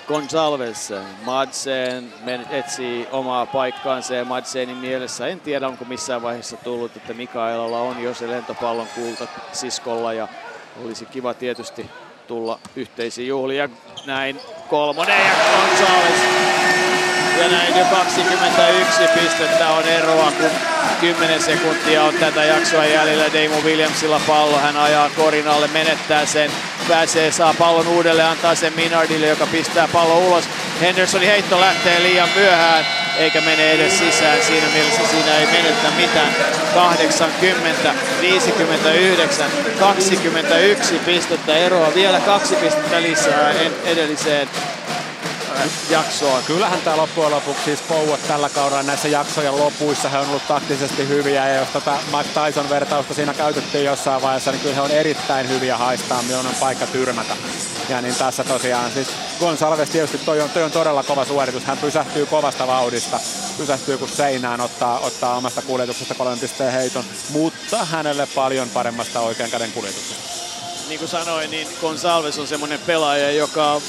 Gonzalves, Madsen etsii omaa paikkaansa ja Madsenin mielessä en tiedä onko missään vaiheessa tullut, että Mikaelalla on jo se lentopallon kulta siskolla ja olisi kiva tietysti tulla yhteisiin juhliin ja näin kolmonen ja Gonzales. Ja näin jo 21 pistettä on eroa, kun 10 sekuntia on tätä jaksoa jäljellä. Damo Williamsilla pallo, hän ajaa korin alle, menettää sen, pääsee, saa pallon uudelleen, antaa sen Minardille, joka pistää pallon ulos. Hendersonin heitto lähtee liian myöhään, eikä mene edes sisään. Siinä mielessä siinä ei menetä mitään. 80, 59, 21 pistettä eroa. Vielä kaksi pistettä lisää edelliseen jaksoon. Kyllähän tämä loppujen lopuksi siis Pouot tällä kaudella näissä jaksojen lopuissa he on ollut taktisesti hyviä ja jos tätä Mike Tyson vertausta siinä käytettiin jossain vaiheessa, niin kyllä he on erittäin hyviä haistaa, milloin on paikka tyrmätä. Ja niin tässä tosiaan siis Gonsalves tietysti toi on, toi on todella kova suoritus. Hän pysähtyy kovasta vauhdista, pysähtyy kun seinään, ottaa, ottaa omasta kuljetuksesta kolmen pisteen heiton, mutta hänelle paljon paremmasta oikean käden kuljetuksesta. Niin kuin sanoin, niin Gonsalves on semmoinen pelaaja, joka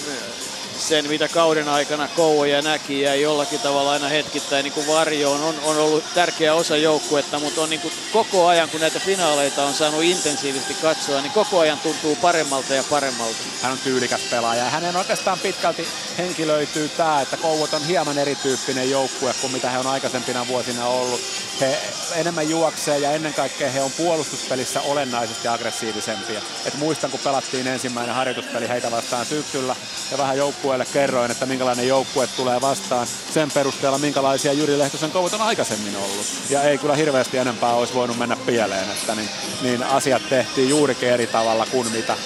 sen, mitä kauden aikana Kouvoja näki ja jollakin tavalla aina hetkittäin niin varjoon on, on ollut tärkeä osa joukkuetta, mutta on niin kuin koko ajan, kun näitä finaaleita on saanut intensiivisesti katsoa, niin koko ajan tuntuu paremmalta ja paremmalta. Hän on tyylikäs pelaaja ja hänen oikeastaan pitkälti henkilöityy tämä, että Kouvot on hieman erityyppinen joukkue kuin mitä he on aikaisempina vuosina ollut. He enemmän juoksee ja ennen kaikkea he on puolustuspelissä olennaisesti aggressiivisempia. Et muistan, kun pelattiin ensimmäinen harjoituspeli heitä vastaan syksyllä ja vähän joukkue joukkueelle kerroin, että minkälainen joukkue tulee vastaan sen perusteella, minkälaisia Jyri Lehtosen kovut on aikaisemmin ollut. Ja ei kyllä hirveästi enempää olisi voinut mennä pieleen, että niin, niin asiat tehtiin juurikin eri tavalla kuin mitä,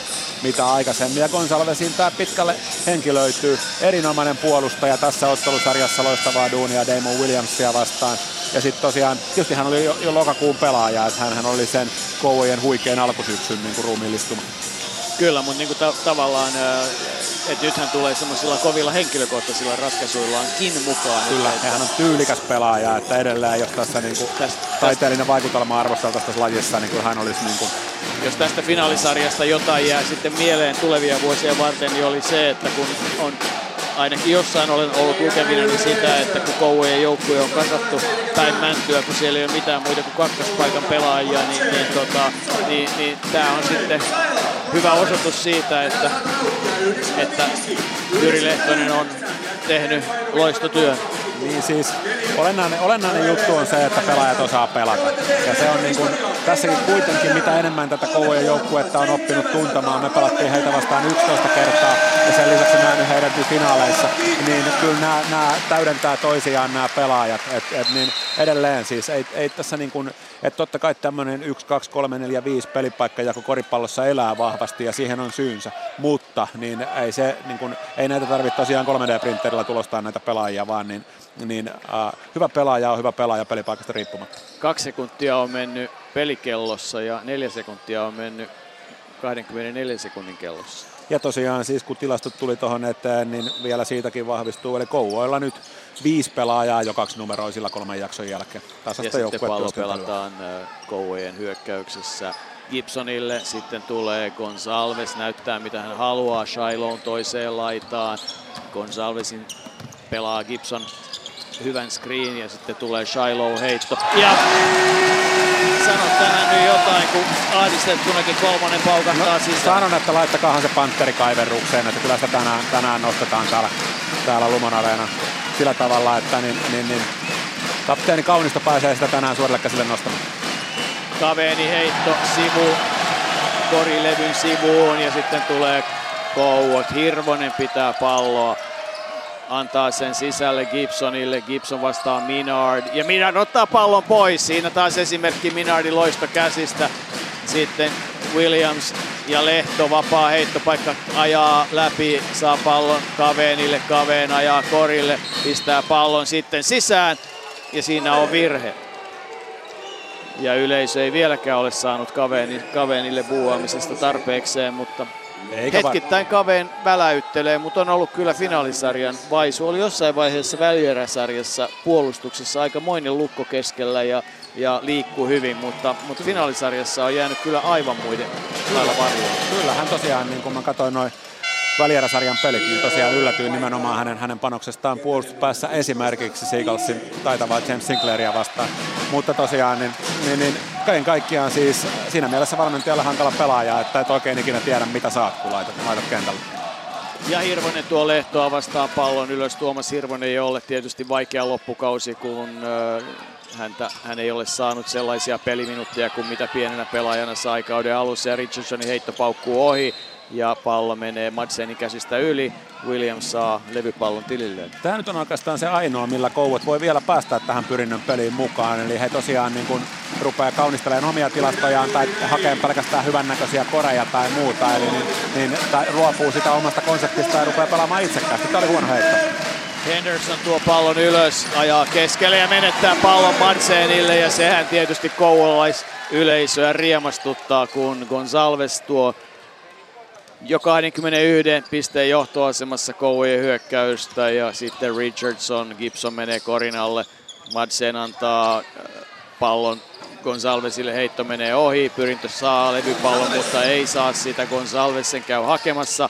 mitä aikaisemmin. Ja Gonsalvesin tämä pitkälle henkilöityy. Erinomainen puolustaja tässä ottelusarjassa loistavaa duunia Damon Williamsia vastaan. Ja sitten tosiaan, tietysti hän oli jo, jo lokakuun pelaaja, että hän, hän oli sen Kouvojen huikean alkusyksyn niin kuin ruumiillistuma. Kyllä, mutta niin kuin ta- tavallaan että nythän tulee semmoisilla kovilla henkilökohtaisilla ratkaisuillaankin mukaan. Kyllä, että, hän on tyylikäs pelaaja, että edelleen jos tässä niinku tästä, taiteellinen vaikutelma arvosteltaisiin tässä lajissa, niin kuin hän olisi niinku... Jos tästä finaalisarjasta jotain jää sitten mieleen tulevia vuosia varten, niin oli se, että kun on ainakin jossain olen ollut lukevina niin sitä, että kun Kouvojen joukkue on kasattu päin mäntyä, kun siellä ei ole mitään muita kuin kakkospaikan pelaajia, niin, niin, tota, niin, niin tämä on sitten hyvä osoitus siitä, että, että Jyri Lehtonen on tehnyt loistotyön. Niin siis olennainen, olennainen juttu on se, että pelaajat osaa pelata. Ja se on niin kuin, tässäkin kuitenkin, mitä enemmän tätä Kouvojen joukkuetta on oppinut tuntemaan, me pelattiin heitä vastaan 11 kertaa ja sen lisäksi nähnyt heidän finaaleissa, niin kyllä nämä, nämä täydentää toisiaan nämä pelaajat. Et, et niin edelleen siis ei, ei tässä niin kuin, että totta kai tämmöinen 1, 2, 3, 4, 5 pelipaikkajako koripallossa elää vahvasti ja siihen on syynsä, mutta niin ei, se, niin kuin, ei näitä tarvitse tosiaan 3D-printerillä tulostaa näitä pelaajia, vaan niin, niin äh, hyvä pelaaja on hyvä pelaaja pelipaikasta riippumatta. Kaksi sekuntia on mennyt pelikellossa ja neljä sekuntia on mennyt 24 sekunnin kellossa. Ja tosiaan siis kun tilastot tuli tuohon eteen, niin vielä siitäkin vahvistuu. Eli Kouvoilla nyt viisi pelaajaa jo kaksi numeroisilla kolmen jakson jälkeen. ja sitten pallo pelataan Kouvojen hyökkäyksessä Gibsonille. Sitten tulee Gonsalves, näyttää mitä hän haluaa Shiloon toiseen laitaan. Gonsalvesin pelaa Gibson hyvän screen ja sitten tulee Shiloh heitto. Ja sano tänään nyt jotain, kun ahdistettunakin kolmonen paukahtaa no, sisään. Sanon, että laittakaahan se Panteri kaiverrukseen, että kyllä sitä tänään, tänään nostetaan täällä, täällä Lumon Areena sillä tavalla, että niin, niin, niin, kapteeni Kaunisto pääsee sitä tänään suorille käsille nostamaan. Kaveeni heitto sivu, korilevyn sivuun ja sitten tulee Kouot. Hirvonen pitää palloa antaa sen sisälle Gibsonille. Gibson vastaa Minard ja Minard ottaa pallon pois. Siinä taas esimerkki Minardin loisto käsistä. Sitten Williams ja Lehto vapaa heittopaikka ajaa läpi, saa pallon Kaveenille, Kaveen ajaa korille, pistää pallon sitten sisään ja siinä on virhe. Ja yleisö ei vieläkään ole saanut Kaveeni, Kaveenille buuaamisesta tarpeekseen, mutta eikä hetkittäin Kaveen väläyttelee, mutta on ollut kyllä finaalisarjan vaisu. Oli jossain vaiheessa välieräsarjassa puolustuksessa aika moinen lukko keskellä ja ja liikkuu hyvin, mutta, mutta finaalisarjassa on jäänyt kyllä aivan muiden lailla varjoon. Kyllä, hän tosiaan, niin kun mä katsoin noin välieräsarjan pelit, niin tosiaan yllätyin nimenomaan hänen, hänen panoksestaan puolustuspäässä esimerkiksi Seagalsin taitavaa James Sinclairia vastaan. Mutta tosiaan, niin, niin, niin kaiken kaikkiaan siis siinä mielessä valmentajalle hankala pelaaja, että et oikein ikinä tiedä mitä saat, kun laitat, laitat kentälle. Ja Hirvonen tuo Lehtoa vastaan pallon ylös. Tuomas Hirvonen ei ole tietysti vaikea loppukausi, kun häntä, hän ei ole saanut sellaisia peliminuutteja kuin mitä pienenä pelaajana sai kauden alussa ja Richardsonin heitto paukkuu ohi ja pallo menee Madsenin käsistä yli. Williams saa levypallon tililleen. Tämä nyt on oikeastaan se ainoa, millä Kouvat voi vielä päästä tähän pyrinnön peliin mukaan. Eli he tosiaan niin kuin rupeaa kaunistelemaan omia tilastojaan tai hakemaan pelkästään hyvännäköisiä koreja tai muuta. Eli niin, niin, tai luopuu sitä omasta konseptista ja rupeaa pelaamaan itsekkäästi. Tämä oli huono heitto. Henderson tuo pallon ylös, ajaa keskelle ja menettää pallon Madsenille ja sehän tietysti yleisöä riemastuttaa, kun Gonzalves tuo jo 21 pisteen johtoasemassa Kouvojen hyökkäystä ja sitten Richardson, Gibson menee korinalle. Madsen antaa äh, pallon Gonzalvesille, heitto menee ohi, pyrintö saa levypallon, mutta ei saa sitä, Gonzalves sen käy hakemassa.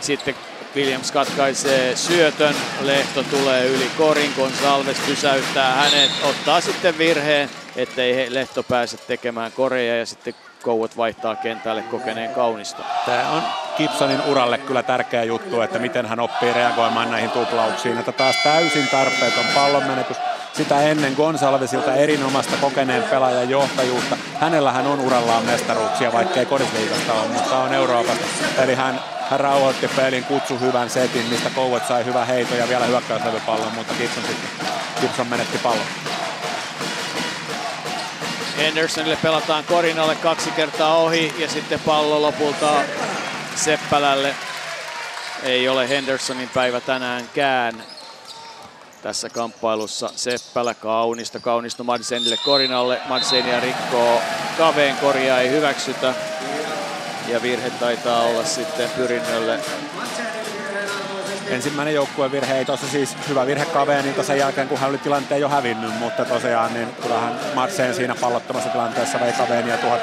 Sitten Williams katkaisee syötön, Lehto tulee yli korin, Gonzalves pysäyttää hänet, ottaa sitten virheen, ettei Lehto pääse tekemään koreja. Ja sitten Kouot vaihtaa kentälle kokeneen kaunista. Tämä on Gibsonin uralle kyllä tärkeä juttu, että miten hän oppii reagoimaan näihin tuplauksiin. Että taas täysin tarpeeton pallonmenetys sitä ennen Gonsalvesilta erinomaista kokeneen pelaajan johtajuutta. Hänellähän on urallaan mestaruuksia, vaikkei kodisliigasta ole, mutta on Euroopasta. Eli hän, hän rauhoitti pelin, kutsu hyvän setin, mistä Kouvet sai hyvä heito ja vielä hyökkäyslevypallon, mutta Gibson, sitten, Gibson menetti pallon. Hendersonille pelataan Korinalle kaksi kertaa ohi ja sitten pallo lopulta Seppälälle. Ei ole Hendersonin päivä tänäänkään tässä kamppailussa. Seppälä kaunista, kaunista Madsenille Korinalle. Madsenia rikkoo kaveen, korjaa ei hyväksytä. Ja virhe taitaa olla sitten pyrinnölle ensimmäinen joukkueen virhe ei tuossa siis hyvä virhe Kaveenilta sen jälkeen, kun hän oli tilanteen jo hävinnyt, mutta tosiaan niin kyllähän Matseen siinä pallottomassa tilanteessa vei Kaveenia 1000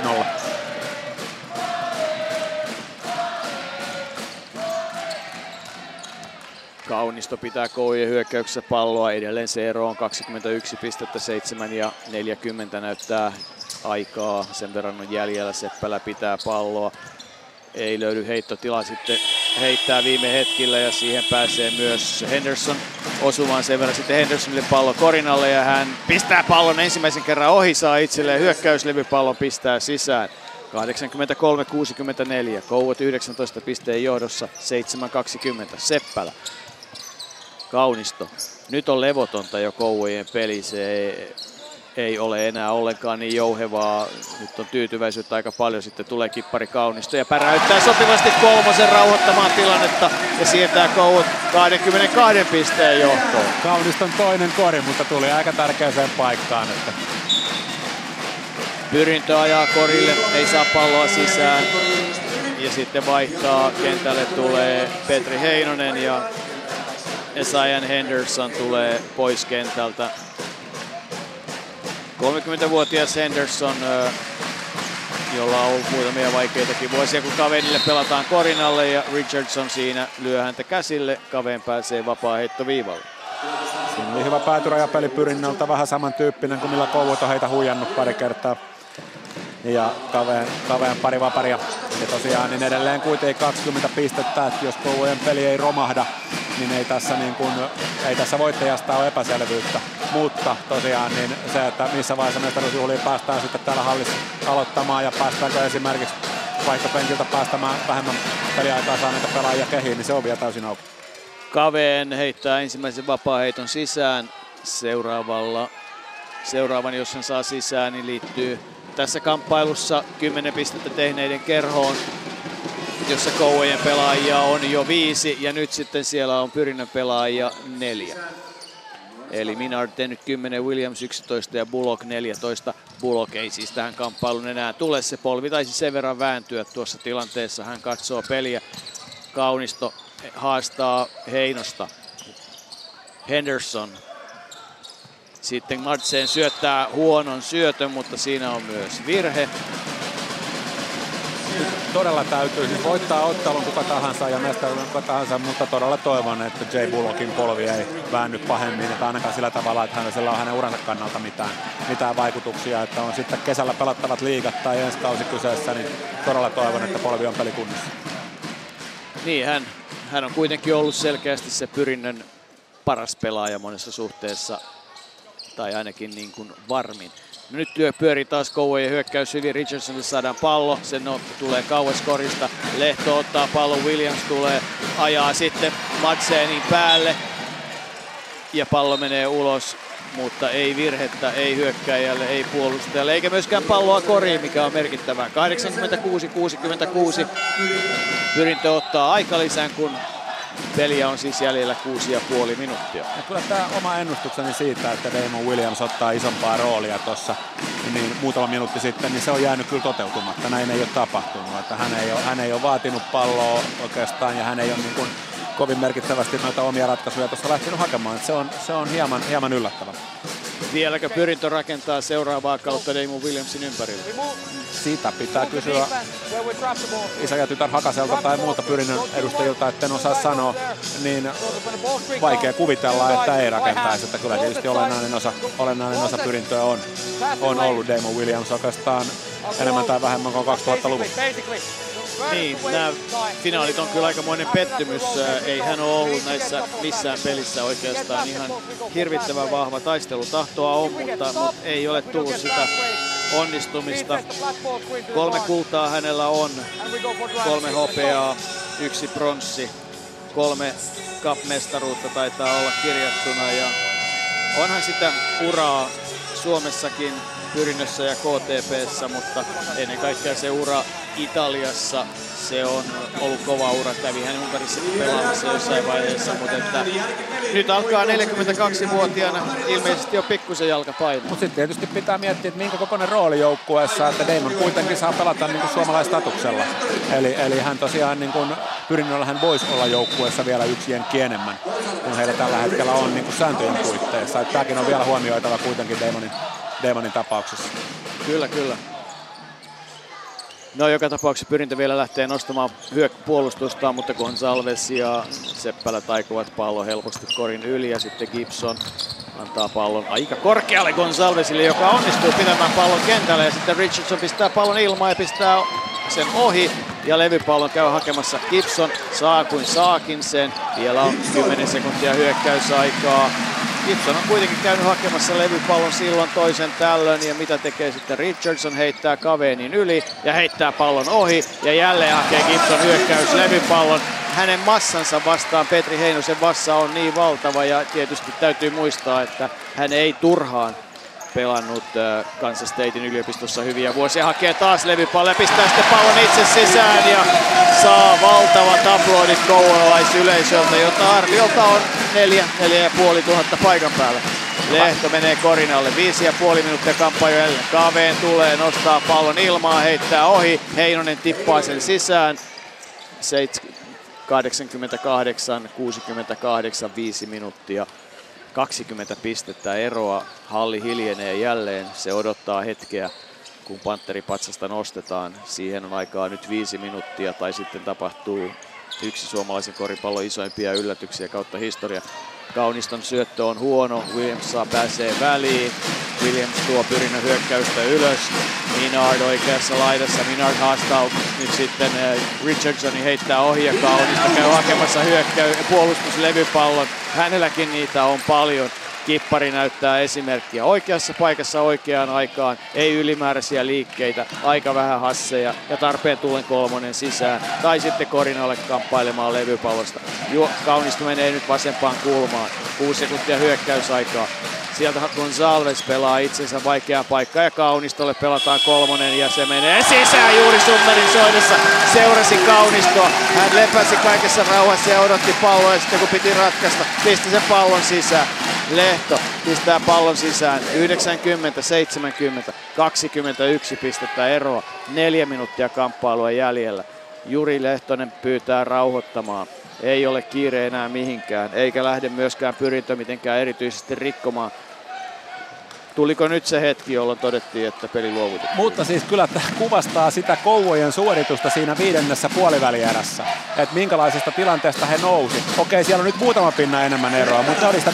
Kaunisto pitää Koujen hyökkäyksessä palloa. Edelleen se ero on 21 pistettä, 7 ja 40 näyttää aikaa. Sen verran on jäljellä. Seppälä pitää palloa. Ei löydy heittotila sitten heittää viime hetkillä ja siihen pääsee myös Henderson osumaan sen verran sitten Hendersonille pallo Korinalle ja hän pistää pallon ensimmäisen kerran ohi, saa itselleen hyökkäyslevypallon pistää sisään. 83-64, Kouot 19 pisteen johdossa, 7-20, Seppälä. Kaunisto. Nyt on levotonta jo Kouvojen peli, se ei ole enää ollenkaan niin jouhevaa. Nyt on tyytyväisyyttä aika paljon. Sitten tulee kippari Kaunisto ja päräyttää sopivasti kolmosen rauhoittamaan tilannetta ja siirtää Kouot 22 pisteen johtoon. Kauniston toinen kori, mutta tuli aika tärkeäseen paikkaan. Että... Pyrintö ajaa korille, ei saa palloa sisään. Ja sitten vaihtaa, kentälle tulee Petri Heinonen ja Esajan Henderson tulee pois kentältä. 30-vuotias Henderson, jolla on ollut muutamia vaikeitakin vuosia, kun Kavenille pelataan korinalle ja Richardson siinä lyö häntä käsille. Kaven pääsee vapaa heittoviivalle. Siinä oli hyvä päätyrajapeli pyrinnöltä, vähän samantyyppinen kuin millä Kouvut on heitä huijannut pari kertaa. Ja Kaveen, kaveen pari vaparia. Ja tosiaan niin edelleen kuitenkin 20 pistettä, että jos Kouvojen peli ei romahda, niin ei tässä, niin kuin, ei tässä voittajasta ole epäselvyyttä. Mutta tosiaan niin se, että missä vaiheessa mestaruusjuhliin päästään sitten täällä hallissa aloittamaan ja päästäänkö esimerkiksi vaihtopenkiltä päästämään vähemmän peliaikaa saaneita pelaajia kehiin, niin se on vielä täysin auki. Kaveen heittää ensimmäisen vapaa-heiton sisään. Seuraavalla, seuraavan, jos sen saa sisään, niin liittyy tässä kamppailussa 10 pistettä tehneiden kerhoon, jossa Kouvojen pelaajia on jo viisi ja nyt sitten siellä on Pyrinnön pelaajia neljä. Eli Minard tehnyt 10, Williams 11 ja Bullock 14. Bullock ei siis tähän kamppailuun enää tule. Se polvi taisi sen verran vääntyä tuossa tilanteessa. Hän katsoo peliä. Kaunisto haastaa Heinosta. Henderson. Sitten Madsen syöttää huonon syötön, mutta siinä on myös virhe todella täytyy siis voittaa ottelun kuka tahansa ja mestaruuden kuka tahansa, mutta todella toivon, että Jay Bullockin polvi ei väänny pahemmin, että ainakaan sillä tavalla, että hänellä on hänen uransa kannalta mitään, mitään vaikutuksia, että on sitten kesällä pelattavat liigat tai ensi kausi kyseessä, niin todella toivon, että polvi on pelikunnossa. Niin, hän, hän on kuitenkin ollut selkeästi se pyrinnön paras pelaaja monessa suhteessa, tai ainakin niin kuin varmin. Nyt työ pyörii taas Kouvojen hyökkäys hyvin. Richardsonille saadaan pallo. Se no, tulee kauas korista. Lehto ottaa pallon. Williams tulee ajaa sitten Madsenin päälle. Ja pallo menee ulos. Mutta ei virhettä, ei hyökkäjälle, ei puolustajalle, eikä myöskään palloa koriin, mikä on merkittävää. 86-66. Pyrintö ottaa aikalisän, kun Peliä on siis jäljellä kuusi ja puoli minuuttia. Ja kyllä tämä oma ennustukseni siitä, että Damon Williams ottaa isompaa roolia tuossa niin muutama minuutti sitten, niin se on jäänyt kyllä toteutumatta. Näin ei ole tapahtunut. Että hän, ei ole, hän ei ole vaatinut palloa oikeastaan ja hän ei ole niin kuin kovin merkittävästi noita omia ratkaisuja tuossa lähtenyt hakemaan. Se on, se on hieman, hieman yllättävä. Vieläkö pyrintö rakentaa seuraavaa kautta Damon Williamsin ympärille? Siitä pitää kysyä isä ja tytär Hakaselta tai muuta pyrinnön edustajilta, että en osaa sanoa, niin vaikea kuvitella, että ei rakentaisi. Että kyllä tietysti olennainen osa, olennainen osa pyrintöä on, on ollut Damon Williams oikeastaan enemmän tai vähemmän kuin 2000-luvun. Niin, nämä finaalit on kyllä aikamoinen pettymys. Ei hän ole ollut näissä missään pelissä oikeastaan ihan hirvittävän vahva taistelu. Tahtoa on, mutta, mutta ei ole tullut sitä onnistumista. Kolme kultaa hänellä on, kolme hopeaa, yksi pronssi, kolme cup-mestaruutta taitaa olla kirjattuna ja onhan sitä uraa Suomessakin Pyrinnössä ja KTPssä, mutta ennen kaikkea se ura Italiassa, se on ollut kova ura. Kävi hän Unkarissa pelaamassa jossain vaiheessa, mutta että nyt alkaa 42-vuotiaana ilmeisesti jo pikkusen jalka painaa. Mutta sitten tietysti pitää miettiä, että minkä kokoinen rooli joukkueessa, että Damon kuitenkin saa pelata niin kuin suomalaistatuksella. Eli, eli hän tosiaan niin kuin, pyrinnöllä hän voisi olla joukkueessa vielä yksi jenkki enemmän, kun heillä tällä hetkellä on niin kuin sääntöjen puitteissa. Tämäkin on vielä huomioitava kuitenkin Damonin Demonin tapauksessa. Kyllä, kyllä. No joka tapauksessa pyrintö vielä lähtee nostamaan hyökkäpuolustustaan, mutta Gonsalves ja Seppälä taikuvat pallon helposti korin yli ja sitten Gibson antaa pallon aika korkealle Gonsalvesille, joka onnistuu pitämään pallon kentälle ja sitten Richardson pistää pallon ilmaan ja pistää sen ohi ja levypallon käy hakemassa Gibson, saa kuin saakin sen. Vielä on 10 sekuntia hyökkäysaikaa. Gibson on kuitenkin käynyt hakemassa levypallon silloin toisen tällöin ja mitä tekee sitten Richardson heittää Kaveenin yli ja heittää pallon ohi ja jälleen hakee Gibson hyökkäys levypallon. Hänen massansa vastaan Petri Heinosen vassa on niin valtava ja tietysti täytyy muistaa, että hän ei turhaan pelannut äh, Kansas Statein yliopistossa hyviä vuosia. Hakee taas levypallon ja pistää sitten pallon itse sisään ja saa valtavat aplodit kouvolaisyleisöltä, jota arviolta on neljä, neljä ja puoli tuhatta paikan päällä. Lehto menee korinalle, viisi ja puoli minuuttia kamppailu jälleen. Kaveen tulee, nostaa pallon ilmaa, heittää ohi. Heinonen tippaa sen sisään. 88, 68, 5 minuuttia. 20 pistettä eroa. Halli hiljenee jälleen. Se odottaa hetkeä, kun Panteripatsasta nostetaan. Siihen on aikaa nyt viisi minuuttia tai sitten tapahtuu yksi suomalaisen koripallon isoimpia yllätyksiä kautta historia. Kauniston syöttö on huono, Williams saa pääsee väliin. Williams tuo pyrinnä hyökkäystä ylös. Minard oikeassa laidassa. Minard haastaa nyt sitten eh, Richardsoni heittää ohi ja Kaunista käy hakemassa hyökkäy puolustuslevypallon. Hänelläkin niitä on paljon. Kippari näyttää esimerkkiä oikeassa paikassa oikeaan aikaan, ei ylimääräisiä liikkeitä, aika vähän hasseja ja tarpeen tullen kolmonen sisään. Tai sitten Korinalle kamppailemaan levypallosta. Juo, kaunistu menee nyt vasempaan kulmaan. 6 sekuntia hyökkäysaikaa. Sieltä Gonzalves pelaa itsensä vaikeaa paikkaa ja Kaunistolle pelataan kolmonen ja se menee sisään juuri Summerin soidessa. Seurasi Kaunistoa. Hän lepäsi kaikessa rauhassa ja odotti palloa ja sitten kun piti ratkaista, pisti sen pallon sisään. Lehto pistää pallon sisään. 90, 70, 21 pistettä eroa. Neljä minuuttia kamppailua jäljellä. Juri Lehtonen pyytää rauhoittamaan. Ei ole kiire enää mihinkään, eikä lähde myöskään pyrintö mitenkään erityisesti rikkomaan Tuliko nyt se hetki, jolloin todettiin, että peli luovutettiin? Mutta siis kyllä tämä kuvastaa sitä Kouvojen suoritusta siinä viidennessä puolivälierässä. Että minkälaisesta tilanteesta he nousi. Okei, siellä on nyt muutama pinna enemmän eroa, mutta se oli sitä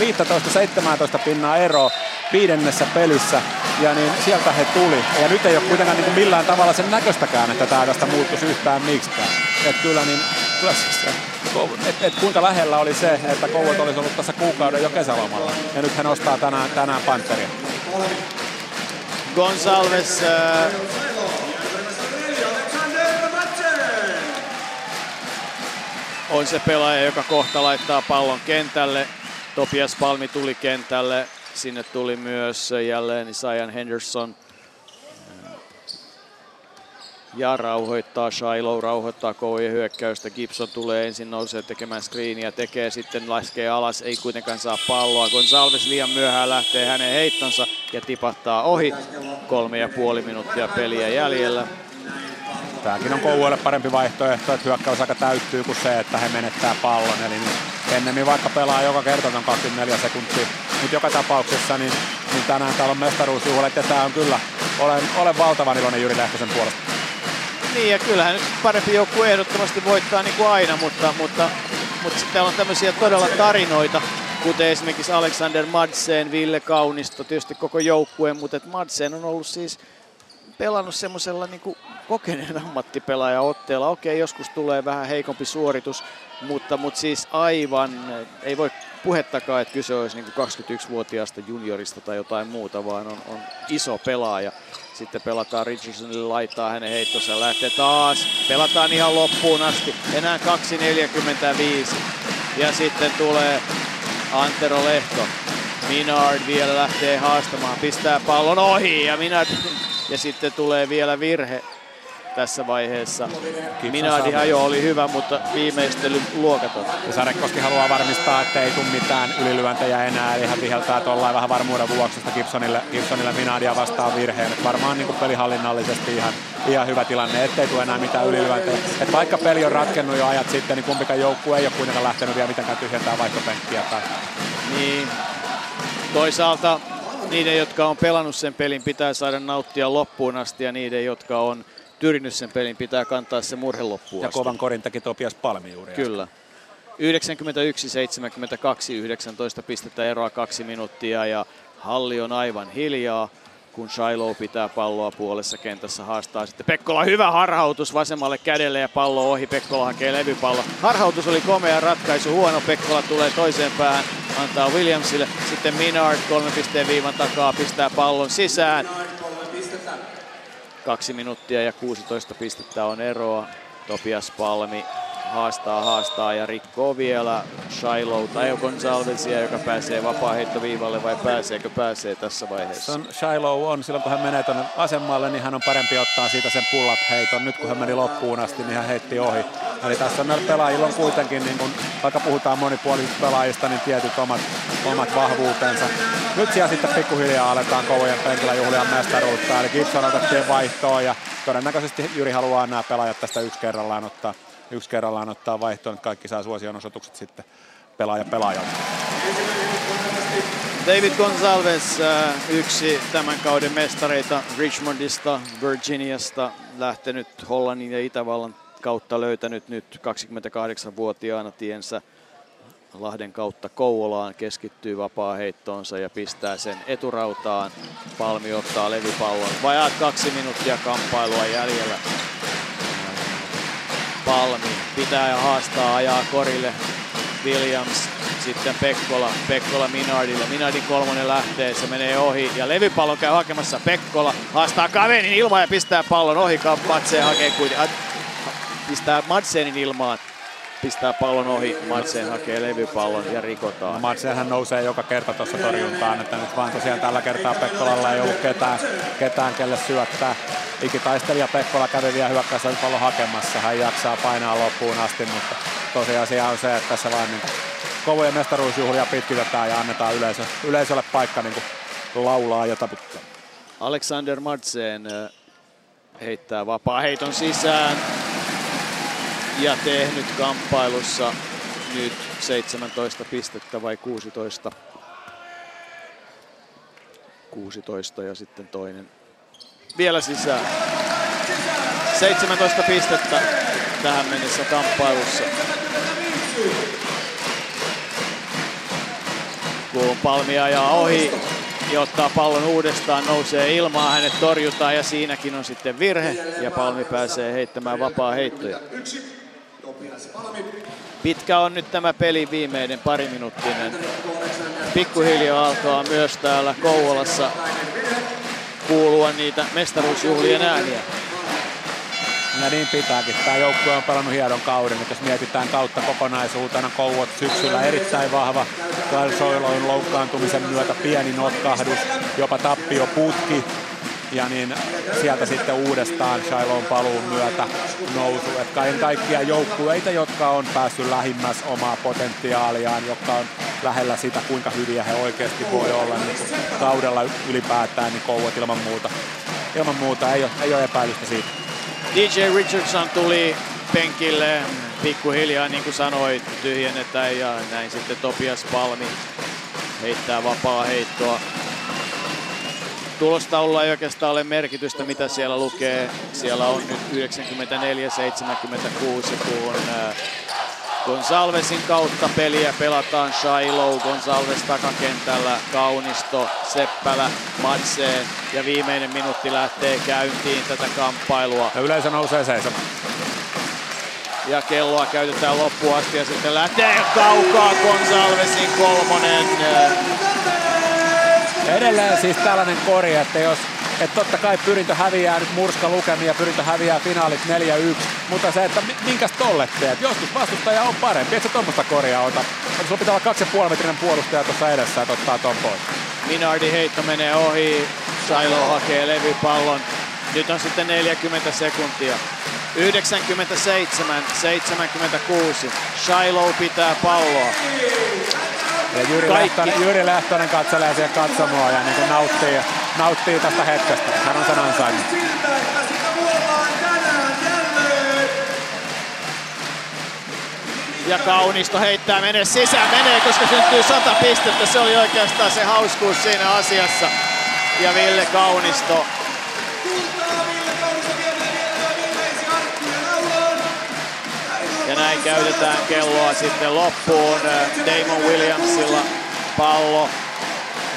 15-17 pinnaa eroa viidennessä pelissä. Ja niin sieltä he tuli. Ja nyt ei ole kuitenkaan niin kuin millään tavalla sen näköistäkään, että tämä tästä muuttuisi yhtään miksikään. Että kyllä, niin, kyllä siis, et, et kuinka lähellä oli se, että Kouvat olisi ollut tässä kuukauden jo kesälomalla. Ja nyt hän nostaa tänään, tänään Panteria. Gonsalves äh, on se pelaaja, joka kohta laittaa pallon kentälle. Topias Palmi tuli kentälle. Sinne tuli myös jälleen Isayan Henderson ja rauhoittaa Shiloh, rauhoittaa Koujen hyökkäystä. Gibson tulee ensin nousee tekemään screeniä, tekee sitten laskee alas, ei kuitenkaan saa palloa. Gonsalves liian myöhään lähtee hänen heittonsa ja tipahtaa ohi. Kolme ja puoli minuuttia peliä jäljellä. Tämäkin on Kouvoille parempi vaihtoehto, että hyökkäysaika täyttyy kuin se, että he menettää pallon. Eli ennemmin vaikka pelaa joka kerta on 24 sekuntia. Mutta joka tapauksessa niin, niin tänään täällä on mestaruusjuhlat ja tämä on kyllä, olen, olen valtavan iloinen Jyri Lehtosen puolesta. Niin ja kyllähän nyt parempi joukkue ehdottomasti voittaa niin kuin aina, mutta, mutta, mutta sitten on tämmöisiä todella tarinoita, kuten esimerkiksi Alexander Madsen, Ville Kaunisto, tietysti koko joukkueen, mutta Madsen on ollut siis pelannut semmoisella niin kokeneen ammattipelaaja otteella. Okei, joskus tulee vähän heikompi suoritus, mutta, mutta siis aivan, ei voi puhettakaan, että kyse olisi niin 21-vuotiaasta juniorista tai jotain muuta, vaan on, on iso pelaaja. Sitten pelataan Richardsonille, laittaa hänen heittonsa, lähtee taas. Pelataan ihan loppuun asti. Enää 2.45. Ja sitten tulee Antero Lehto. Minard vielä lähtee haastamaan, pistää pallon ohi ja Minard ja sitten tulee vielä virhe tässä vaiheessa. Minardi ajo oli hyvä, mutta viimeistely luokaton. Ja Sarekoski haluaa varmistaa, että ei tule mitään ylilyöntejä enää, eli hän viheltää tuollain vähän varmuuden vuoksi Gibsonille, Gibsonille Minardia vastaan virheen. Et varmaan niin pelihallinnallisesti ihan, ihan hyvä tilanne, ettei tule enää mitään ylilyöntejä. Et vaikka peli on ratkennut jo ajat sitten, niin kumpikaan joukkue ei ole kuitenkaan lähtenyt vielä mitenkään tyhjentää vaihtopenkkiä. Tai... Niin, toisaalta niiden, jotka on pelannut sen pelin, pitää saada nauttia loppuun asti ja niiden, jotka on tyrinyt sen pelin, pitää kantaa se murhe loppuun Ja asti. kovan korin teki Topias Palmi juuri Kyllä. 91, 72, 19 pistettä eroa kaksi minuuttia ja halli on aivan hiljaa kun Shiloh pitää palloa puolessa kentässä, haastaa sitten Pekkola. Hyvä harhautus vasemmalle kädelle ja pallo ohi. Pekkola hakee levypallo. Harhautus oli komea ratkaisu, huono. Pekkola tulee toiseen päähän, antaa Williamsille. Sitten Minard kolme pisteen viivan takaa pistää pallon sisään. Kaksi minuuttia ja 16 pistettä on eroa. Topias Palmi haastaa, haastaa ja rikkoo vielä Shiloh tai Gonzalvesia, joka pääsee vapaa-heittoviivalle vai pääseekö pääsee tässä vaiheessa? On, Shiloh on, silloin kun hän menee tuonne asemmalle, niin hän on parempi ottaa siitä sen pull heiton. Nyt kun hän meni loppuun asti, niin hän heitti ohi. Eli tässä on näillä pelaajilla on kuitenkin, niin kun, vaikka puhutaan monipuolisista pelaajista, niin tietyt omat, omat vahvuutensa. Nyt siellä sitten pikkuhiljaa aletaan kovojen penkillä juhlia mestaruutta. Eli Gibson otettiin vaihtoon ja todennäköisesti Jyri haluaa nämä pelaajat tästä yksi kerrallaan ottaa yksi kerrallaan ottaa vaihtoon, että kaikki saa suosion osoitukset sitten pelaaja pelaajalta. David Gonzalez, äh, yksi tämän kauden mestareita Richmondista, Virginiasta, lähtenyt Hollannin ja Itävallan kautta löytänyt nyt 28-vuotiaana tiensä Lahden kautta Kouvolaan, keskittyy vapaa-heittoonsa ja pistää sen eturautaan. Palmi ottaa levypallon. Vajaat kaksi minuuttia kamppailua jäljellä. Palmi pitää ja haastaa, ajaa korille. Williams Sitten Pekkola, Pekkola Minardille. Minardin kolmonen lähtee, se menee ohi ja levypallon käy hakemassa Pekkola. Haastaa Kavenin ilmaan ja pistää pallon ohi. Matseen hakee kuitenkin. Pistää Madsenin ilmaan pistää pallon ohi, Madsen hakee levypallon ja rikotaan. Madsenhän nousee joka kerta tuossa torjuntaan, että nyt vaan tosiaan tällä kertaa Pekkolalla ei ollut ketään, ketään kelle syöttää. Ikitaistelija Pekkola kävi vielä hyökkäys pallon hakemassa, hän jaksaa painaa loppuun asti, mutta tosiasia on se, että tässä vaan niin kovoja mestaruusjuhlia pitkitetään ja annetaan yleisö, yleisölle paikka niin laulaa ja taputtaa. Alexander Madsen heittää vapaa heiton sisään ja tehnyt kamppailussa nyt 17 pistettä vai 16. 16 ja sitten toinen vielä sisään. 17 pistettä tähän mennessä kamppailussa. Kun Palmi ajaa ohi ja ottaa pallon uudestaan, nousee ilmaan, hänet torjutaan ja siinäkin on sitten virhe ja Palmi pääsee heittämään vapaa heittoja. Pitkä on nyt tämä peli viimeinen pariminuuttinen. Pikkuhiljaa alkaa myös täällä Kouvolassa kuulua niitä mestaruusjuhlien ääniä. Ja niin pitääkin. Tämä joukkue on pelannut hienon kauden. Nyt jos mietitään kautta kokonaisuutena, Kouot syksyllä erittäin vahva. Kyle Soiloin loukkaantumisen myötä pieni notkahdus, jopa tappioputki ja niin sieltä sitten uudestaan Shiloh paluun myötä nousu. Että kaiken kaikkiaan joukkueita, jotka on päässyt lähimmäs omaa potentiaaliaan, jotka on lähellä sitä, kuinka hyviä he oikeasti voi olla niin kaudella ylipäätään, niin kouvat ilman muuta. Ilman muuta ei ole, ei ole epäilystä siitä. DJ Richardson tuli penkille pikkuhiljaa, niin kuin sanoit, tyhjennetään ja näin sitten Topias Palmi heittää vapaa heittoa tulostaululla ei oikeastaan ole merkitystä, mitä siellä lukee. Siellä on nyt 94-76, kun äh, Gonsalvesin kautta peliä pelataan Shiloh, Gonsalves takakentällä, Kaunisto, Seppälä, Matseen ja viimeinen minuutti lähtee käyntiin tätä kamppailua. Ja yleisö nousee seisomaan. Ja kelloa käytetään loppuun asti ja sitten lähtee kaukaa Gonsalvesin kolmonen. Edelleen siis tällainen kori, että jos että totta kai pyrintö häviää nyt murska lukemia, pyrintö häviää finaalit 4-1, mutta se, että minkäs tolle teet, joskus vastustaja on parempi, et sä tuommoista koria ota. Sulla pitää olla 2,5 metrinen puolustaja tuossa edessä, että ottaa ton pois. Minardi heitto menee ohi, Sailo hakee levypallon, nyt on sitten 40 sekuntia. 97, 76. Shiloh pitää palloa. Ja Jyri, Lehtonen, Jyri Lehtonen katselee siihen katsomoa ja niin nauttii, nauttii tästä hetkestä. Hän on sen ansainnut. Ja Kaunisto heittää menee sisään, menee koska syntyy 100 pistettä. Se oli oikeastaan se hauskuus siinä asiassa. Ja Ville Kaunisto Ja näin käytetään kelloa sitten loppuun. Damon Williamsilla pallo.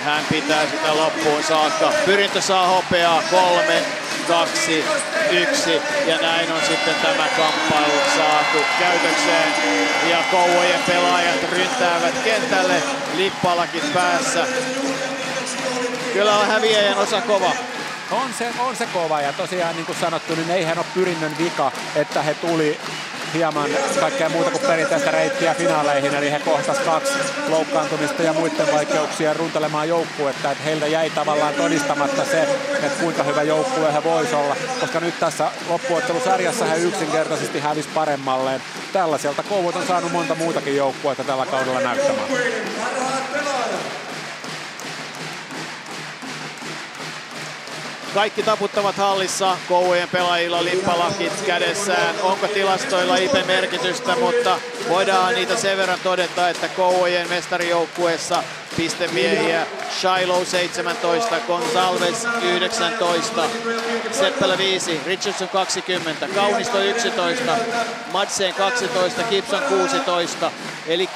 Hän pitää sitä loppuun saakka. Pyrintö saa hopeaa. Kolme, kaksi, yksi. Ja näin on sitten tämä kamppailu saatu käytökseen. Ja Kouvojen pelaajat ryntäävät kentälle lippalakin päässä. Kyllä on häviäjän osa kova. On se, on se kova ja tosiaan niin kuin sanottu, niin eihän ole pyrinnön vika, että he tuli hieman kaikkea muuta kuin perinteistä reittiä finaaleihin, eli he kohtas kaksi loukkaantumista ja muiden vaikeuksia runtelemaan joukkuetta, että heiltä jäi tavallaan todistamatta se, että kuinka hyvä joukkue he voisi olla, koska nyt tässä loppuottelusarjassa he yksinkertaisesti hävisi paremmalleen. Tällaiselta Kouvut on saanut monta muutakin joukkuetta tällä kaudella näyttämään. Kaikki taputtavat hallissa, Kouvojen pelaajilla lippalakit kädessään. Onko tilastoilla IP-merkitystä, mutta voidaan niitä sen verran todeta, että Kouvojen mestarijoukkueessa pistemiehiä. Shiloh 17, Gonzalves 19, Seppälä 5, Richardson 20, Kaunisto 11, Madsen 12, Gibson 16. Eli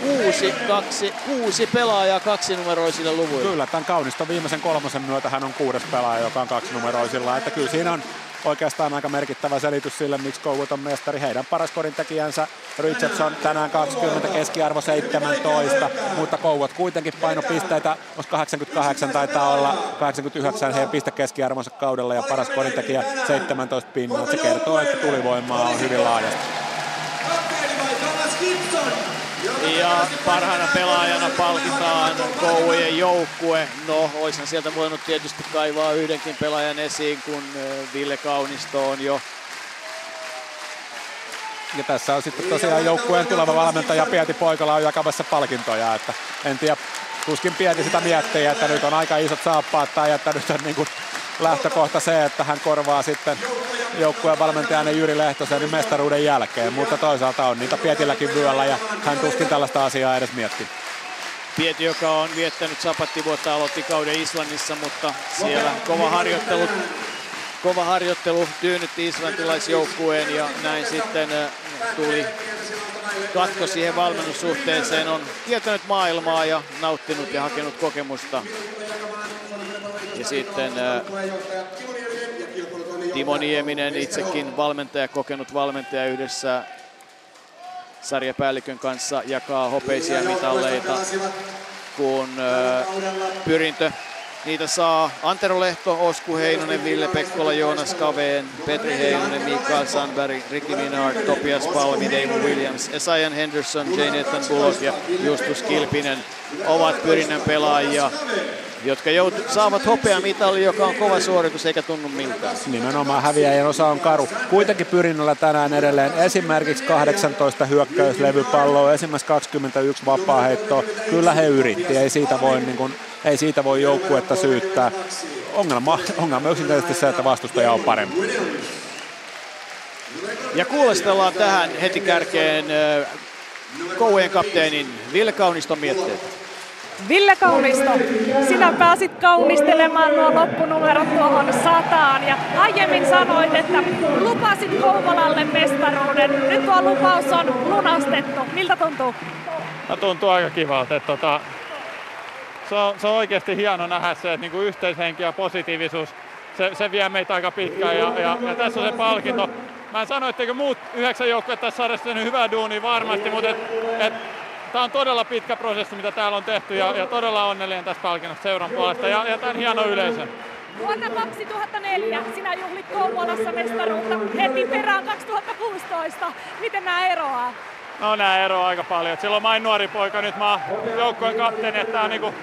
kuusi, kaksi, kuusi pelaajaa kaksinumeroisille luvuille. Kyllä, tämän Kauniston viimeisen kolmosen myötä hän on kuudes pelaaja, joka on kaksinumeroisilla. Että kyllä siinä on oikeastaan aika merkittävä selitys sille, miksi Kouvout on mestari. Heidän paras korintekijänsä Richardson tänään 20, keskiarvo 17, mutta Kouvout kuitenkin painopisteitä, 88 taitaa olla, 89 heidän piste keskiarvonsa kaudella ja paras korintekijä 17 pinnaa. Se kertoo, että tulivoimaa on hyvin laajasti. Ja parhaana pelaajana palkitaan Kouvojen joukkue. No, oishan sieltä voinut tietysti kaivaa yhdenkin pelaajan esiin, kun Ville Kaunisto on jo ja tässä on sitten tosiaan joukkueen tuleva valmentaja Pieti Poikala on jakamassa palkintoja, että en tiedä, tuskin Pieti sitä miettii, että nyt on aika isot saappaat tai että nyt on niin kuin lähtökohta se, että hän korvaa sitten joukkueen valmentajan Jyri Lehtosen mestaruuden jälkeen, mutta toisaalta on niitä Pietilläkin vyöllä ja hän tuskin tällaista asiaa edes miettii. Pieti, joka on viettänyt sapattivuotta, aloitti kauden Islannissa, mutta siellä kova harjoittelu, kova harjoittelu tyynnytti islantilaisjoukkueen ja näin sitten äh, tuli katko siihen valmennussuhteeseen. On kiertänyt maailmaa ja nauttinut ja hakenut kokemusta. Ja sitten äh, Timo Nieminen, itsekin valmentaja, kokenut valmentaja yhdessä sarjapäällikön kanssa jakaa hopeisia mitalleita, kun pyrintö Niitä saa Antero Lehto, Osku Heinonen, Ville Pekkola, Joonas Kaveen, Petri Heinonen, Mikael Sandberg, Ricky Minard, Topias Palmi, Damon Williams, Esajan Henderson, Jane Ethan Bullock ja Justus Kilpinen ovat pyrinnän pelaajia jotka jout- saavat hopeamitalli, joka on kova suoritus eikä tunnu miltään. Nimenomaan häviäjän osa on karu. Kuitenkin pyrinnällä tänään edelleen esimerkiksi 18 hyökkäyslevypalloa, esimerkiksi 21 vapaa-heittoa. Kyllä he yritti, ei siitä voi, niin kuin, ei siitä voi joukkuetta syyttää. Ongelma, ongelma on yksinkertaisesti se, että vastustaja on parempi. Ja kuulostellaan tähän heti kärkeen Kouvojen kapteenin Ville Kauniston mietteet. Ville Kaunisto, sinä pääsit kaunistelemaan nuo loppunumerot tuohon sataan ja aiemmin sanoit, että lupasit Kouvolalle mestaruuden. Nyt tuo lupaus on lunastettu. Miltä tuntuu? No, tuntuu aika kivalta. Että tota, se, on, se on oikeasti hieno nähdä se, että niinku yhteishenki ja positiivisuus, se, se vie meitä aika pitkään ja, ja, ja tässä on se palkinto. Mä en sano, etteikö muut yhdeksän joukkuetta tässä sarjassa tehnyt hyvää duunia varmasti, mutta et, et tämä on todella pitkä prosessi, mitä täällä on tehty ja, ja todella onnellinen tästä palkinnosta seuran puolesta ja, ja tämän hieno yleisön. Vuonna 2004 sinä juhlit Kouvolassa mestaruutta heti perään 2016. Miten nämä eroaa? No nämä eroaa aika paljon. Silloin mä nuori poika, nyt mä oon joukkueen kapteeni, että tää on niinku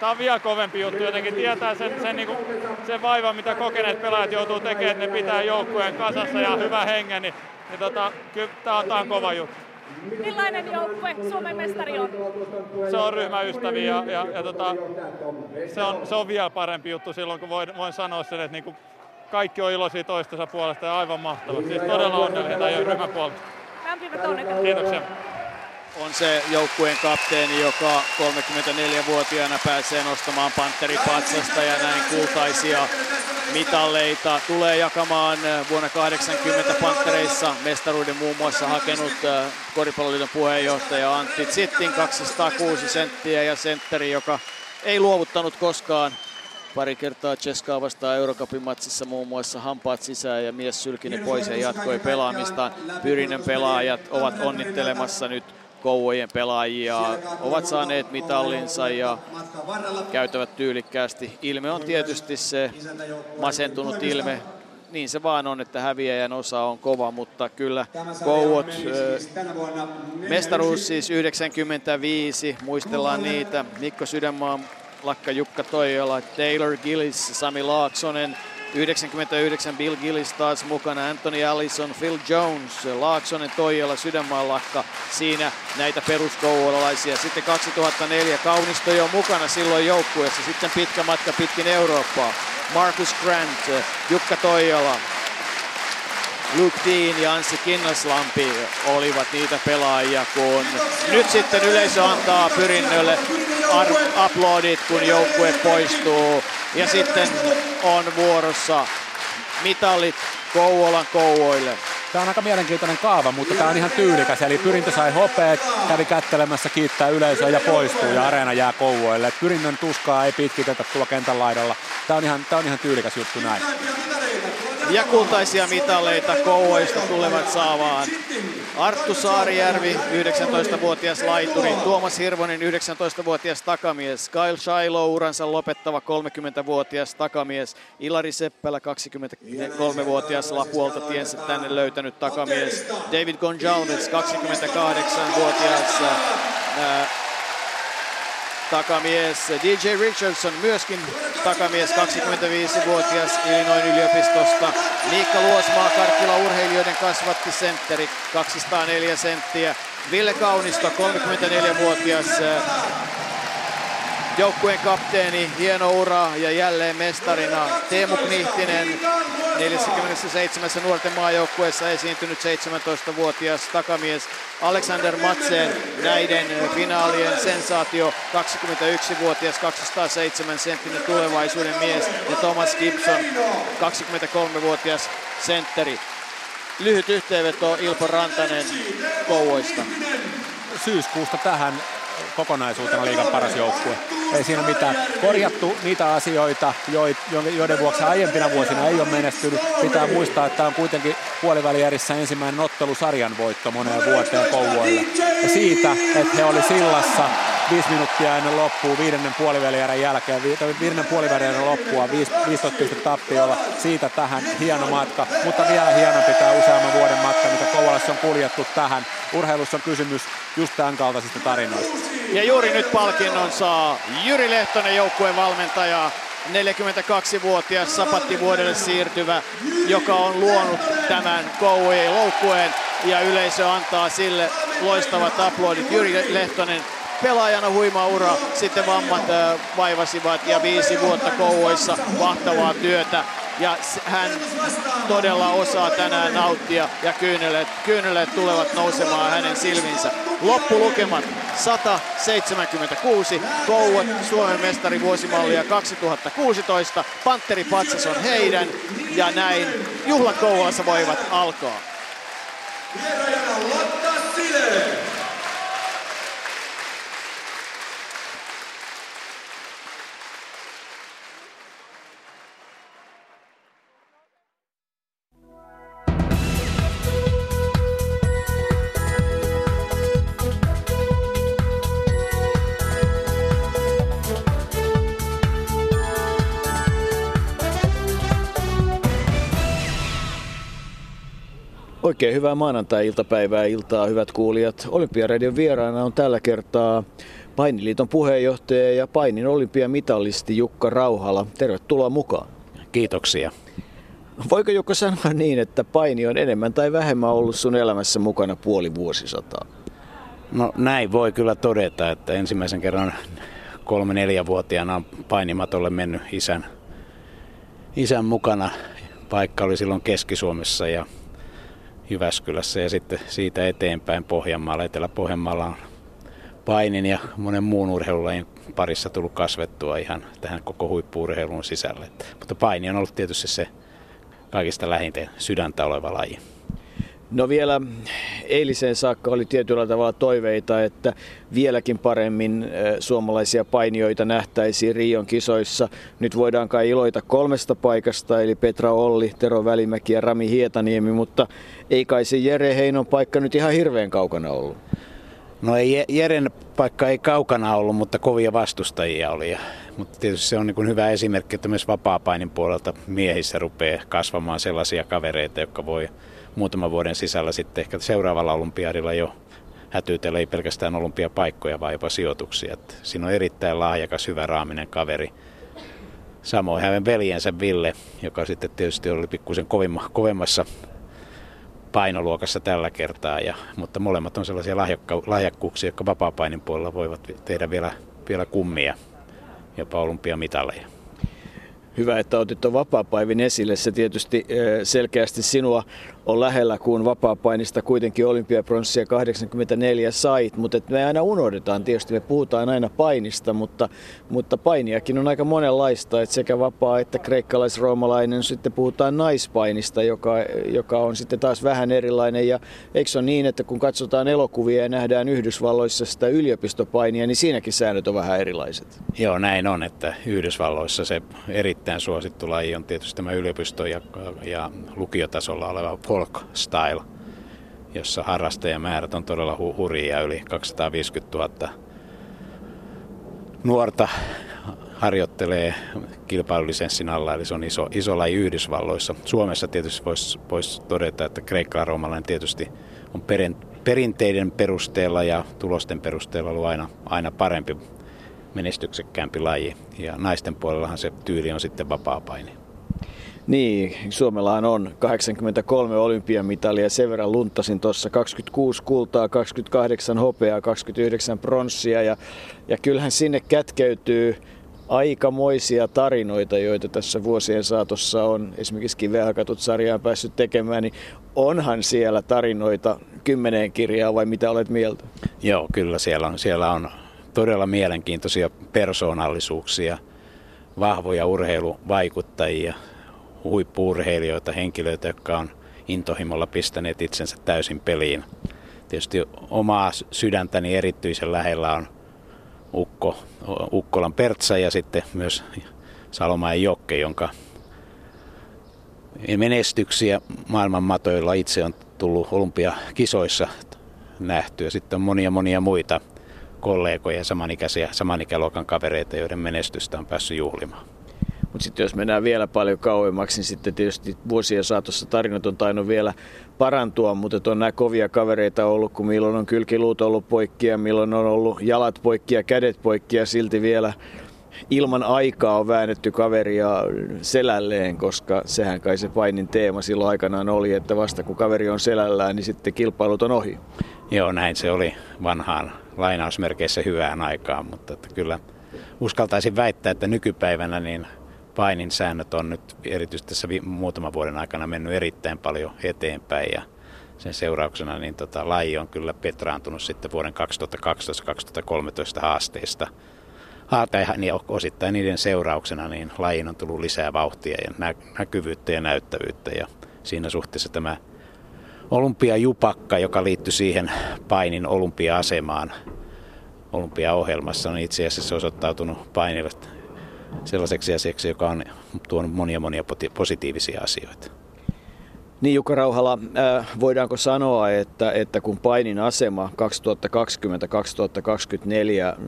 Tämä on vielä kovempi juttu, jotenkin tietää sen, sen, niin kuin, sen vaivan, mitä kokeneet pelaajat joutuu tekemään, että ne pitää joukkueen kasassa ja hyvä hengen, niin, niin tota, kyllä tämä on, on kova juttu. Millainen joukkue Suomen mestari on? Se on ryhmäystäviä ja, ja, ja tota, se, on, se on vielä parempi juttu silloin, kun voin, voin sanoa sen, että niinku kaikki on iloisia toistensa puolesta ja aivan mahtavaa. Siis todella onnellinen tai ryhmän puolesta. Lämpimät onnittelut. Kiitoksia. On se joukkueen kapteeni, joka 34-vuotiaana pääsee nostamaan Panteripatsasta ja näin kultaisia mitalleita. Tulee jakamaan vuonna 80 Pantereissa mestaruuden muun muassa hakenut äh, Koripalloliiton puheenjohtaja Antti Zittin 206 senttiä ja sentteri, joka ei luovuttanut koskaan pari kertaa Cheskaa vastaan Eurocupin matsissa muun muassa hampaat sisään ja mies sylkinen pois ja jatkoi pelaamistaan. Pyrinen pelaajat ovat onnittelemassa nyt Kouvojen pelaajia ovat saaneet mitallinsa ja käytävät tyylikkäästi. Ilme on tietysti se masentunut ilme. Niin se vaan on, että häviäjän osa on kova, mutta kyllä Kouot, mestaruus siis 95, muistellaan niitä. Mikko Sydänmaa, Lakka Jukka Toijola, Taylor Gillis, Sami Laaksonen, 99 Bill Gillis taas mukana, Anthony Allison, Phil Jones, Laaksonen, Toijala, Sydänmaanlakka. Siinä näitä peruskoululaisia. Sitten 2004 Kaunisto jo mukana silloin joukkueessa. Sitten pitkä matka pitkin Eurooppaa. Marcus Grant, Jukka Toijala, Luke Dean ja Anssi Kinnaslampi olivat niitä pelaajia, kun nyt sitten yleisö antaa pyrinnölle uploadit, kun joukkue poistuu. Ja sitten on vuorossa mitallit Kouvolan Kouvoille. Tämä on aika mielenkiintoinen kaava, mutta tämä on ihan tyylikäs. Eli Pyrintö sai hopeet, kävi kättelemässä, kiittää yleisöä ja poistuu ja areena jää Kouvoille. Pyrinnön tuskaa ei pitkitetä tuolla kentän laidalla. Tämä on ihan, tämä on ihan tyylikäs juttu näin. Ja kultaisia mitaleita Kouvoista tulevat saavaan. Arttu Saarijärvi, 19-vuotias laituri, Tuomas Hirvonen, 19-vuotias takamies, Kyle Shiloh, uransa lopettava 30-vuotias takamies, Ilari Seppälä, 23-vuotias Lapuolta tiensä tänne löytänyt takamies, David Gonjalves, 28-vuotias takamies DJ Richardson, myöskin takamies 25-vuotias Illinois yliopistosta. Miikka Luosmaa Karkkila urheilijoiden kasvatti sentteri 204 senttiä. Ville Kaunisto 34-vuotias joukkueen kapteeni, hieno ura ja jälleen mestarina Teemu Knihtinen, 47 nuorten maajoukkueessa esiintynyt 17-vuotias takamies Alexander Matsen, näiden finaalien sensaatio, 21-vuotias 207 senttinen tulevaisuuden mies ja Thomas Gibson, 23-vuotias sentteri. Lyhyt yhteenveto Ilpo Rantanen Kouvoista. Syyskuusta tähän kokonaisuutena liigan paras joukkue. Ei siinä mitään. Korjattu niitä asioita, joiden vuoksi aiempina vuosina ei ole menestynyt. Pitää muistaa, että on kuitenkin puolivälijärissä ensimmäinen ottelu sarjan voitto moneen vuoteen Kouvoille. Ja siitä, että he oli sillassa viisi minuuttia ennen loppua viidennen puolivälierän jälkeen, viidennen puolivälierän loppua 15 pistettä tappiolla, siitä tähän hieno matka, mutta vielä hienompi tämä useamman vuoden matka, mitä Kouvolassa on kuljettu tähän. Urheilussa on kysymys just tämän kaltaisista tarinoista. Ja juuri nyt palkinnon saa Jyri Lehtonen, joukkueen valmentaja, 42-vuotias sapattivuodelle siirtyvä, joka on luonut tämän Kouvojen loukkueen ja yleisö antaa sille loistavat aplodit. Jyri Lehtonen pelaajana huima ura, sitten vammat vaivasivat ja viisi vuotta Kouvoissa vahtavaa työtä. Ja hän todella osaa tänään nauttia ja kyyneleet, kyyneleet tulevat nousemaan hänen silminsä. Loppulukemat 176, Kouvat Suomen mestari vuosimallia 2016, Panteri Patsas on heidän ja näin juhlat Kouvolassa voivat alkaa. Lotta Sile. Oikein hyvää maanantai-iltapäivää iltaa, hyvät kuulijat. Olympiaradion vieraana on tällä kertaa Painiliiton puheenjohtaja ja painin olympiamitalisti Jukka Rauhala. Tervetuloa mukaan. Kiitoksia. Voiko Jukka sanoa niin, että paini on enemmän tai vähemmän ollut sun elämässä mukana puoli vuosisataa? No näin voi kyllä todeta, että ensimmäisen kerran kolme-neljä-vuotiaana on painimatolle mennyt isän, isän mukana. Paikka oli silloin Keski-Suomessa ja Jyväskylässä ja sitten siitä eteenpäin Pohjanmaalla. Etelä-Pohjanmaalla on painin ja monen muun urheilulajin parissa tullut kasvettua ihan tähän koko huippuurheiluun sisälle. Mutta paini on ollut tietysti se kaikista lähintä sydäntä oleva laji. No vielä eiliseen saakka oli tietyllä tavalla toiveita, että vieläkin paremmin suomalaisia painijoita nähtäisiin Rion kisoissa. Nyt voidaan kai iloita kolmesta paikasta, eli Petra Olli, Tero Välimäki ja Rami Hietaniemi, mutta ei kai se Jere Heinon paikka nyt ihan hirveän kaukana ollut. No ei Jeren paikka ei kaukana ollut, mutta kovia vastustajia oli. Mutta tietysti se on niin hyvä esimerkki, että myös vapaa-painin puolelta miehissä rupeaa kasvamaan sellaisia kavereita, jotka voi muutaman vuoden sisällä sitten ehkä seuraavalla olympiadilla jo hätyytellä ei pelkästään olympiapaikkoja, vaan jopa sijoituksia. Että siinä on erittäin lahjakas, hyvä raaminen kaveri. Samoin hänen veljensä Ville, joka sitten tietysti oli pikkusen kovemmassa painoluokassa tällä kertaa, ja, mutta molemmat on sellaisia lahjakka, lahjakkuuksia, jotka vapaa-painin puolella voivat tehdä vielä, vielä kummia, jopa olympiamitaleja. Hyvä, että otit tuon vapaa-päivin esille. Se tietysti selkeästi sinua on lähellä, kun vapaapainista kuitenkin olympiapronssia 84 sait, mutta me aina unohdetaan, tietysti me puhutaan aina painista, mutta, mutta painiakin on aika monenlaista, että sekä vapaa että kreikkalais-roomalainen, sitten puhutaan naispainista, joka, joka on sitten taas vähän erilainen. Ja eikö se ole niin, että kun katsotaan elokuvia ja nähdään Yhdysvalloissa sitä yliopistopainia, niin siinäkin säännöt on vähän erilaiset. Joo, näin on, että Yhdysvalloissa se erittäin suosittu laji on tietysti tämä yliopisto- ja, ja lukiotasolla oleva folk style, jossa harrastajamäärät on todella hu- hurjia, yli 250 000 nuorta harjoittelee kilpailulisenssin alla, eli se on iso, iso laji Yhdysvalloissa. Suomessa tietysti voisi vois todeta, että kreikka roomalainen tietysti on perin, perinteiden perusteella ja tulosten perusteella ollut aina, aina parempi menestyksekkäämpi laji. Ja naisten puolellahan se tyyli on sitten vapaa-paini. Niin, Suomellahan on 83 olympiamitalia, sen verran luntasin tuossa. 26 kultaa, 28 hopeaa, 29 pronssia. Ja, ja kyllähän sinne kätkeytyy aikamoisia tarinoita, joita tässä vuosien saatossa on. Esimerkiksi Kivehakatut sarjaan päässyt tekemään, niin onhan siellä tarinoita kymmeneen kirjaa vai mitä olet mieltä? Joo, kyllä siellä on, siellä on todella mielenkiintoisia persoonallisuuksia, vahvoja urheiluvaikuttajia, huippuurheilijoita, henkilöitä, jotka on intohimolla pistäneet itsensä täysin peliin. Tietysti omaa sydäntäni erityisen lähellä on Ukko, Ukkolan Pertsa ja sitten myös Salomaan Jokke, jonka menestyksiä maailman matoilla itse on tullut olympiakisoissa nähty ja sitten on monia monia muita kollegoja, samanikäisiä, samanikäluokan kavereita, joiden menestystä on päässyt juhlimaan. Mutta sitten jos mennään vielä paljon kauemmaksi, niin sitten tietysti vuosien saatossa tarinat on tainnut vielä parantua, mutta on nämä kovia kavereita ollut, kun milloin on kylkiluut ollut poikkia, milloin on ollut jalat poikkia, kädet poikkia, silti vielä ilman aikaa on väännetty kaveria selälleen, koska sehän kai se painin teema silloin aikanaan oli, että vasta kun kaveri on selällään, niin sitten kilpailut on ohi. Joo, näin se oli vanhaan lainausmerkeissä hyvään aikaan, mutta että kyllä uskaltaisin väittää, että nykypäivänä niin painin säännöt on nyt erityisesti tässä muutaman vuoden aikana mennyt erittäin paljon eteenpäin ja sen seurauksena niin tota, laji on kyllä petraantunut sitten vuoden 2012-2013 haasteista. Tai niin osittain niiden seurauksena niin lajiin on tullut lisää vauhtia ja näkyvyyttä ja näyttävyyttä ja siinä suhteessa tämä olympiajupakka, joka liittyy siihen painin olympia-asemaan olympiaohjelmassa, on itse asiassa osoittautunut painille sellaiseksi asiaksi, joka on tuonut monia monia positiivisia asioita. Niin Jukka Rauhala, äh, voidaanko sanoa, että, että kun painin asema 2020-2024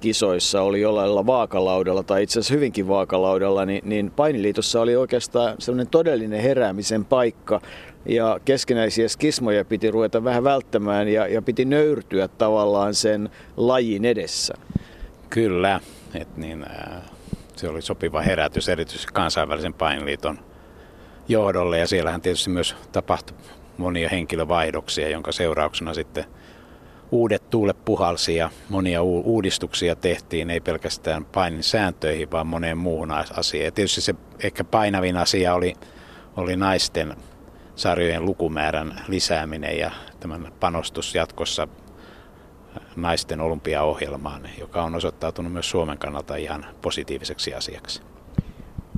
kisoissa oli jollain vaakalaudalla tai itse asiassa hyvinkin vaakalaudalla, niin, niin painiliitossa oli oikeastaan sellainen todellinen heräämisen paikka ja keskinäisiä skismoja piti ruveta vähän välttämään ja, ja piti nöyrtyä tavallaan sen lajin edessä. Kyllä, että niin, äh, se oli sopiva herätys erityisesti kansainvälisen painiliiton johdolle ja siellähän tietysti myös tapahtui monia henkilövaihdoksia, jonka seurauksena sitten uudet tuulet puhalsi ja monia uudistuksia tehtiin, ei pelkästään painin sääntöihin, vaan moneen muuhun asiaan. Ja tietysti se ehkä painavin asia oli, oli naisten sarjojen lukumäärän lisääminen ja tämän panostus jatkossa naisten olympiaohjelmaan, joka on osoittautunut myös Suomen kannalta ihan positiiviseksi asiaksi.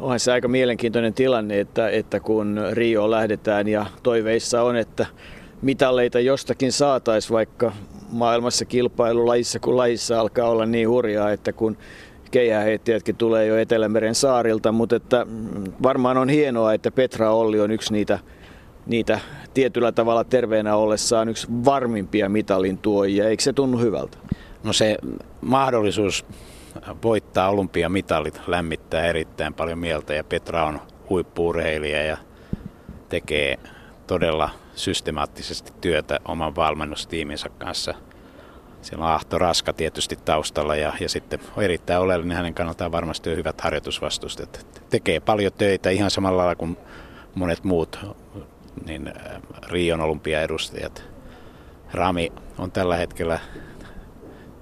Onhan se aika mielenkiintoinen tilanne, että, että kun Rio lähdetään ja toiveissa on, että mitalleita jostakin saataisiin, vaikka maailmassa kilpailu lajissa kuin lajissa alkaa olla niin hurjaa, että kun keihäheittäjätkin tulee jo Etelämeren saarilta, mutta että varmaan on hienoa, että Petra Olli on yksi niitä, niitä tietyllä tavalla terveenä ollessaan yksi varmimpia mitalin tuojia. Eikö se tunnu hyvältä? No se mahdollisuus voittaa olympiamitalit lämmittää erittäin paljon mieltä ja Petra on huippuurheilija ja tekee todella systemaattisesti työtä oman valmennustiiminsä kanssa. Siellä on Ahto Raska tietysti taustalla ja, ja sitten on erittäin oleellinen hänen kannaltaan varmasti on hyvät harjoitusvastustet. Tekee paljon töitä ihan samalla lailla kuin monet muut niin äh, Rion olympiaedustajat. Rami on tällä hetkellä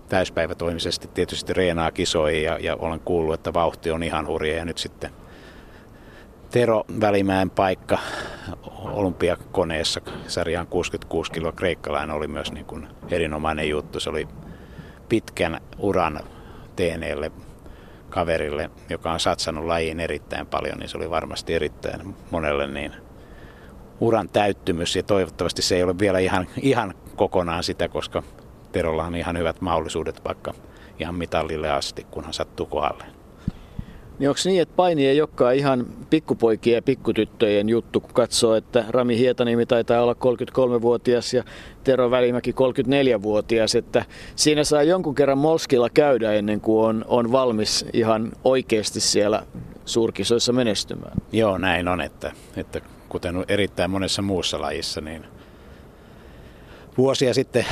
täyspäivätoimisesti tietysti reenaa kisoihin ja, ja olen kuullut, että vauhti on ihan hurja ja nyt sitten Tero Välimäen paikka olympiakoneessa sarjaan 66 kiloa kreikkalainen oli myös niin kuin erinomainen juttu. Se oli pitkän uran teeneelle kaverille, joka on satsannut lajiin erittäin paljon, niin se oli varmasti erittäin monelle niin uran täyttymys ja toivottavasti se ei ole vielä ihan, ihan kokonaan sitä, koska Terolla on ihan hyvät mahdollisuudet vaikka ihan mitallille asti, kunhan sattuu kohdalle. Niin onko niin, että paini ei olekaan ihan pikkupoikien ja pikkutyttöjen juttu, kun katsoo, että Rami Hietaniemi taitaa olla 33-vuotias ja Tero Välimäki 34-vuotias, että siinä saa jonkun kerran Molskilla käydä ennen kuin on, on valmis ihan oikeasti siellä suurkisoissa menestymään. Joo, näin on, että, että kuten erittäin monessa muussa lajissa, niin vuosia sitten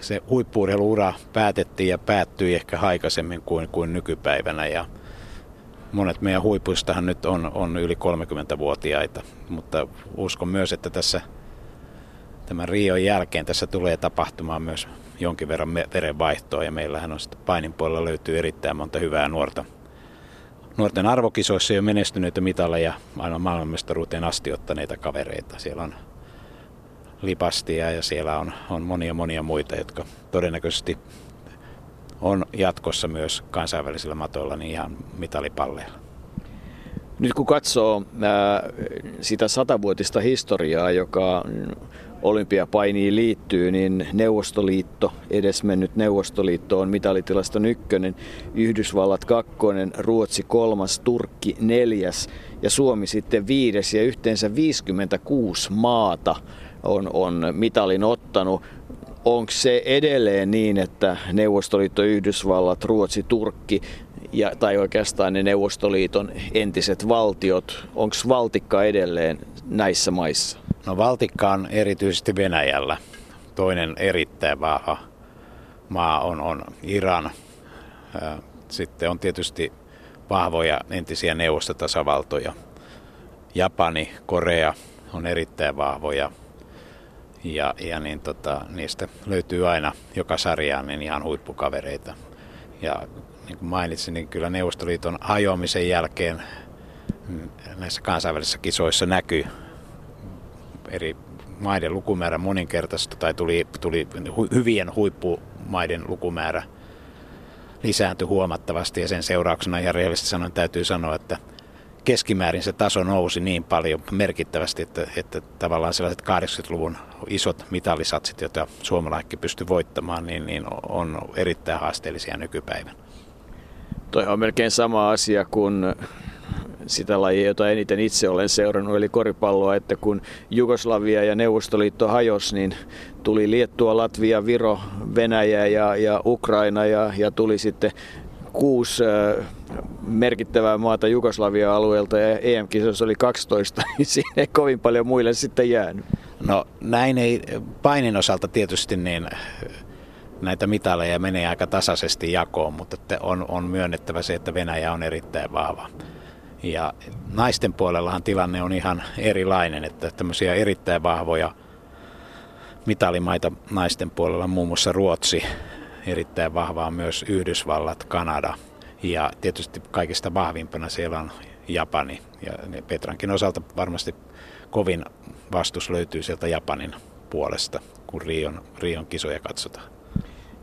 se huippuurheiluura päätettiin ja päättyi ehkä aikaisemmin kuin, kuin nykypäivänä ja monet meidän huipuistahan nyt on, on yli 30-vuotiaita, mutta uskon myös, että tässä tämän Rion jälkeen tässä tulee tapahtumaan myös jonkin verran verenvaihtoa ja meillähän on sitten painin puolella löytyy erittäin monta hyvää nuorta. Nuorten arvokisoissa jo menestyneitä mitaleja aina maailmanmestaruuteen asti ottaneita kavereita. Siellä on Lipastia ja siellä on, on monia monia muita, jotka todennäköisesti on jatkossa myös kansainvälisillä matoilla niin ihan mitalipalleilla. Nyt kun katsoo sitä satavuotista historiaa, joka olympiapainiin liittyy, niin Neuvostoliitto, edesmennyt Neuvostoliitto on mitalitilaston ykkönen, Yhdysvallat kakkonen, Ruotsi kolmas, Turkki neljäs ja Suomi sitten viides ja yhteensä 56 maata on, on mitalin ottanut onko se edelleen niin, että Neuvostoliitto, Yhdysvallat, Ruotsi, Turkki ja, tai oikeastaan ne Neuvostoliiton entiset valtiot, onko valtikka edelleen näissä maissa? No valtikka on erityisesti Venäjällä. Toinen erittäin vahva maa on, on Iran. Sitten on tietysti vahvoja entisiä neuvostotasavaltoja. Japani, Korea on erittäin vahvoja ja, ja niin tota, niistä löytyy aina joka sarjaan niin ihan huippukavereita. Ja niin kuin mainitsin, niin kyllä Neuvostoliiton hajoamisen jälkeen mm, näissä kansainvälisissä kisoissa näkyy eri maiden lukumäärä moninkertaista tai tuli, tuli hyvien huippumaiden lukumäärä lisääntyi huomattavasti ja sen seurauksena ihan rehellisesti sanoen täytyy sanoa, että keskimäärin se taso nousi niin paljon merkittävästi, että, että tavallaan sellaiset 80-luvun isot mitallisatsit, joita suomalaikki pystyi voittamaan, niin, niin on erittäin haasteellisia nykypäivänä. Toi on melkein sama asia kuin sitä lajia, jota eniten itse olen seurannut, eli koripalloa, että kun Jugoslavia ja Neuvostoliitto hajosi, niin tuli Liettua, Latvia, Viro, Venäjä ja, ja Ukraina ja, ja tuli sitten kuusi merkittävää maata Jugoslavia-alueelta ja EM-kisoissa oli 12, niin siinä ei kovin paljon muille sitten jäänyt. No näin ei painin osalta tietysti niin näitä mitaleja menee aika tasaisesti jakoon, mutta on, on myönnettävä se, että Venäjä on erittäin vahva. Ja naisten puolellahan tilanne on ihan erilainen, että tämmöisiä erittäin vahvoja mitalimaita naisten puolella, muun muassa Ruotsi, erittäin vahvaa myös Yhdysvallat, Kanada ja tietysti kaikista vahvimpana siellä on Japani. Ja Petrankin osalta varmasti kovin vastus löytyy sieltä Japanin puolesta, kun Rion, Rion kisoja katsotaan.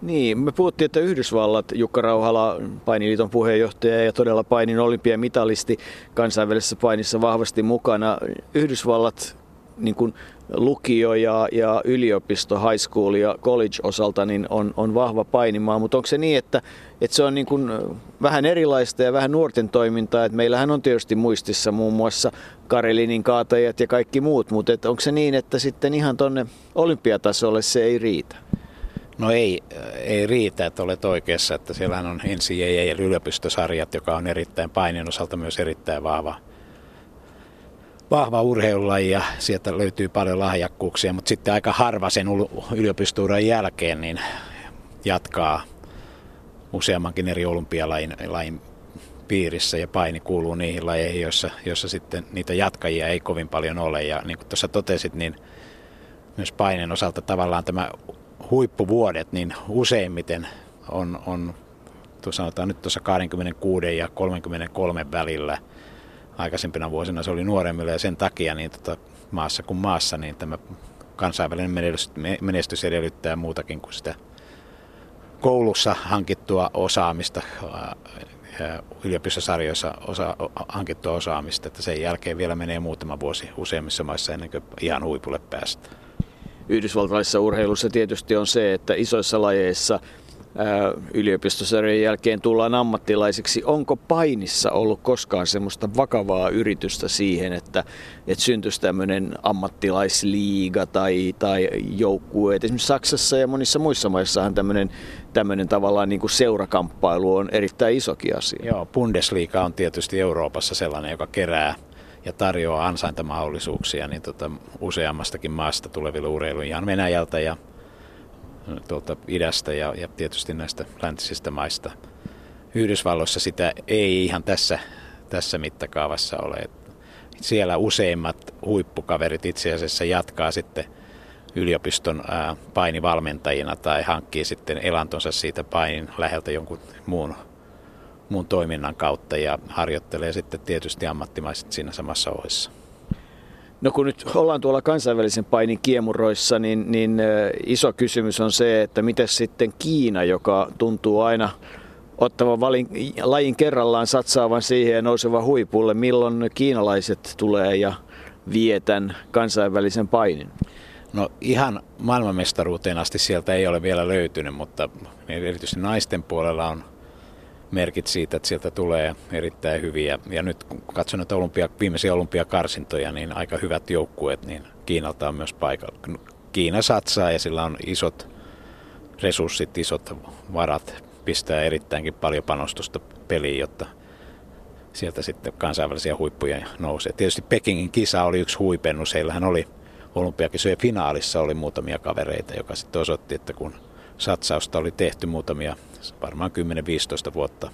Niin, me puhuttiin, että Yhdysvallat, Jukka Rauhala, painiliiton puheenjohtaja ja todella painin olympiamitalisti kansainvälisessä painissa vahvasti mukana. Yhdysvallat niin kuin lukio ja, ja yliopisto, high school ja college osalta niin on, on vahva painimaa, mutta onko se niin, että, että se on niin kuin vähän erilaista ja vähän nuorten toimintaa, että meillähän on tietysti muistissa muun muassa Karelinin kaatajat ja kaikki muut, mutta onko se niin, että sitten ihan tuonne olympiatasolle se ei riitä? No ei, ei riitä, että olet oikeassa, että siellähän on ja yliopistosarjat, joka on erittäin painin osalta myös erittäin vahva vahva urheilulaji ja sieltä löytyy paljon lahjakkuuksia, mutta sitten aika harva sen yliopistuuran jälkeen niin jatkaa useammankin eri olympialain lain piirissä ja paini kuuluu niihin lajeihin, joissa, joissa sitten niitä jatkajia ei kovin paljon ole. Ja niin kuin tuossa totesit, niin myös painen osalta tavallaan tämä huippuvuodet, niin useimmiten on, on sanotaan nyt tuossa 26 ja 33 välillä – aikaisempina vuosina se oli nuoremmilla ja sen takia niin tota, maassa kuin maassa, niin tämä kansainvälinen menestys edellyttää muutakin kuin sitä koulussa hankittua osaamista, yliopistosarjoissa osa, hankittua osaamista, että sen jälkeen vielä menee muutama vuosi useimmissa maissa ennen kuin ihan huipulle päästään. Yhdysvaltalaisessa urheilussa tietysti on se, että isoissa lajeissa – yliopistosarjojen jälkeen tullaan ammattilaisiksi. Onko painissa ollut koskaan semmoista vakavaa yritystä siihen, että, että syntyisi tämmöinen ammattilaisliiga tai, tai joukkue? Esimerkiksi Saksassa ja monissa muissa maissahan tämmöinen, tämmöinen tavallaan niin kuin seurakamppailu on erittäin isokin asia. Joo, Bundesliga on tietysti Euroopassa sellainen, joka kerää ja tarjoaa ansaintamahdollisuuksia niin tota, useammastakin maasta tuleville urheiluille, ihan Venäjältä ja tuolta idästä ja, ja tietysti näistä läntisistä maista. Yhdysvalloissa sitä ei ihan tässä, tässä mittakaavassa ole. Siellä useimmat huippukaverit itse asiassa jatkaa sitten yliopiston ää, painivalmentajina tai hankkii sitten elantonsa siitä painin läheltä jonkun muun, muun toiminnan kautta ja harjoittelee sitten tietysti ammattimaiset siinä samassa ohessa. No kun nyt ollaan tuolla kansainvälisen painin kiemuroissa, niin, niin iso kysymys on se, että miten sitten Kiina, joka tuntuu aina ottavan valin, lajin kerrallaan satsaavan siihen ja nousevan huipulle, milloin kiinalaiset tulee ja vietän kansainvälisen painin? No ihan maailmanmestaruuteen asti sieltä ei ole vielä löytynyt, mutta erityisesti naisten puolella on merkit siitä, että sieltä tulee erittäin hyviä. Ja nyt kun katson näitä olympia, viimeisiä olympiakarsintoja, niin aika hyvät joukkueet, niin Kiinalta on myös paikalla. Kiina satsaa ja sillä on isot resurssit, isot varat, pistää erittäinkin paljon panostusta peliin, jotta sieltä sitten kansainvälisiä huippuja nousee. Tietysti Pekingin kisa oli yksi huipennus. Heillähän oli olympiakisojen finaalissa oli muutamia kavereita, joka sitten osoitti, että kun satsausta oli tehty muutamia varmaan 10-15 vuotta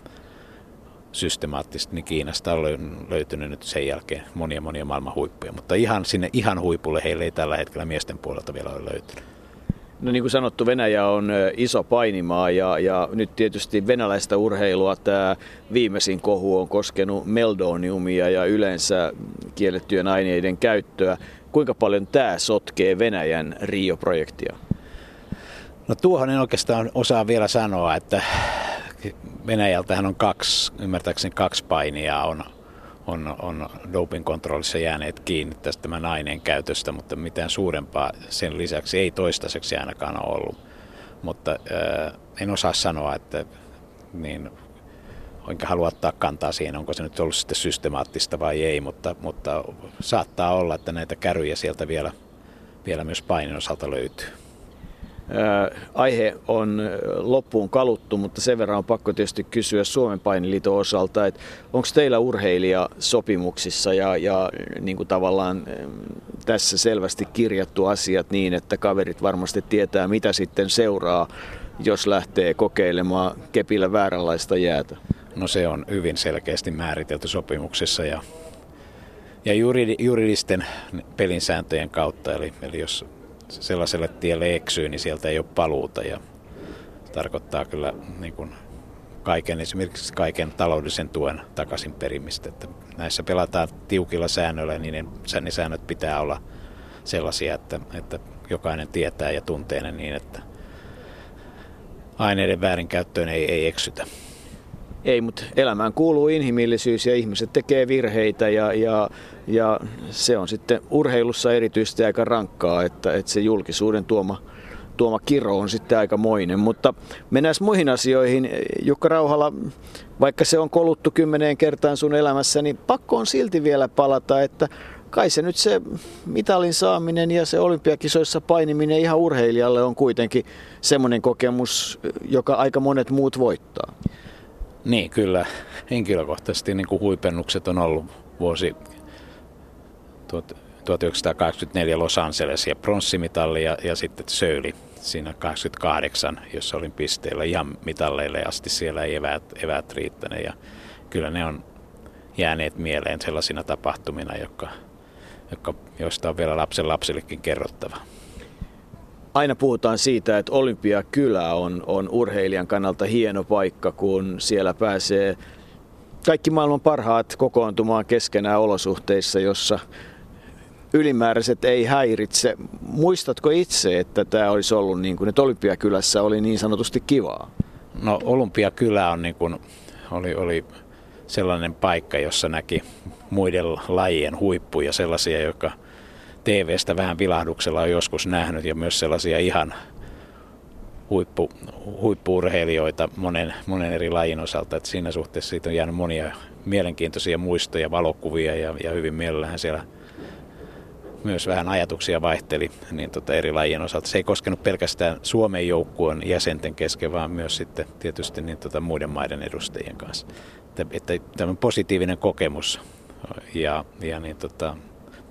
systemaattisesti, niin Kiinasta on löytynyt nyt sen jälkeen monia monia maailman huippuja. Mutta ihan sinne ihan huipulle heille ei tällä hetkellä miesten puolelta vielä ole löytynyt. No niin kuin sanottu, Venäjä on iso painimaa ja, ja nyt tietysti venäläistä urheilua tämä viimeisin kohu on koskenut meldoniumia ja yleensä kiellettyjen aineiden käyttöä. Kuinka paljon tämä sotkee Venäjän Rio-projektia? No tuohon en oikeastaan osaa vielä sanoa, että Venäjältähän on kaksi, ymmärtääkseni kaksi painia on, on, on doping-kontrollissa jääneet kiinni tästä tämän aineen käytöstä, mutta mitään suurempaa sen lisäksi ei toistaiseksi ainakaan ole ollut. Mutta äh, en osaa sanoa, että niin, enkä halua ottaa kantaa siihen, onko se nyt ollut sitten systemaattista vai ei, mutta, mutta saattaa olla, että näitä käryjä sieltä vielä, vielä myös painin osalta löytyy aihe on loppuun kaluttu, mutta sen verran on pakko tietysti kysyä Suomen painiliiton osalta, että onko teillä urheilija sopimuksissa ja, ja niin kuin tavallaan tässä selvästi kirjattu asiat niin, että kaverit varmasti tietää, mitä sitten seuraa, jos lähtee kokeilemaan kepillä vääränlaista jäätä? No se on hyvin selkeästi määritelty sopimuksessa ja, ja juridisten pelinsääntöjen kautta. Eli, eli jos sellaiselle tielle eksyy, niin sieltä ei ole paluuta ja tarkoittaa kyllä niin kuin kaiken, esimerkiksi kaiken taloudellisen tuen takaisin perimistä. Että näissä pelataan tiukilla säännöillä ja niiden ne säännöt pitää olla sellaisia, että, että jokainen tietää ja tuntee ne niin, että aineiden väärinkäyttöön ei, ei eksytä. Ei, mutta elämään kuuluu inhimillisyys ja ihmiset tekee virheitä ja, ja, ja se on sitten urheilussa erityisesti aika rankkaa, että, että se julkisuuden tuoma, tuoma kiro on sitten aika moinen. Mutta mennään muihin asioihin. Jukka Rauhala, vaikka se on koluttu kymmeneen kertaan sun elämässä, niin pakko on silti vielä palata, että kai se nyt se mitalin saaminen ja se olympiakisoissa painiminen ihan urheilijalle on kuitenkin semmoinen kokemus, joka aika monet muut voittaa. Niin, kyllä. Henkilökohtaisesti niin kuin huipennukset on ollut vuosi 1984 Los Angeles ja pronssimitalli ja, ja sitten Söyli siinä 88, jossa olin pisteellä ihan mitalleille asti siellä ei eväät, eväät riittäneet. Ja kyllä ne on jääneet mieleen sellaisina tapahtumina, jotka, jotka, joista on vielä lapsen lapsillekin kerrottava aina puhutaan siitä, että Olympiakylä on, on urheilijan kannalta hieno paikka, kun siellä pääsee kaikki maailman parhaat kokoontumaan keskenään olosuhteissa, jossa ylimääräiset ei häiritse. Muistatko itse, että tämä olisi ollut niin kuin, että Olympiakylässä oli niin sanotusti kivaa? No Olympiakylä on niin kuin, oli, oli sellainen paikka, jossa näki muiden lajien huippuja, sellaisia, jotka TV-stä vähän vilahduksella on joskus nähnyt ja myös sellaisia ihan huippu, huippuurheilijoita monen, monen eri lajin osalta. että siinä suhteessa siitä on jäänyt monia mielenkiintoisia muistoja, valokuvia ja, ja hyvin mielellähän siellä myös vähän ajatuksia vaihteli niin tota eri lajien osalta. Se ei koskenut pelkästään Suomen joukkueen jäsenten kesken, vaan myös sitten tietysti niin tota muiden maiden edustajien kanssa. Että, että tämä positiivinen kokemus ja, ja niin tota,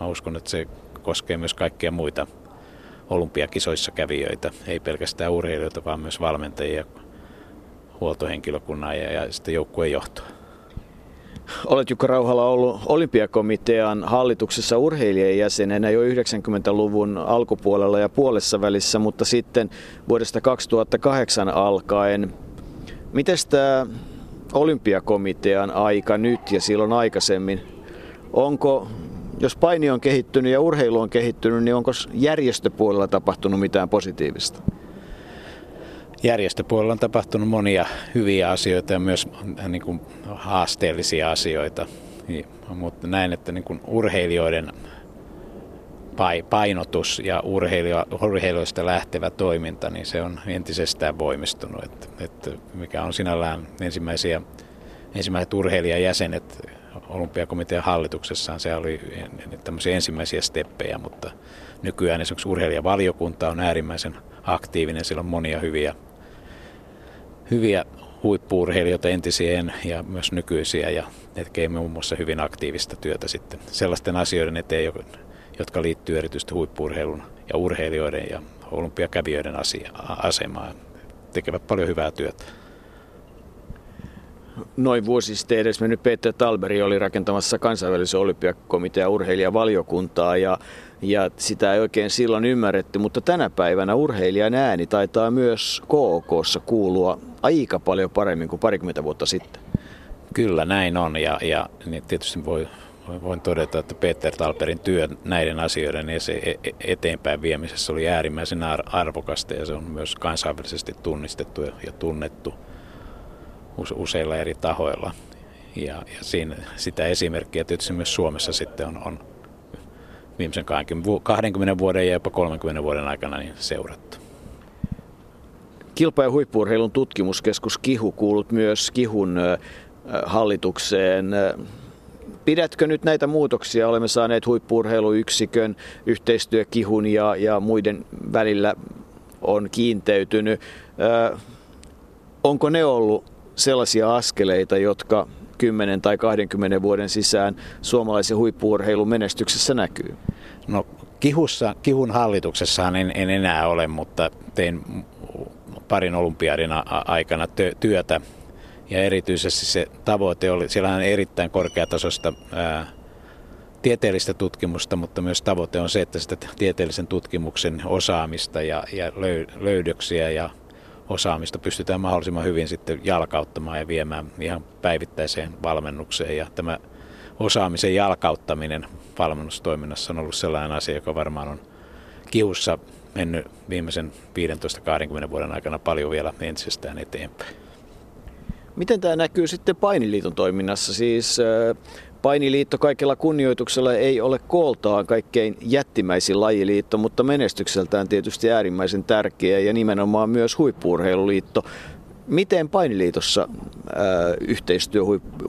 mä uskon, että se koskee myös kaikkia muita olympiakisoissa kävijöitä, ei pelkästään urheilijoita, vaan myös valmentajia, huoltohenkilökunnan ja, ja sitten joukkueen johtoa. Olet Jukka Rauhala ollut olympiakomitean hallituksessa urheilijan jäsenenä jo 90-luvun alkupuolella ja puolessa välissä, mutta sitten vuodesta 2008 alkaen. Miten tämä olympiakomitean aika nyt ja silloin aikaisemmin, onko, jos paini on kehittynyt ja urheilu on kehittynyt, niin onko järjestöpuolella tapahtunut mitään positiivista? järjestöpuolella on tapahtunut monia hyviä asioita ja myös niin kuin, haasteellisia asioita. Niin, mutta näin, että niin kuin, urheilijoiden painotus ja urheilijoista lähtevä toiminta, niin se on entisestään voimistunut. Että, että mikä on sinällään ensimmäisiä, ensimmäiset urheilijajäsenet olympiakomitean hallituksessaan, se oli tämmöisiä ensimmäisiä steppejä, mutta nykyään esimerkiksi urheilijavaliokunta on äärimmäisen aktiivinen, siellä on monia hyviä hyviä huippuurheilijoita entisiä ja myös nykyisiä ja tekee muun muassa hyvin aktiivista työtä sitten sellaisten asioiden eteen, jotka liittyy erityisesti huippuurheilun ja urheilijoiden ja olympiakävijöiden asemaan. Tekevät paljon hyvää työtä. Noin vuosi sitten mennyt Peter Talberi oli rakentamassa kansainvälisen olympiakomitean urheilijavaliokuntaa ja ja sitä ei oikein silloin ymmärretty, mutta tänä päivänä urheilijan ääni taitaa myös KOKssa kuulua aika paljon paremmin kuin parikymmentä vuotta sitten. Kyllä näin on ja, ja niin tietysti voi, voin todeta, että Peter Talperin työ näiden asioiden e, e, eteenpäin viemisessä oli äärimmäisen arvokasta ja se on myös kansainvälisesti tunnistettu ja tunnettu useilla eri tahoilla. Ja, ja siinä, sitä esimerkkiä tietysti myös Suomessa sitten on, on viimeisen 20 vuoden ja jopa 30 vuoden aikana niin seurattu. Kilpa- ja huippuurheilun tutkimuskeskus Kihu kuulut myös Kihun hallitukseen. Pidätkö nyt näitä muutoksia? Olemme saaneet huippuurheiluyksikön, yhteistyö Kihun ja, ja muiden välillä on kiinteytynyt. onko ne ollut sellaisia askeleita, jotka 10 tai 20 vuoden sisään suomalaisen huippuurheilun menestyksessä näkyy? No Kihussa, Kihun hallituksessa en, en enää ole, mutta tein parin olympiadin aikana työtä ja erityisesti se tavoite oli, siellä on erittäin korkeatasosta ää, tieteellistä tutkimusta, mutta myös tavoite on se, että sitä tieteellisen tutkimuksen osaamista ja, ja löydöksiä ja osaamista pystytään mahdollisimman hyvin sitten jalkauttamaan ja viemään ihan päivittäiseen valmennukseen. Ja tämä osaamisen jalkauttaminen valmennustoiminnassa on ollut sellainen asia, joka varmaan on kiussa mennyt viimeisen 15-20 vuoden aikana paljon vielä entisestään eteenpäin. Miten tämä näkyy sitten Painiliiton toiminnassa? Siis äh, Painiliitto kaikella kunnioituksella ei ole kooltaan kaikkein jättimäisin lajiliitto, mutta menestykseltään tietysti äärimmäisen tärkeä ja nimenomaan myös huippuurheiluliitto. Miten Painiliitossa ää, yhteistyö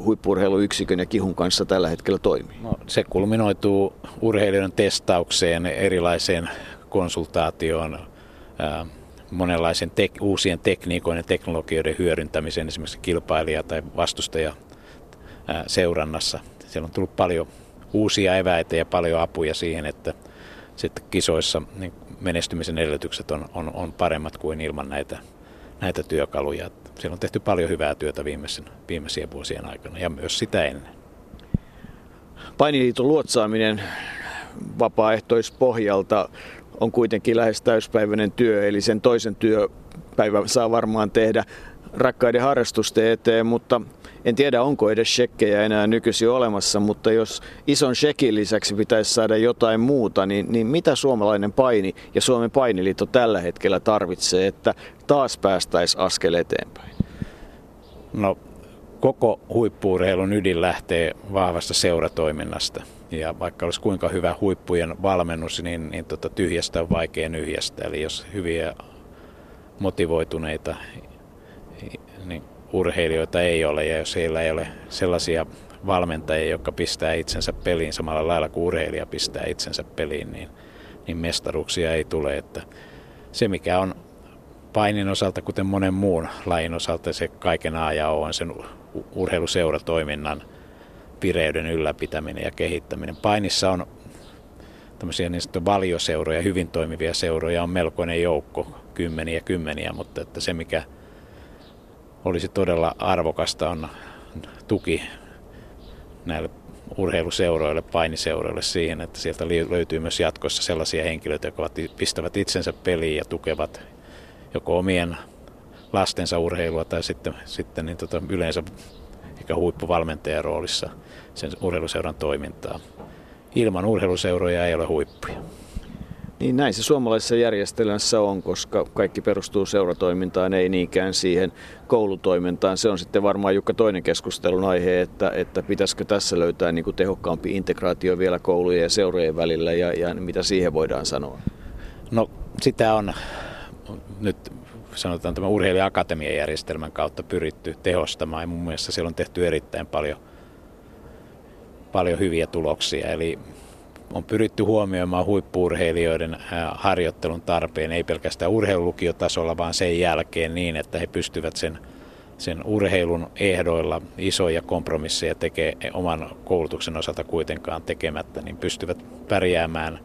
huippuurheiluyksikön ja Kihun kanssa tällä hetkellä toimii? No, se kulminoituu urheilijoiden testaukseen, erilaiseen konsultaatioon, ää, monenlaisen tek- uusien tekniikoiden ja teknologioiden hyödyntämiseen esimerkiksi kilpailija- tai vastustaja seurannassa siellä on tullut paljon uusia eväitä ja paljon apuja siihen, että sitten kisoissa niin menestymisen edellytykset on, on, on paremmat kuin ilman näitä, näitä työkaluja. Siellä on tehty paljon hyvää työtä viimeisen, viimeisien vuosien aikana ja myös sitä ennen. Painiliiton luotsaaminen vapaaehtoispohjalta on kuitenkin lähes täyspäiväinen työ, eli sen toisen työpäivän saa varmaan tehdä rakkaiden harrastusten eteen, mutta en tiedä onko edes shekkejä enää nykyisin olemassa, mutta jos ison shekin lisäksi pitäisi saada jotain muuta, niin, niin mitä suomalainen paini ja Suomen painiliitto tällä hetkellä tarvitsee, että taas päästäisiin askel eteenpäin? No koko huippuurheilun ydin lähtee vahvasta seuratoiminnasta. Ja vaikka olisi kuinka hyvä huippujen valmennus, niin, niin tota, tyhjästä on vaikea nyhjästä. Eli jos hyviä motivoituneita urheilijoita ei ole ja jos heillä ei ole sellaisia valmentajia, jotka pistää itsensä peliin samalla lailla kuin urheilija pistää itsensä peliin, niin, niin mestaruuksia ei tule. Että se mikä on painin osalta, kuten monen muun lajin osalta, se kaiken A ja O on sen urheiluseuratoiminnan vireyden ylläpitäminen ja kehittäminen. Painissa on tämmöisiä niin valioseuroja, hyvin toimivia seuroja on melkoinen joukko, kymmeniä kymmeniä, mutta että se mikä olisi todella arvokasta on tuki näille urheiluseuroille, painiseuroille siihen, että sieltä löytyy myös jatkossa sellaisia henkilöitä, jotka pistävät itsensä peliin ja tukevat joko omien lastensa urheilua tai sitten, sitten niin tota, yleensä ehkä huippuvalmentajan roolissa sen urheiluseuran toimintaa. Ilman urheiluseuroja ei ole huippuja. Niin näin se suomalaisessa järjestelmässä on, koska kaikki perustuu seuratoimintaan, ei niinkään siihen koulutoimintaan. Se on sitten varmaan Jukka toinen keskustelun aihe, että, että pitäisikö tässä löytää niin kuin tehokkaampi integraatio vielä koulujen ja seurojen välillä ja, ja mitä siihen voidaan sanoa? No sitä on nyt sanotaan tämän urheilija-akatemian järjestelmän kautta pyritty tehostamaan ja mun mielestä siellä on tehty erittäin paljon, paljon hyviä tuloksia. Eli on pyritty huomioimaan huippuurheilijoiden harjoittelun tarpeen, ei pelkästään urheilulukiotasolla, vaan sen jälkeen niin, että he pystyvät sen, sen urheilun ehdoilla isoja kompromisseja tekee oman koulutuksen osalta kuitenkaan tekemättä, niin pystyvät pärjäämään,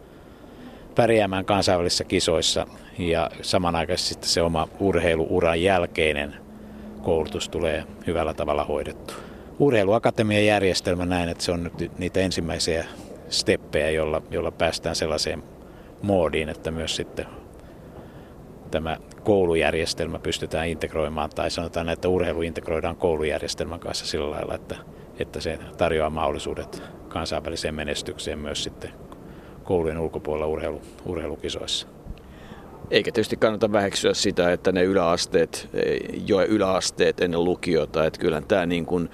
pärjäämään kansainvälisissä kisoissa ja samanaikaisesti se oma urheiluuran jälkeinen koulutus tulee hyvällä tavalla hoidettu. Urheiluakatemian järjestelmä näin, että se on nyt niitä ensimmäisiä steppejä, jolla, jolla päästään sellaiseen moodiin, että myös sitten tämä koulujärjestelmä pystytään integroimaan, tai sanotaan, että urheilu integroidaan koulujärjestelmän kanssa sillä lailla, että, että se tarjoaa mahdollisuudet kansainväliseen menestykseen myös sitten koulujen ulkopuolella urheilu, urheilukisoissa. Eikä tietysti kannata väheksyä sitä, että ne yläasteet, jo yläasteet ennen lukiota, että kyllä tämä niin kuin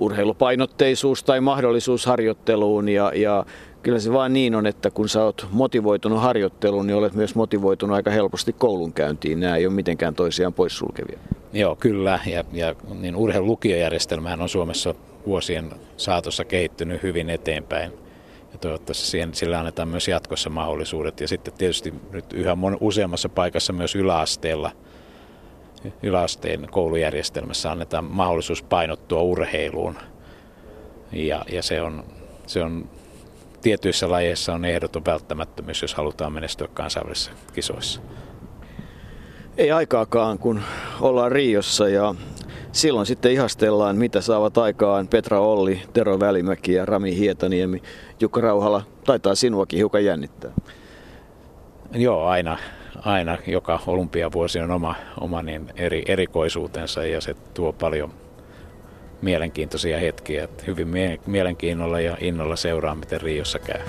urheilupainotteisuus tai mahdollisuus harjoitteluun ja, ja kyllä se vaan niin on, että kun sä oot motivoitunut harjoitteluun, niin olet myös motivoitunut aika helposti koulunkäyntiin. Nämä ei ole mitenkään toisiaan poissulkevia. Joo, kyllä. Ja, ja niin urheilulukiojärjestelmähän on Suomessa vuosien saatossa kehittynyt hyvin eteenpäin. Ja toivottavasti siihen, sillä annetaan myös jatkossa mahdollisuudet. Ja sitten tietysti nyt yhä useammassa paikassa myös yläasteella – yläasteen koulujärjestelmässä annetaan mahdollisuus painottua urheiluun. Ja, ja se, on, se on tietyissä lajeissa on ehdoton välttämättömyys, jos halutaan menestyä kansainvälisissä kisoissa. Ei aikaakaan, kun ollaan Riossa ja silloin sitten ihastellaan, mitä saavat aikaan Petra Olli, Tero Välimäki ja Rami Hietaniemi. Jukka Rauhala, taitaa sinuakin hiukan jännittää. Joo, aina, aina joka olympiavuosi on oma, oma niin eri, erikoisuutensa ja se tuo paljon mielenkiintoisia hetkiä. Että hyvin mie- mielenkiinnolla ja innolla seuraa, miten Riossa käy.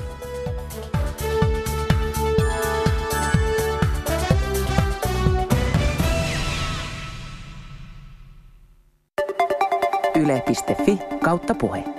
Yle.fi kautta puhe.